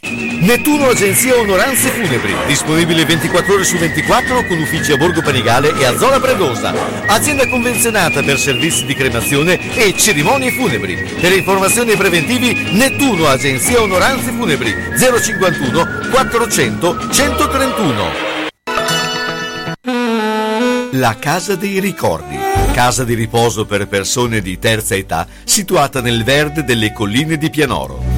Nettuno Agenzia Onoranze Funebri, disponibile 24 ore su 24 con uffici a Borgo Panigale e a Zola Predosa. Azienda convenzionata per servizi di cremazione e cerimonie funebri. Per informazioni preventivi Nettuno Agenzia Onoranze Funebri 051 400 131. La Casa dei Ricordi, casa di riposo per persone di terza età, situata nel verde delle colline di Pianoro.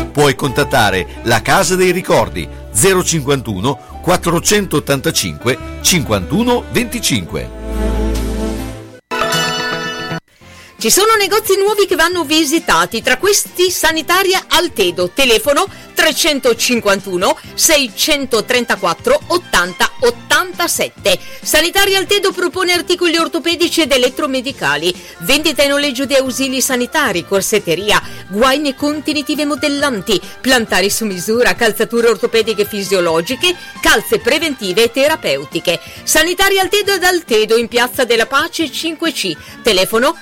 Puoi contattare la Casa dei Ricordi 051 485 51 25. Ci sono negozi nuovi che vanno visitati, tra questi Sanitaria Altedo, telefono 351 634 80 87. Sanitaria Altedo propone articoli ortopedici ed elettromedicali, vendita e noleggio di ausili sanitari, corsetteria, guaine contenitive modellanti, plantari su misura, calzature ortopediche fisiologiche, calze preventive e terapeutiche. Sanitaria Altedo ed Altedo in Piazza della Pace 5C, telefono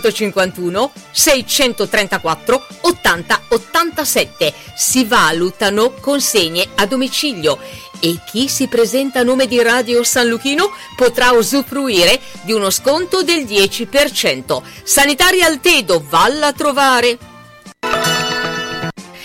351 634 80 87. Si valutano consegne a domicilio e chi si presenta a nome di Radio San Luchino potrà usufruire di uno sconto del 10%. Sanitaria Altedo, valla a trovare!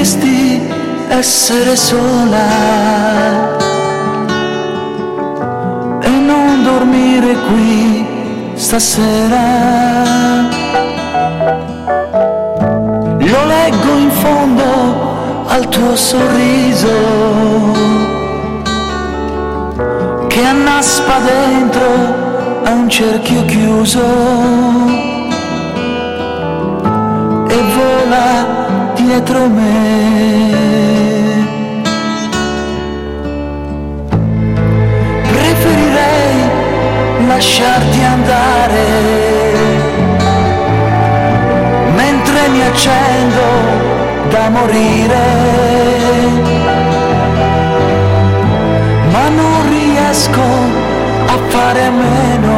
Preferiresti essere sola e non dormire qui stasera. Lo leggo in fondo al tuo sorriso che annaspa dentro a un cerchio chiuso e vola dietro me. Preferirei lasciarti andare. Mentre mi accendo da morire, ma non riesco a fare a meno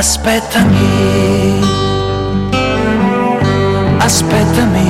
Aspettami, aspettami.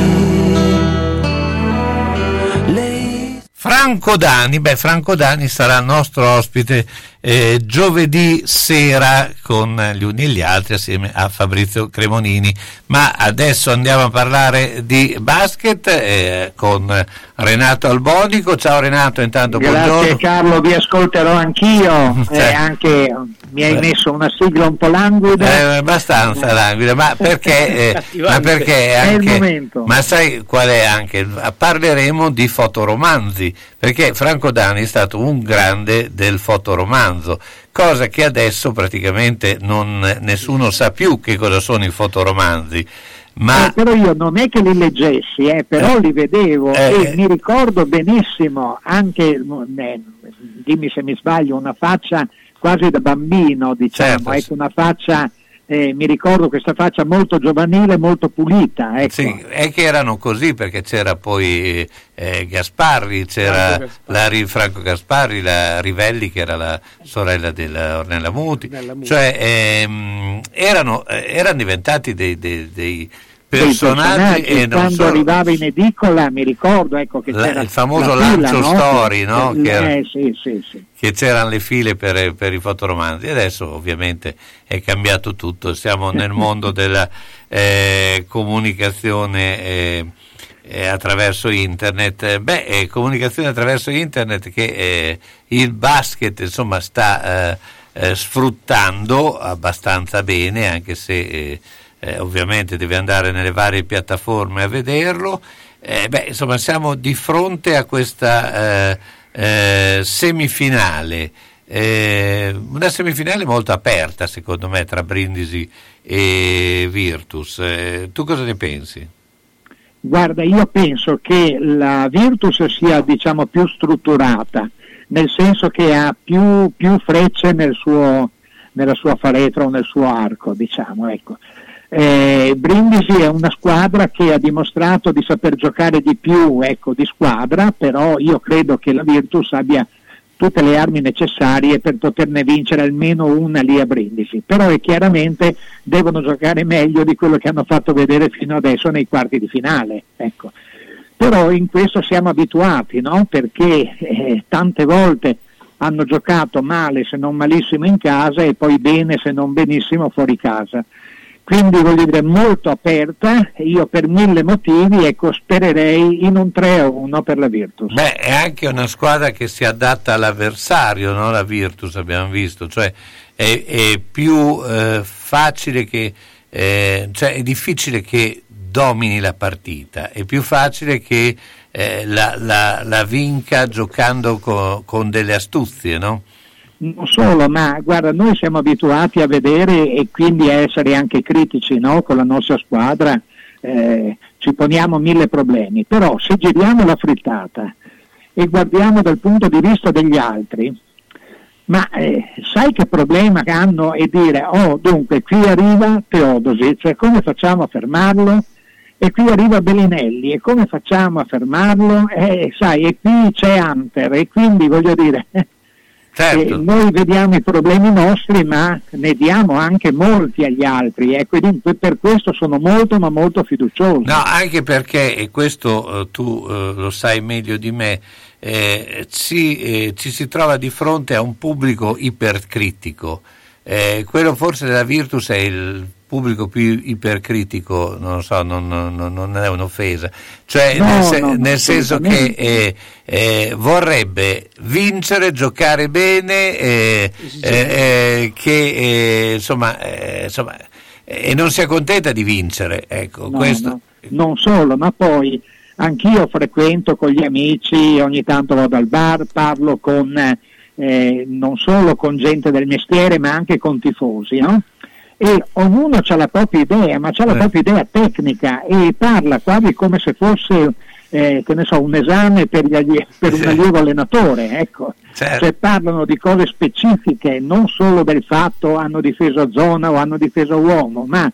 Franco Dani, beh Franco Dani sarà nostro ospite eh, giovedì sera con gli uni e gli altri assieme a Fabrizio Cremonini, ma adesso andiamo a parlare di basket eh, con Renato Albonico, ciao Renato intanto Grazie buongiorno. Carlo, vi ascolterò anch'io, Sì. eh, anche mi hai messo una sigla un po' languida. Eh, abbastanza languida, ma perché, eh, ma perché anche, ma sai qual è anche? Parleremo di fotoromanzi, perché Franco Dani è stato un grande del fotoromanzo, cosa che adesso praticamente non, nessuno sa più che cosa sono i fotoromanzi. Ma Eh, però io non è che li leggessi, eh, però li vedevo Eh, e mi ricordo benissimo anche, eh, dimmi se mi sbaglio, una faccia quasi da bambino, diciamo, Certo, ecco, una faccia, eh, mi ricordo questa faccia molto giovanile, molto pulita. Ecco. Sì, è che erano così perché c'era poi eh, Gasparri, c'era Franco la Ri- Franco Gasparri, la Rivelli che era la sorella della Ornella Muti, Muti. cioè ehm, erano, eh, erano diventati dei- dei Dei personaggi e quando solo. arrivava in edicola mi ricordo ecco, che La- c'era il famoso la fila, lancio no? story, no? Eh, Che era- eh, sì, sì, sì. che c'erano le file per, per i fotoromanzi. Adesso ovviamente è cambiato tutto, siamo nel mondo della eh, comunicazione eh, eh, attraverso internet. Eh, Beh, eh, comunicazione attraverso internet che eh, il basket insomma sta eh, sfruttando abbastanza bene, anche se eh, ovviamente deve andare nelle varie piattaforme a vederlo. Eh, beh, insomma, siamo di fronte a questa eh, eh, semifinale, eh, una semifinale molto aperta secondo me tra Brindisi e Virtus. Eh, tu cosa ne pensi? Guarda, io penso che la Virtus sia diciamo più strutturata, nel senso che ha più, più frecce nel suo, nella sua faretra o nel suo arco, diciamo, ecco. Eh, Brindisi è una squadra che ha dimostrato di saper giocare di più ecco, di squadra, però io credo che la Virtus abbia tutte le armi necessarie per poterne vincere almeno una lì a Brindisi, però è chiaramente devono giocare meglio di quello che hanno fatto vedere fino adesso nei quarti di finale. Ecco. Però in questo siamo abituati, no? perché eh, tante volte hanno giocato male se non malissimo in casa e poi bene se non benissimo fuori casa. Quindi voglio dire molto aperta, io per mille motivi ecco, spererei in un 3-1 per la Virtus. Beh, è anche una squadra che si adatta all'avversario, no? la Virtus abbiamo visto, cioè è, è più eh, facile che, eh, cioè è difficile che domini la partita, è più facile che eh, la, la- la vinca giocando co- con delle astuzie, no? Non solo, ma guarda, noi siamo abituati a vedere e quindi a essere anche critici no? con la nostra squadra, eh, ci poniamo mille problemi, però se giriamo la frittata e guardiamo dal punto di vista degli altri, ma eh, sai che problema hanno è dire, oh dunque qui arriva Teodosi, cioè come facciamo a fermarlo? E qui arriva Bellinelli, e come facciamo a fermarlo? Eh, sai, e qui c'è Hunter, e quindi voglio dire, Certo. noi vediamo i problemi nostri, ma ne diamo anche molti agli altri, ecco, e dunque per questo sono molto ma molto fiducioso. No, anche perché, e questo eh, tu eh, lo sai meglio di me, eh, ci, eh, ci si trova di fronte a un pubblico ipercritico. Eh, quello forse della Virtus è il pubblico più ipercritico, non lo so, non, non- non è un'offesa, cioè No, nel, se- no, nel senso che eh, eh, vorrebbe vincere, giocare bene, eh, eh, eh, che insomma, insomma, e non si accontenta di vincere, ecco, No, questo. no, non solo, ma poi anch'io frequento con gli amici, ogni tanto vado al bar, parlo con eh, non solo con gente del mestiere, ma anche con tifosi, no? E ognuno ha la propria idea, ma ha la Eh. propria idea tecnica e parla quasi come se fosse eh, che ne so, un esame per, gli per un allievo allenatore, ecco. Certo. Cioè parlano di cose specifiche, non solo del fatto hanno difeso zona o hanno difeso uomo, ma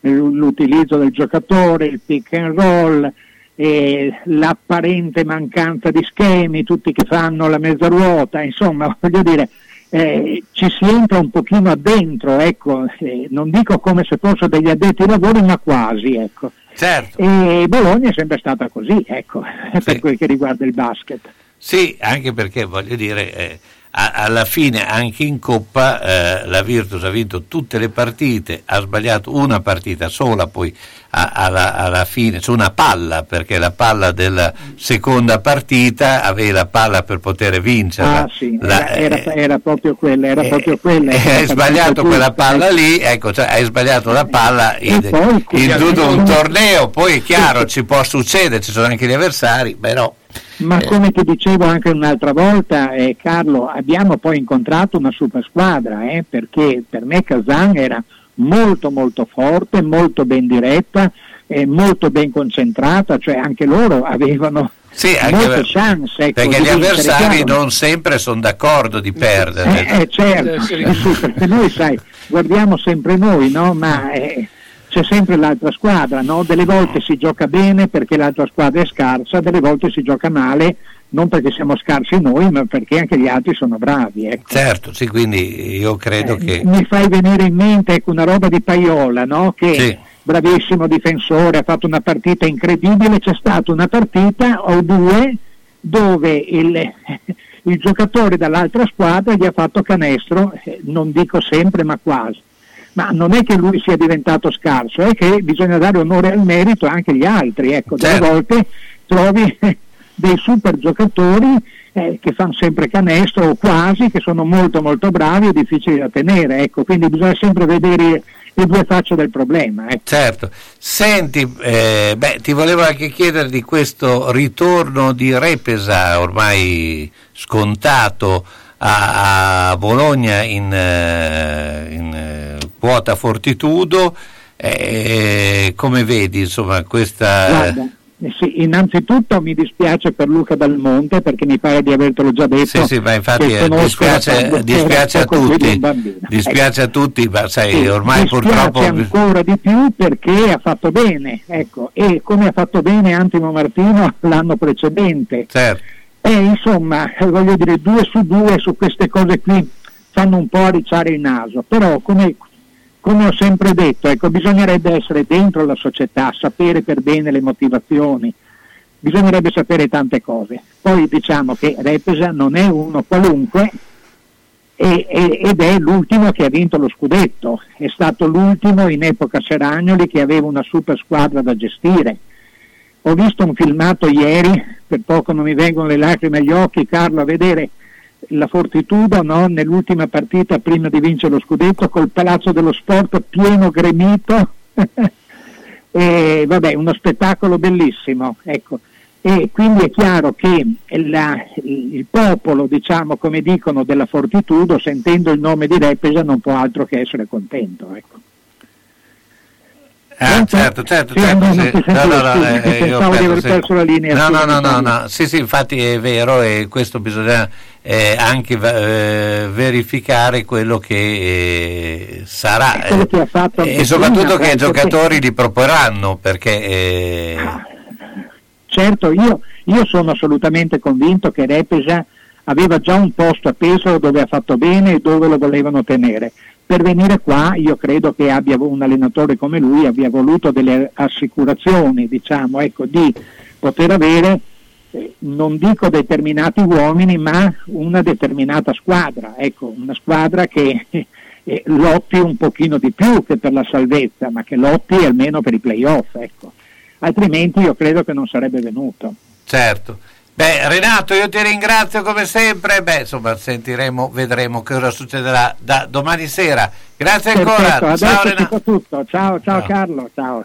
eh, l'utilizzo del giocatore, il pick and roll, eh, l'apparente mancanza di schemi, tutti che fanno la mezza ruota, insomma, voglio dire, eh, ci si entra un pochino addentro, ecco, eh, non dico come se fossero degli addetti ai lavori, ma quasi, ecco. Certo. E Bologna è sempre stata così, ecco, per quel che riguarda il basket. Sì, anche perché voglio dire, eh, alla fine anche in Coppa eh, la Virtus ha vinto tutte le partite, ha sbagliato una partita sola poi alla, alla fine, su una palla, perché la palla della seconda partita aveva la palla per poter vincerla. Ah sì, La- era, era- era proprio quella, era proprio quella. eh, era hai la sbagliato quella palla ecco. lì, ecco, cioè, hai sbagliato la palla in, poi, in tutto un torneo, poi è chiaro, ci può succedere, ci sono anche gli avversari, però... Ma Eh. come ti dicevo anche un'altra volta, eh, Carlo, abbiamo poi incontrato una super squadra, eh, perché per me Kazan era molto molto forte, molto ben diretta, eh, molto ben concentrata, cioè anche loro avevano Sì, anche molte per- chance. ecco, perché gli avversari non sempre sono d'accordo di perdere. Eh, eh, certo, eh, sì, perché noi sai, guardiamo sempre noi, no? ma eh, c'è sempre l'altra squadra, no? delle volte si gioca bene perché l'altra squadra è scarsa, delle volte si gioca male, non perché siamo scarsi noi, ma perché anche gli altri sono bravi. Ecco. Certo, sì, quindi io credo che... Mi fai venire in mente ecco, una roba di Paiola, no? che Sì. bravissimo difensore, ha fatto una partita incredibile, c'è stata una partita o due dove il, il giocatore dall'altra squadra gli ha fatto canestro, eh, non dico sempre ma quasi. Ma non è che lui sia diventato scarso, è che bisogna dare onore al merito anche agli altri. Ecco, delle Certo. volte trovi dei super giocatori eh, che fanno sempre canestro o quasi, che sono molto molto bravi e difficili da tenere. Ecco, quindi bisogna sempre vedere le due facce del problema. ecco. Certo, senti, eh, beh, ti volevo anche chiedere di questo ritorno di Repesa ormai scontato a, a Bologna in, eh, in, eh, quota fortitudo, eh, come vedi insomma questa... Guarda, sì, innanzitutto mi dispiace per Luca Dal Monte perché mi pare di avertelo già detto. Sì, sì, ma infatti eh, dispiace, dispiace a tutti, dispiace a tutti, ma sai, Sì, ormai purtroppo... ancora di più perché ha fatto bene, ecco, e come ha fatto bene Antimo Martino l'anno precedente. Certo. E insomma, voglio dire, due su due su queste cose qui fanno un po' arricciare il naso, però come, come ho sempre detto, ecco, bisognerebbe essere dentro la società, sapere per bene le motivazioni, bisognerebbe sapere tante cose. Poi diciamo che Repesa non è uno qualunque e- e- ed è l'ultimo che ha vinto lo scudetto, è stato l'ultimo in epoca Seragnoli che aveva una super squadra da gestire. Ho visto un filmato ieri, per poco non mi vengono le lacrime agli occhi, Carlo, a vedere la Fortitudo no, nell'ultima partita prima di vincere lo scudetto col Palazzo dello Sport pieno gremito. e vabbè, uno spettacolo bellissimo. Ecco. e quindi è chiaro che la, il popolo, diciamo come dicono, della Fortitudo, sentendo il nome di Repesa non può altro che essere contento. Ecco. Ah, certo, certo, certo. no, sì. No, no, no, eh, pensavo io di aver penso, sì. perso la linea. No, no, no, no. Sì, sì, infatti è vero e questo bisogna eh, anche eh, verificare quello che eh, sarà Quello che eh, e soprattutto che perché- giocatori li proporranno perché eh, Certo, io, io sono assolutamente convinto che Repesa aveva già un posto appeso dove ha fatto bene e dove lo volevano tenere. Per venire qua io credo che abbia un allenatore come lui abbia voluto delle assicurazioni, diciamo, ecco, di poter avere, eh, non dico determinati uomini, ma una determinata squadra, ecco, una squadra che eh, lotti un pochino di più che per la salvezza, ma che lotti almeno per i playoff, ecco. Altrimenti io credo che non sarebbe venuto. certo. Beh, Renato, io ti ringrazio come sempre. Beh, insomma, sentiremo, vedremo che cosa succederà da domani sera. Grazie ancora. Perfetto, Ciao Renato. tutto. Ciao, ciao Carlo, ciao.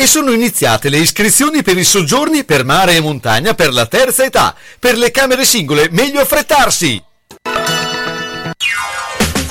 E sono iniziate le iscrizioni per i soggiorni per mare e montagna per la terza età. Per le camere singole, meglio affrettarsi!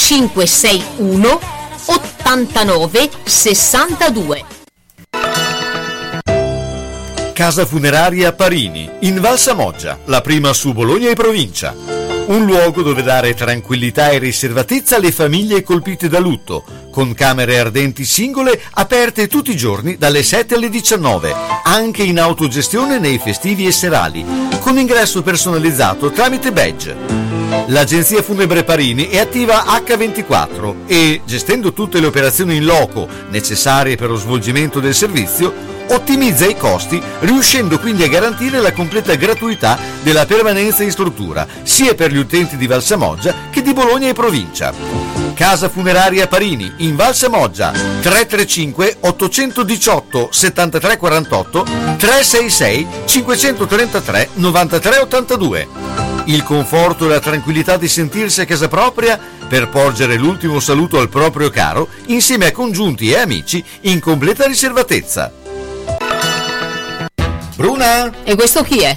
561 89 62. Casa funeraria Parini, in Val Samoggia, la prima su Bologna e provincia. Un luogo dove dare tranquillità e riservatezza alle famiglie colpite da lutto, con camere ardenti singole aperte tutti i giorni dalle 7 alle 19, anche in autogestione nei festivi e serali, con ingresso personalizzato tramite badge. L'agenzia funebre Parini è attiva H24 e, gestendo tutte le operazioni in loco necessarie per lo svolgimento del servizio, ottimizza i costi, riuscendo quindi a garantire la completa gratuità della permanenza in struttura, sia per gli utenti di Valsamoggia che di Bologna e provincia. Casa funeraria Parini, in Valsamoggia, 335 818 7348 366 533 9382. Il conforto e la tranquillità di sentirsi a casa propria per porgere l'ultimo saluto al proprio caro insieme a congiunti e amici in completa riservatezza. Bruna? E questo chi è?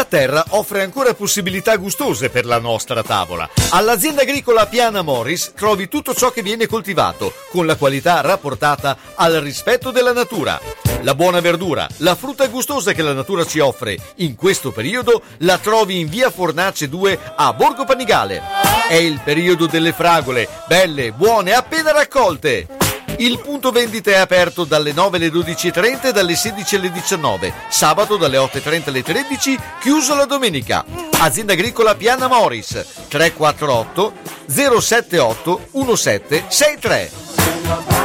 La terra offre ancora possibilità gustose per la nostra tavola. All'azienda agricola Piana Morris trovi tutto ciò che viene coltivato, con la qualità rapportata al rispetto della natura. La buona verdura, la frutta gustosa che la natura ci offre in questo periodo la trovi in via Fornace 2 a Borgo Panigale. È il periodo delle fragole, belle, buone, appena raccolte. Il punto vendita è aperto dalle 9 alle 12.30 e dalle 16 alle 19. Sabato dalle 8.30 alle 13, chiuso la domenica. Azienda agricola Piana Morris 348 078 1763.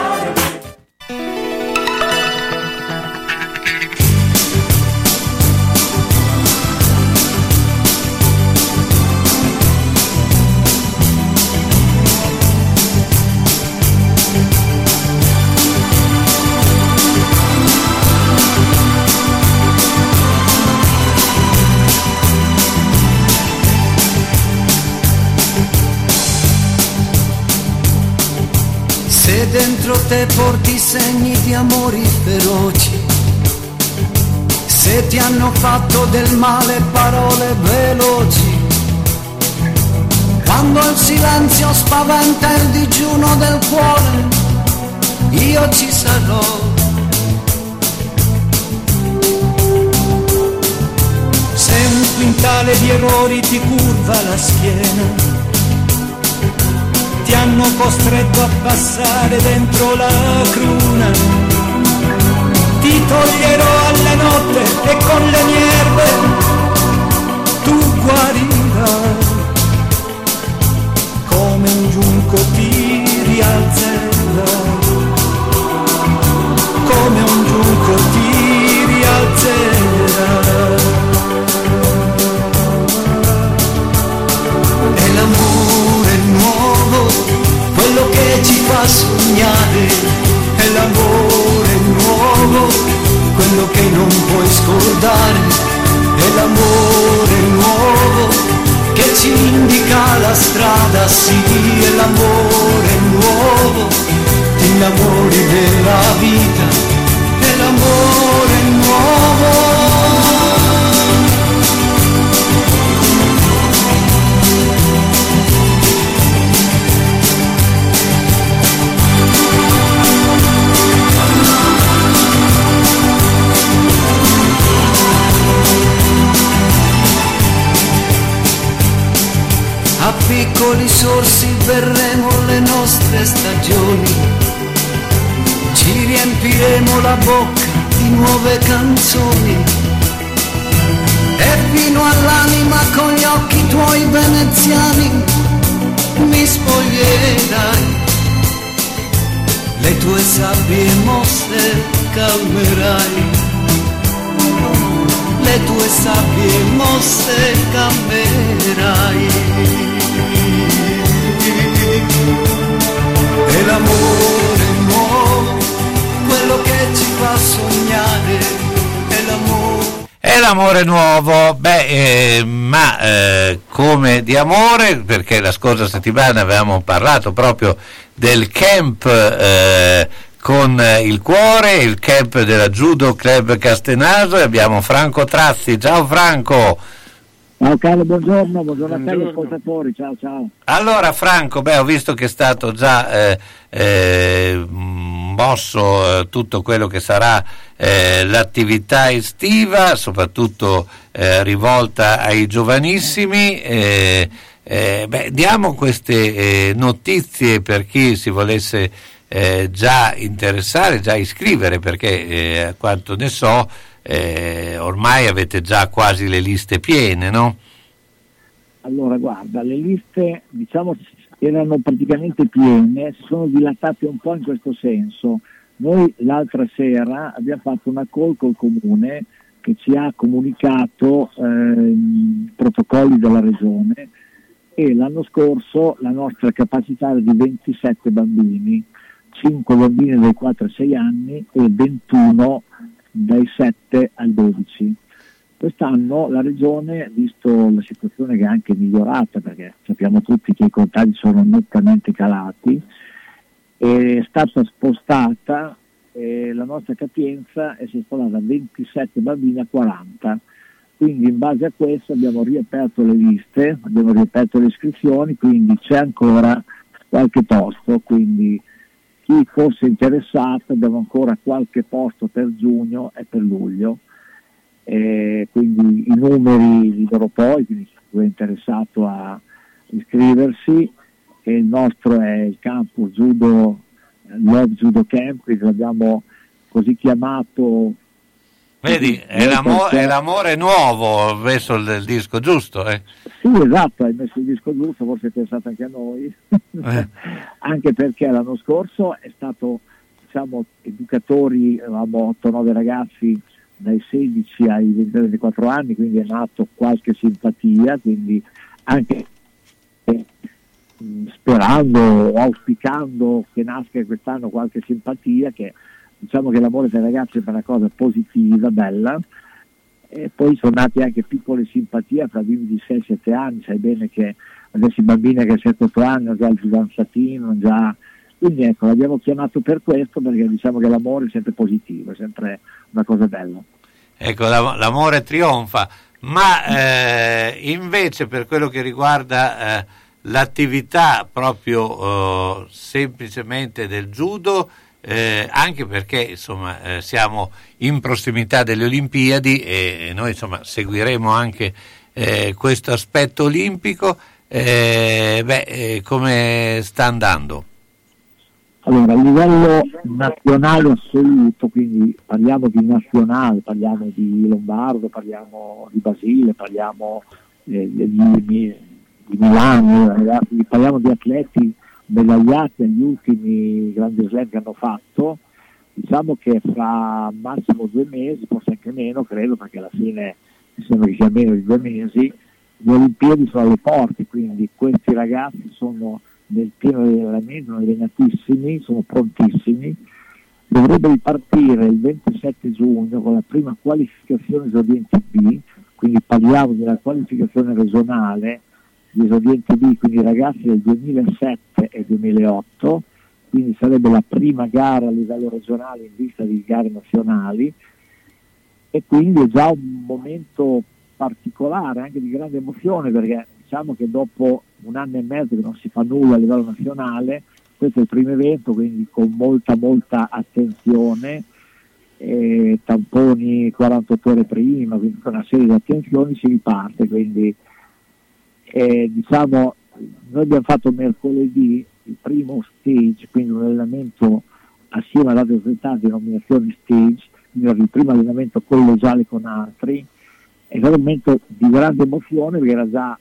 Dentro te porti segni di amori feroci, se ti hanno fatto del male parole veloci, quando il silenzio spaventa il digiuno del cuore, io ci sarò. Se un quintale di errori ti curva la schiena, ti hanno costretto a passare dentro la cruna. Ti toglierò alle notte e con le mie erbe tu guarirai. Come un giunco ti innamori della vita, è l'amore nuovo. A piccoli sorsi berremo riempiremo la bocca di nuove canzoni. E fino all'anima con gli occhi tuoi veneziani mi spoglierai, le tue sabbie mosse calmerai. Le tue sabbie mosse cambierai. E l'amore sognare, è l'amore. È l'amore nuovo, beh, eh, ma eh, come di amore, perché la scorsa settimana avevamo parlato proprio del camp eh, con il cuore, il camp della Judo Club Castenaso e abbiamo Franco Trazzi. Ciao Franco! Ciao Carlo, buongiorno, buongiorno a te ascoltatori, ciao ciao. Allora Franco, beh, ho visto che è stato già eh, eh, mosso eh, tutto quello che sarà eh, l'attività estiva, soprattutto eh, rivolta ai giovanissimi. eh, eh, beh, diamo queste eh, notizie per chi si volesse già interessare, già iscrivere, perché a quanto ne so ormai avete già quasi le liste piene, no? Allora guarda, le liste diciamo erano praticamente piene, si sono dilatate un po' in questo senso. Noi l'altra sera abbiamo fatto una call col comune che ci ha comunicato eh, i protocolli della regione e l'anno scorso la nostra capacità era di 27 bambini, 5 bambini dai 4 ai 6 anni e 21 dai 7 al 12. Quest'anno la Regione, visto la situazione che è anche migliorata, perché sappiamo tutti che i contagi sono nettamente calati, è stata spostata e la nostra capienza è spostata da 27 bambini a 40. Quindi in base a questo abbiamo riaperto le liste, abbiamo riaperto le iscrizioni, quindi c'è ancora qualche posto, quindi chi fosse interessato abbiamo ancora qualche posto per giugno e per luglio. E quindi i numeri li darò poi, quindi chi è interessato a iscriversi. E il nostro è il campus Judo, Love Judo Camp, quindi l'abbiamo così chiamato. Vedi, è, l'amo- è l'amore nuovo, ho messo il, il disco giusto. Eh? Sì, esatto, hai messo il disco giusto, forse è pensato anche a noi, Eh. anche perché l'anno scorso è stato, diciamo, educatori, avevamo 8-9 ragazzi dai 16 ai 23-24 anni, quindi è nato qualche simpatia, quindi anche eh, sperando auspicando che nasca quest'anno qualche simpatia, che diciamo che l'amore tra i ragazzi è una cosa positiva, bella, e poi sono nate anche piccole simpatie fra bimbi di 6-7 anni, sai bene che adesso i bambini che 7-8 anni hanno già il fidanzatino, hanno già Quindi ecco, l'abbiamo chiamato per questo perché diciamo che l'amore è sempre positivo, è sempre una cosa bella. Ecco, l'amore trionfa, ma eh, invece per quello che riguarda eh, l'attività proprio eh, semplicemente del judo, eh, anche perché insomma, eh, siamo in prossimità delle Olimpiadi e, noi insomma, seguiremo anche eh, questo aspetto olimpico, beh, come sta andando? Allora, a livello nazionale assoluto, quindi parliamo di nazionale, parliamo di Lombardo, parliamo di Basile, parliamo eh, di, di, di, Milano, ragazzi, parliamo di atleti medagliati agli ultimi grandi slam che hanno fatto, diciamo che fra massimo due mesi, forse anche meno, credo, perché alla fine mi sembra che sia meno di due mesi, le Olimpiadi sono alle porte, quindi questi ragazzi sono nel pieno dell'allenamento, sono allenatissimi, sono prontissimi. Dovrebbe ripartire il 27 giugno con la prima qualificazione esordienti B, quindi parliamo della qualificazione regionale di esordienti B, quindi ragazzi del 2007 e 2008, quindi sarebbe la prima gara a livello regionale in vista di gare nazionali e quindi è già un momento particolare, anche di grande emozione perché diciamo che dopo un anno e mezzo che non si fa nulla a livello nazionale, questo è il primo evento, quindi con molta molta attenzione, eh, tamponi 48 ore prima, quindi con una serie di attenzioni si riparte, quindi eh, diciamo noi abbiamo fatto mercoledì il primo stage, quindi un allenamento assieme ad altre società di nominazione stage, quindi il primo allenamento collegiale con altri, è stato un momento di grande emozione perché era già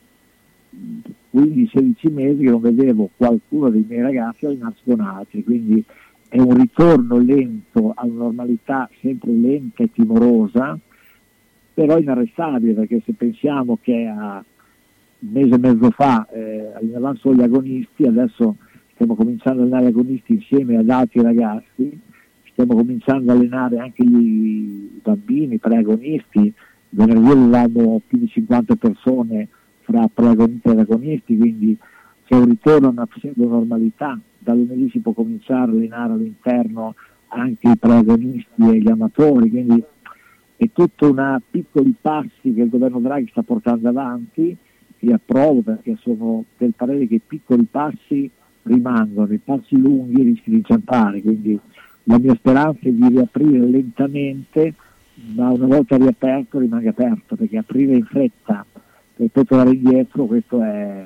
15-16 mesi che non vedevo qualcuno dei miei ragazzi allenarsi con altri, quindi è un ritorno lento alla normalità, sempre lenta e timorosa, però inarrestabile perché se pensiamo che a un mese e mezzo fa eh, allenavamo solo gli agonisti, adesso stiamo cominciando a allenare gli agonisti insieme ad altri ragazzi, stiamo cominciando a allenare anche gli bambini pre-agonisti, venerdì avevamo più di 50 persone fra protagonisti agonisti, quindi c'è un ritorno a una pseudo normalità, da lunedì si può cominciare a allenare all'interno anche i protagonisti e gli amatori, quindi è tutta una piccoli passi che il governo Draghi sta portando avanti, che approvo perché sono del parere che i piccoli passi rimangono, i passi lunghi rischi di inciampare, quindi la mia speranza è di riaprire lentamente, ma una volta riaperto rimane aperto, perché aprire in fretta e poi tornare indietro, questo è,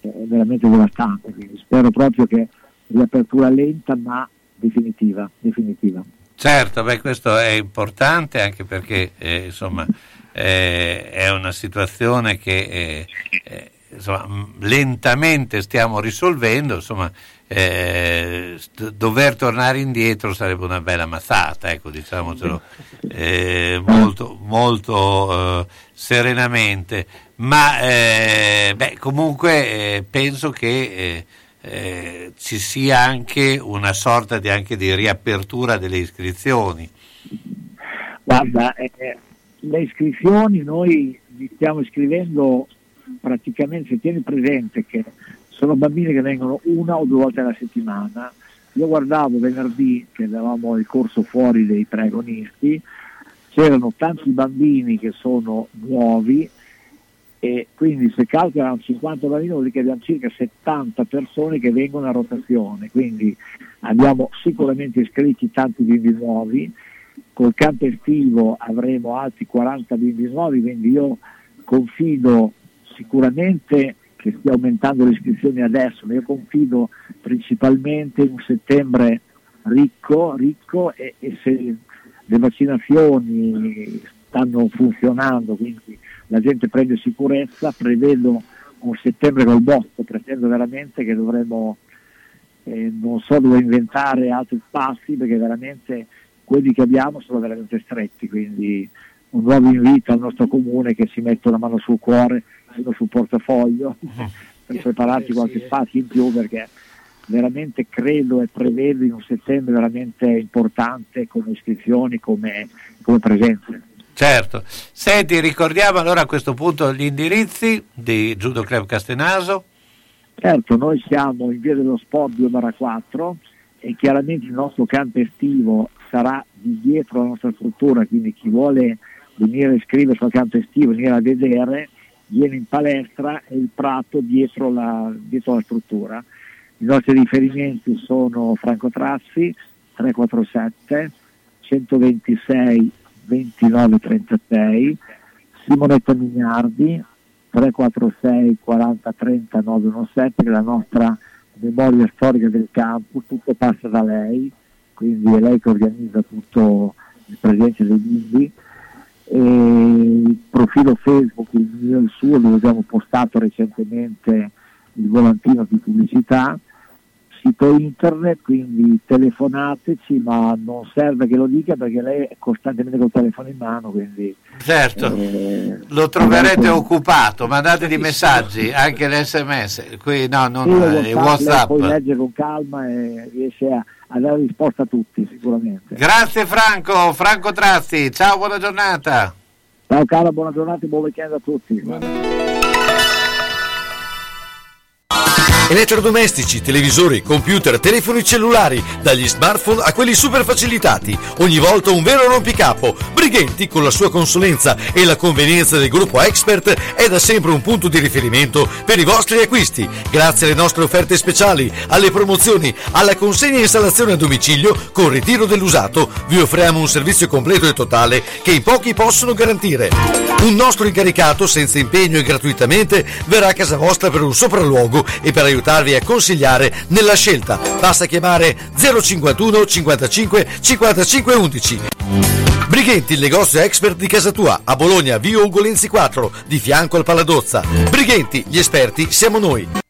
è veramente devastante. Quindi spero proprio che riapertura lenta ma definitiva. definitiva. Certo, beh, questo è importante anche perché eh, insomma, eh, è una situazione che eh, insomma, lentamente stiamo risolvendo, insomma, eh, dover tornare indietro sarebbe una bella mazzata, ecco, diciamocelo eh, molto, molto eh, serenamente, ma eh, beh, comunque eh, penso che eh, ci sia anche una sorta di, anche di riapertura delle iscrizioni. Guarda, le iscrizioni noi li stiamo iscrivendo praticamente, se tieni presente che sono bambini che vengono una o due volte alla settimana. Io guardavo venerdì che avevamo il corso fuori dei protagonisti, c'erano tanti bambini che sono nuovi e quindi se calcolano 50 bambini vuol dire che abbiamo circa 70 persone che vengono a rotazione, quindi abbiamo sicuramente iscritti tanti bimbi nuovi, col campo estivo avremo altri 40 bimbi nuovi, quindi io confido sicuramente che stia aumentando le iscrizioni adesso, io confido principalmente in un settembre ricco, ricco e, e se le vaccinazioni stanno funzionando, quindi la gente prende sicurezza, prevedo un settembre col botto, pretendo veramente che dovremo, eh, non so dove inventare altri spazi perché veramente quelli che abbiamo sono veramente stretti, quindi un nuovo invito al nostro comune che si metta la mano sul cuore sul portafoglio per prepararci qualche spazio in più perché veramente credo e prevedo in un settembre veramente importante come iscrizioni, come, come presenze. Certo, senti ricordiamo allora a questo punto gli indirizzi di Judo Club Castenaso. Certo, noi siamo in via dello Sport 2-4 e chiaramente il nostro campo estivo sarà di dietro la nostra struttura, quindi chi vuole venire a iscriversi al campo estivo, venire a vedere, viene in palestra e il prato dietro la, dietro la struttura. I nostri riferimenti sono Franco Trassi 347 126 29 36, Simonetta Mignardi 346 40 30 917 che è la nostra memoria storica del campus, tutto passa da lei, quindi è lei che organizza tutto il presente dei bimbi. Il profilo Facebook, il mio e il suo, dove abbiamo postato recentemente il volantino di pubblicità, sito internet, quindi telefonateci, ma non serve che lo dica perché lei è costantemente col telefono in mano, quindi... Certo, eh, lo troverete esatto. occupato, mandatevi messaggi, anche l'SMS, qui no, non, eh, WhatsApp, Whatsapp. lei poi legge con calma e riesce a, a dare risposta a tutti sicuramente. Grazie Franco, Franco Trazzi, ciao, buona giornata. Ciao caro, buona giornata e buon weekend a tutti. Elettrodomestici, televisori, computer, telefoni cellulari, dagli smartphone a quelli super facilitati. Ogni volta un vero rompicapo. Brighenti, con la sua consulenza e la convenienza del gruppo Expert, è da sempre un punto di riferimento per i vostri acquisti. Grazie alle nostre offerte speciali, alle promozioni, alla consegna e installazione a domicilio con ritiro dell'usato, vi offriamo un servizio completo e totale che in pochi possono garantire. Un nostro incaricato, senza impegno e gratuitamente, verrà a casa vostra per un sopralluogo e per aiutarvi a consigliare nella scelta. Basta chiamare 051 55 55 11. Brighenti, il negozio expert di casa tua, a Bologna, via Ugolenzi 4, di fianco al Paladozza. Brighenti, gli esperti siamo noi.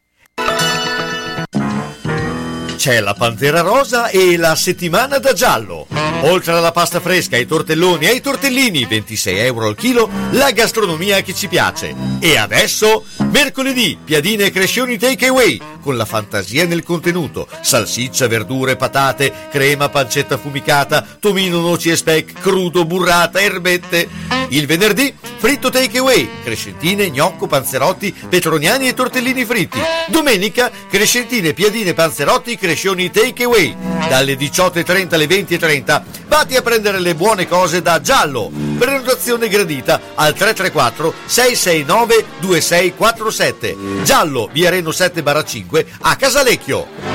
C'è la Pantera Rosa e la settimana da giallo. Oltre alla pasta fresca, ai tortelloni e ai tortellini, 26 euro al chilo, la gastronomia che ci piace. E adesso, mercoledì, piadine e crescioni take away, con la fantasia nel contenuto. Salsiccia, verdure, patate, crema, pancetta affumicata, tomino, noci e speck, crudo, burrata, erbette. Il venerdì, fritto take away, crescentine, gnocco, panzerotti, petroniani e tortellini fritti. Domenica, crescentine, piadine, panzerotti, crescioni take away. Dalle 18.30 alle 20.30 vatti a prendere le buone cose da Giallo. Prenotazione gradita al 334 669 2647. Giallo, via Reno 7 5 a Casalecchio.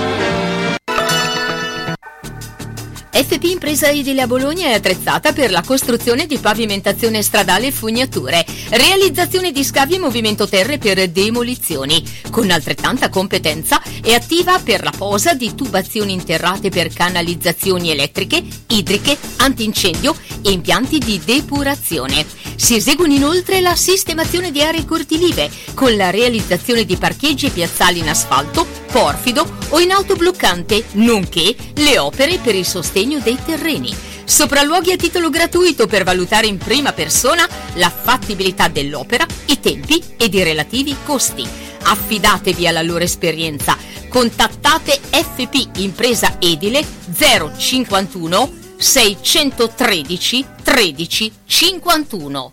FP Impresa Edile a Bologna è attrezzata per la costruzione di pavimentazione stradale e fognature, realizzazione di scavi e movimento terre per demolizioni. Con altrettanta competenza è attiva per la posa di tubazioni interrate per canalizzazioni elettriche, idriche, antincendio e impianti di depurazione. Si eseguono inoltre la sistemazione di aree cortilive con la realizzazione di parcheggi e piazzali in asfalto, porfido o in autobloccante, nonché le opere per il sostegno dei terreni. Sopralluoghi a titolo gratuito per valutare in prima persona la fattibilità dell'opera, i tempi ed i relativi costi. Affidatevi alla loro esperienza. Contattate FP Impresa Edile 051 613 13 51.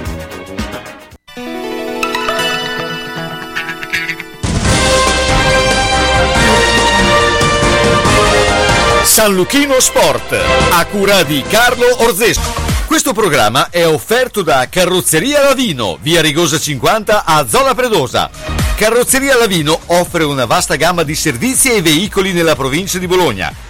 San Luchino Sport, a cura di Carlo Orzesco. Questo programma è offerto da Carrozzeria Lavino, via Rigosa 50 a Zola Predosa. Carrozzeria Lavino offre una vasta gamma di servizi e veicoli nella provincia di Bologna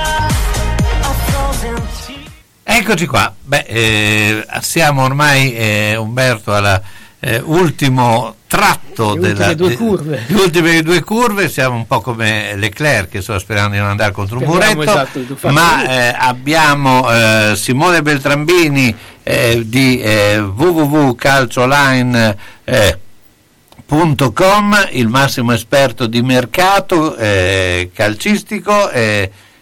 Eccoci qua, Beh, eh, siamo ormai eh, Umberto alla eh, tratto Le ultime della, due de- curve. le ultime due curve, siamo un po' come Leclerc che sto sperando di non andare contro un Speriamo, muretto, esatto, ma eh, abbiamo eh, Simone Beltrambini eh, di eh, www.calcioline eh, .com, il massimo esperto di mercato calcistico.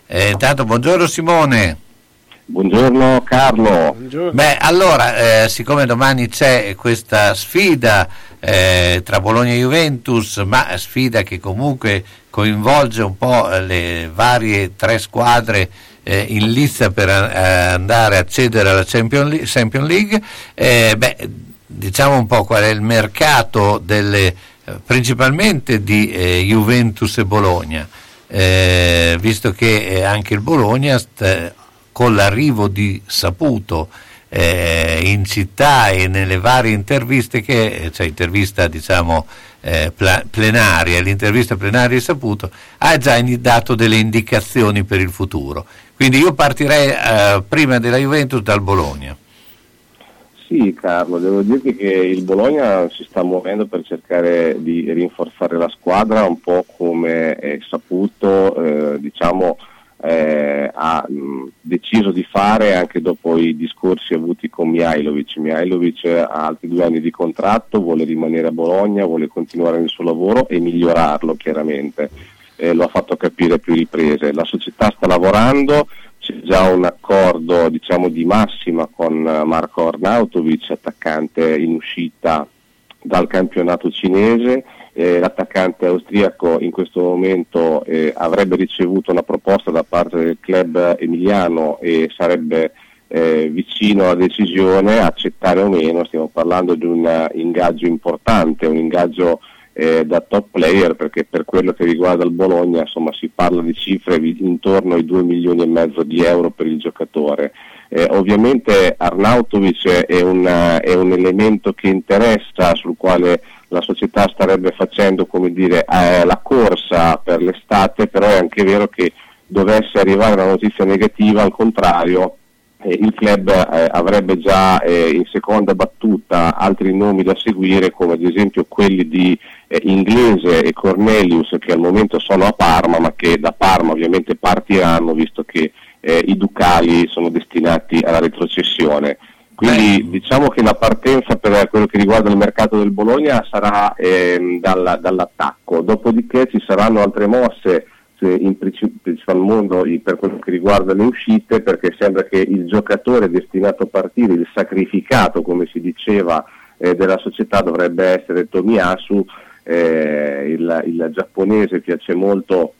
Intanto buongiorno Simone. Buongiorno Carlo. Beh, allora, eh, siccome domani c'è questa sfida eh, tra Bologna e Juventus, ma sfida che comunque coinvolge un po' le varie tre squadre eh, in lista per eh, andare a accedere alla Champion League, Champion League, eh, beh, diciamo un po' qual è il mercato delle, eh, principalmente di eh, Juventus e Bologna, eh, visto che anche il Bologna st- con l'arrivo di Saputo eh, in città e nelle varie interviste che, cioè intervista diciamo eh, plenaria, l'intervista plenaria di Saputo, ha già dato delle indicazioni per il futuro. Quindi io partirei eh, prima della Juventus dal Bologna. Sì Carlo, devo dirti che il Bologna si sta muovendo per cercare di rinforzare la squadra un po' come è saputo, eh, diciamo, eh, ha mh, deciso di fare anche dopo i discorsi avuti con Mihailovic. Mihailovic ha altri due anni di contratto, vuole rimanere a Bologna, vuole continuare nel suo lavoro e migliorarlo chiaramente. Eh, lo ha fatto capire a più riprese. La società sta lavorando, c'è già un accordo diciamo, di massima con Marco Arnautovic, attaccante in uscita dal campionato cinese. Eh, l'attaccante austriaco in questo momento eh, avrebbe ricevuto una proposta da parte del club emiliano e sarebbe eh, vicino alla decisione, accettare o meno, stiamo parlando di un ingaggio importante, un ingaggio eh, da top player perché per quello che riguarda il Bologna insomma, si parla di cifre intorno ai 2 milioni e mezzo di euro per il giocatore. Eh, ovviamente Arnautovic è un, è un elemento che interessa, sul quale la società starebbe facendo dire, eh, la corsa per l'estate, però è anche vero che dovesse arrivare una notizia negativa, al contrario, eh, il club eh, avrebbe già eh, in seconda battuta altri nomi da seguire, come ad esempio quelli di eh, Inglese e Cornelius, che al momento sono a Parma, ma che da Parma ovviamente partiranno, visto che eh, i Ducali sono destinati alla retrocessione. Quindi diciamo che la partenza per quello che riguarda il mercato del Bologna sarà ehm, dalla- dall'attacco, dopodiché ci saranno altre mosse in princi- principal modo i- per quello che riguarda le uscite, perché sembra che il giocatore destinato a partire, il sacrificato come si diceva eh, della società dovrebbe essere Tomiyasu, eh, il, il giapponese piace molto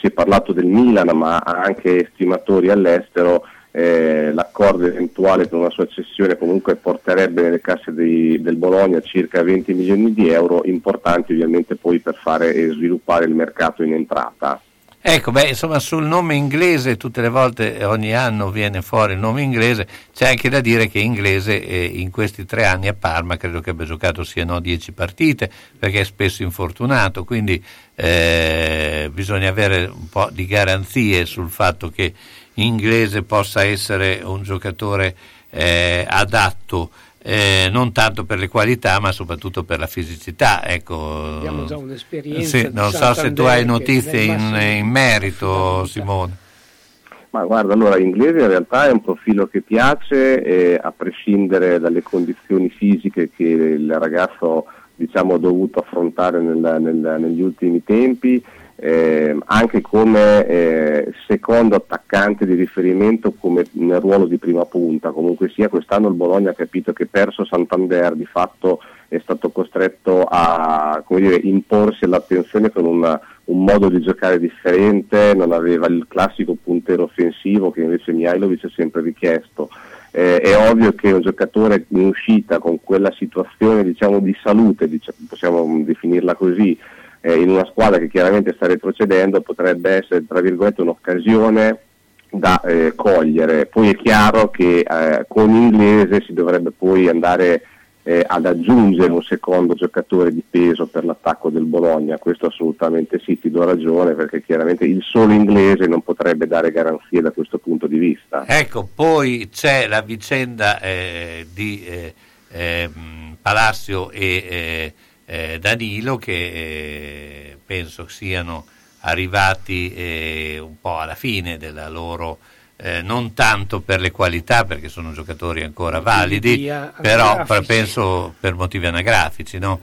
si è parlato del Milan, ma ha anche stimatori all'estero, eh, l'accordo eventuale per una sua cessione comunque porterebbe nelle casse dei, del Bologna circa 20 milioni di euro, importanti ovviamente poi per fare e sviluppare il mercato in entrata. Ecco, beh, insomma, sul nome inglese, tutte le volte, ogni anno viene fuori il nome inglese, c'è anche da dire che inglese eh, in questi tre anni a Parma credo che abbia giocato sì no 10 partite, perché è spesso infortunato, quindi eh, bisogna avere un po' di garanzie sul fatto che inglese possa essere un giocatore eh, adatto eh, non tanto per le qualità ma soprattutto per la fisicità. Ecco, Abbiamo già un'esperienza. Sì, non so se tu hai notizie in, in, merito Simone. Ma guarda, allora inglese in realtà è un profilo che piace eh, a prescindere dalle condizioni fisiche che il ragazzo diciamo, ha dovuto affrontare nel, nel, negli ultimi tempi eh, anche come eh, secondo attaccante di riferimento come nel ruolo di prima punta, comunque sia quest'anno il Bologna ha capito che perso Santander di fatto è stato costretto a dire, imporsi all'attenzione con una, un modo di giocare differente, non aveva il classico puntero offensivo che invece Mihailovic ha sempre richiesto. Eh, è ovvio che un giocatore in uscita con quella situazione diciamo, di salute, diciamo, possiamo definirla così, eh, in una squadra che chiaramente sta retrocedendo potrebbe essere tra virgolette un'occasione da eh, cogliere. Poi è chiaro che eh, con Inglese si dovrebbe poi andare eh, ad aggiungere un secondo giocatore di peso per l'attacco del Bologna, questo assolutamente sì, ti do ragione perché chiaramente il solo inglese non potrebbe dare garanzie da questo punto di vista. Ecco, poi c'è la vicenda eh, di eh, eh, Palacio e eh, Danilo che eh, penso siano arrivati eh, un po' alla fine della loro eh, non tanto per le qualità perché sono giocatori ancora validi però per, penso per motivi anagrafici no?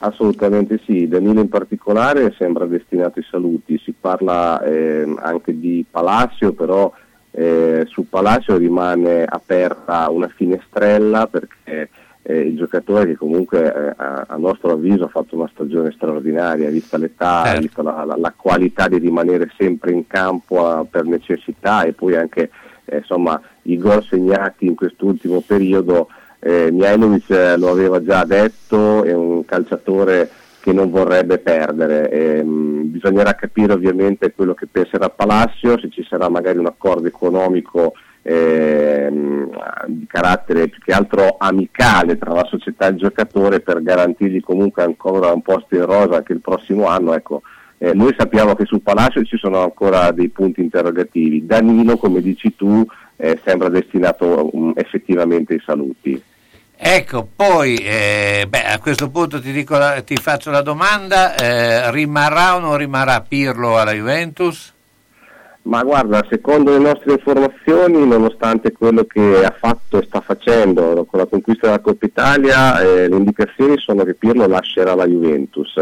Assolutamente sì, Danilo in particolare sembra destinato ai saluti, si parla eh, anche di Palacio, però eh, su Palacio rimane aperta una finestrella perché eh, il giocatore che comunque eh, a, a, nostro avviso ha fatto una stagione straordinaria, vista l'età, certo. vista la, la, la, qualità di rimanere sempre in campo eh, per necessità e poi anche eh, insomma, i gol segnati in quest'ultimo periodo. Eh, Mihailovic eh, lo aveva già detto, è un calciatore che non vorrebbe perdere. E, mh, mm, bisognerà capire ovviamente quello che penserà Palacio, se ci sarà magari un accordo economico ehm, di carattere più che altro amicale tra la società e il giocatore per garantirgli comunque ancora un posto in rosa anche il prossimo anno. Ecco, eh, noi sappiamo che sul Palacio ci sono ancora dei punti interrogativi. Danilo, come dici tu, eh, sembra destinato um, effettivamente ai saluti. Ecco, poi eh, beh, a questo punto ti, dico, ti faccio la domanda, eh, rimarrà o non rimarrà Pirlo alla Juventus? Ma guarda, secondo le nostre informazioni, nonostante quello che ha fatto e sta facendo con la conquista della Coppa Italia, eh, le indicazioni sono che Pirlo lascerà la Juventus.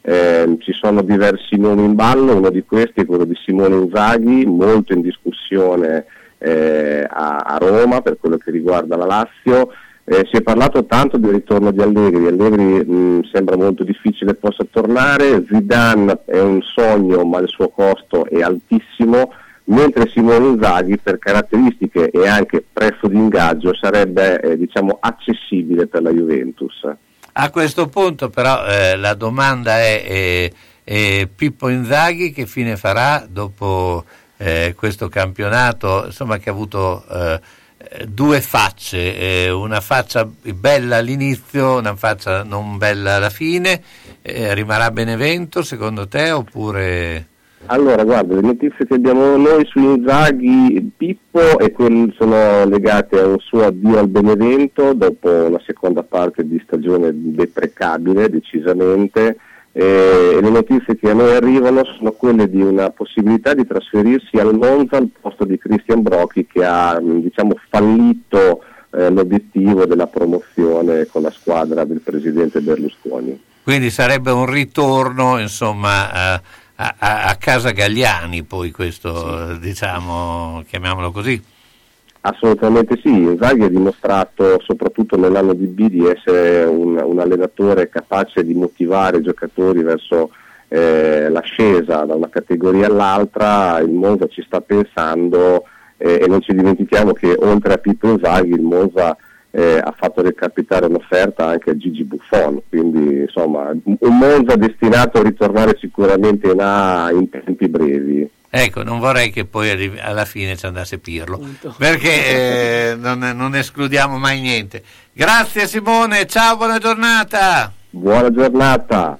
Eh, ci sono diversi nomi in ballo, uno di questi è quello di Simone Inzaghi, molto in discussione eh, a, a Roma per quello che riguarda la Lazio. Eh, si è parlato tanto del ritorno di Allegri, Allegri mh, sembra molto difficile possa tornare, Zidane è un sogno ma il suo costo è altissimo, mentre Simone Inzaghi per caratteristiche e anche prezzo di ingaggio sarebbe eh, diciamo, accessibile per la Juventus. A questo punto però eh, la domanda è Pippo Inzaghi che fine farà dopo eh, questo campionato insomma, che ha avuto eh, due facce, eh, una faccia bella all'inizio, una faccia non bella alla fine, eh, rimarrà Benevento secondo te oppure... Allora, guarda, le notizie che abbiamo noi su Inzaghi, Pippo e sono legate a un suo addio al Benevento dopo una seconda parte di stagione deprecabile decisamente e le notizie che a noi arrivano sono quelle di una possibilità di trasferirsi al Monza al posto di Christian Brocchi che ha diciamo, fallito eh, l'obiettivo della promozione con la squadra del presidente Berlusconi. Quindi sarebbe un ritorno insomma, a, a, a casa Gagliani, poi questo sì. diciamo, chiamiamolo così. Assolutamente sì, Zaghi ha dimostrato soprattutto nell'anno di B di essere un, un allenatore capace di motivare i giocatori verso eh, l'ascesa da una categoria all'altra, il Monza ci sta pensando eh, e non ci dimentichiamo che oltre a Pippo Inzaghi il Monza eh, ha fatto recapitare un'offerta anche a Gigi Buffon, quindi insomma un Monza destinato a ritornare sicuramente in A in tempi brevi. Ecco, non vorrei che poi alla fine ci andasse Pirlo, perché eh, non, non escludiamo mai niente. Grazie Simone, ciao, buona giornata. Buona giornata.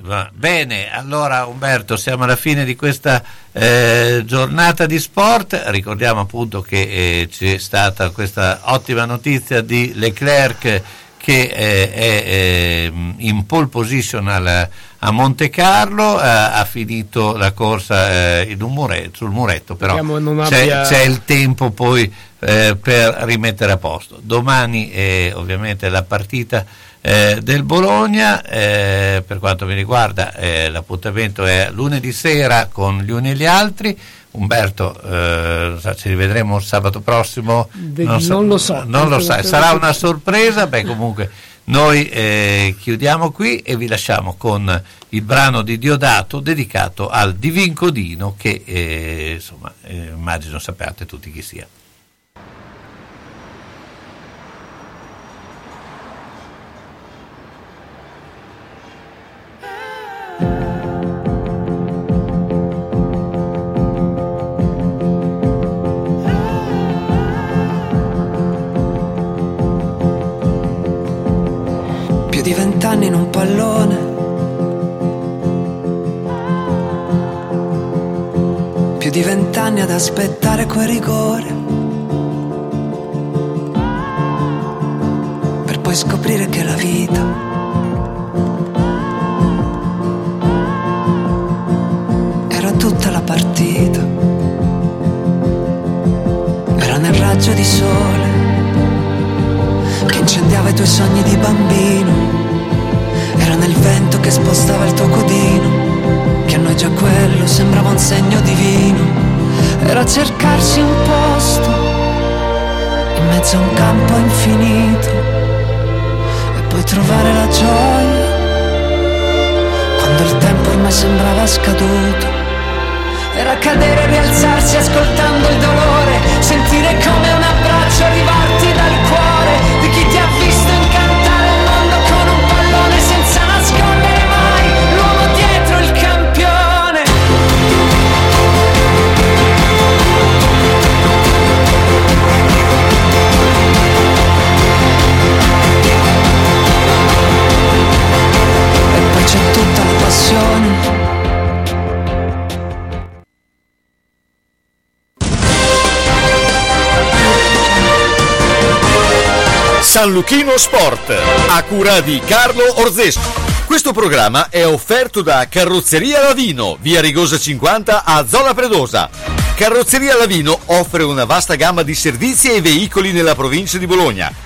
Va bene, allora Umberto, siamo alla fine di questa eh, giornata di sport. Ricordiamo appunto che eh, c'è stata questa ottima notizia di Leclerc che eh, è eh, in pole position al, a Monte Carlo, eh, ha finito la corsa eh, muretto, sul muretto, però c'è, abbia... c'è, il tempo poi eh, per rimettere a posto. Domani ovviamente la partita del Bologna, per quanto mi riguarda l'appuntamento è lunedì sera con gli uni e gli altri. Umberto, eh, ci rivedremo sabato prossimo? Non, so, non lo so. Non lo sai, sarà una sorpresa, beh comunque noi eh, chiudiamo qui e vi lasciamo con il brano di Diodato dedicato al Divin Codino che eh, insomma eh, immagino sappiate tutti chi sia. Vent'anni in un pallone. Più di vent'anni ad aspettare quel rigore. Per poi scoprire che la vita era tutta la partita. Era nel raggio di sole che incendiava i tuoi sogni di bambino era nel vento che spostava il tuo codino, che a noi già quello sembrava un segno divino. Era cercarsi un posto in mezzo a un campo infinito e poi trovare la gioia quando il tempo ormai sembrava scaduto. Era cadere e rialzarsi ascoltando il dolore, sentire come un abbraccio arrivarti San Luchino Sport, a cura di Carlo Orzesco. Questo programma è offerto da Carrozzeria Lavino, via Rigosa 50 a Zola Predosa. Carrozzeria Lavino offre una vasta gamma di servizi e veicoli nella provincia di Bologna.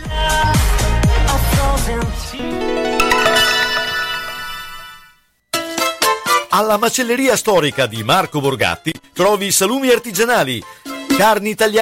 Alla macelleria storica di Marco Borgatti trovi salumi artigianali, carni italiane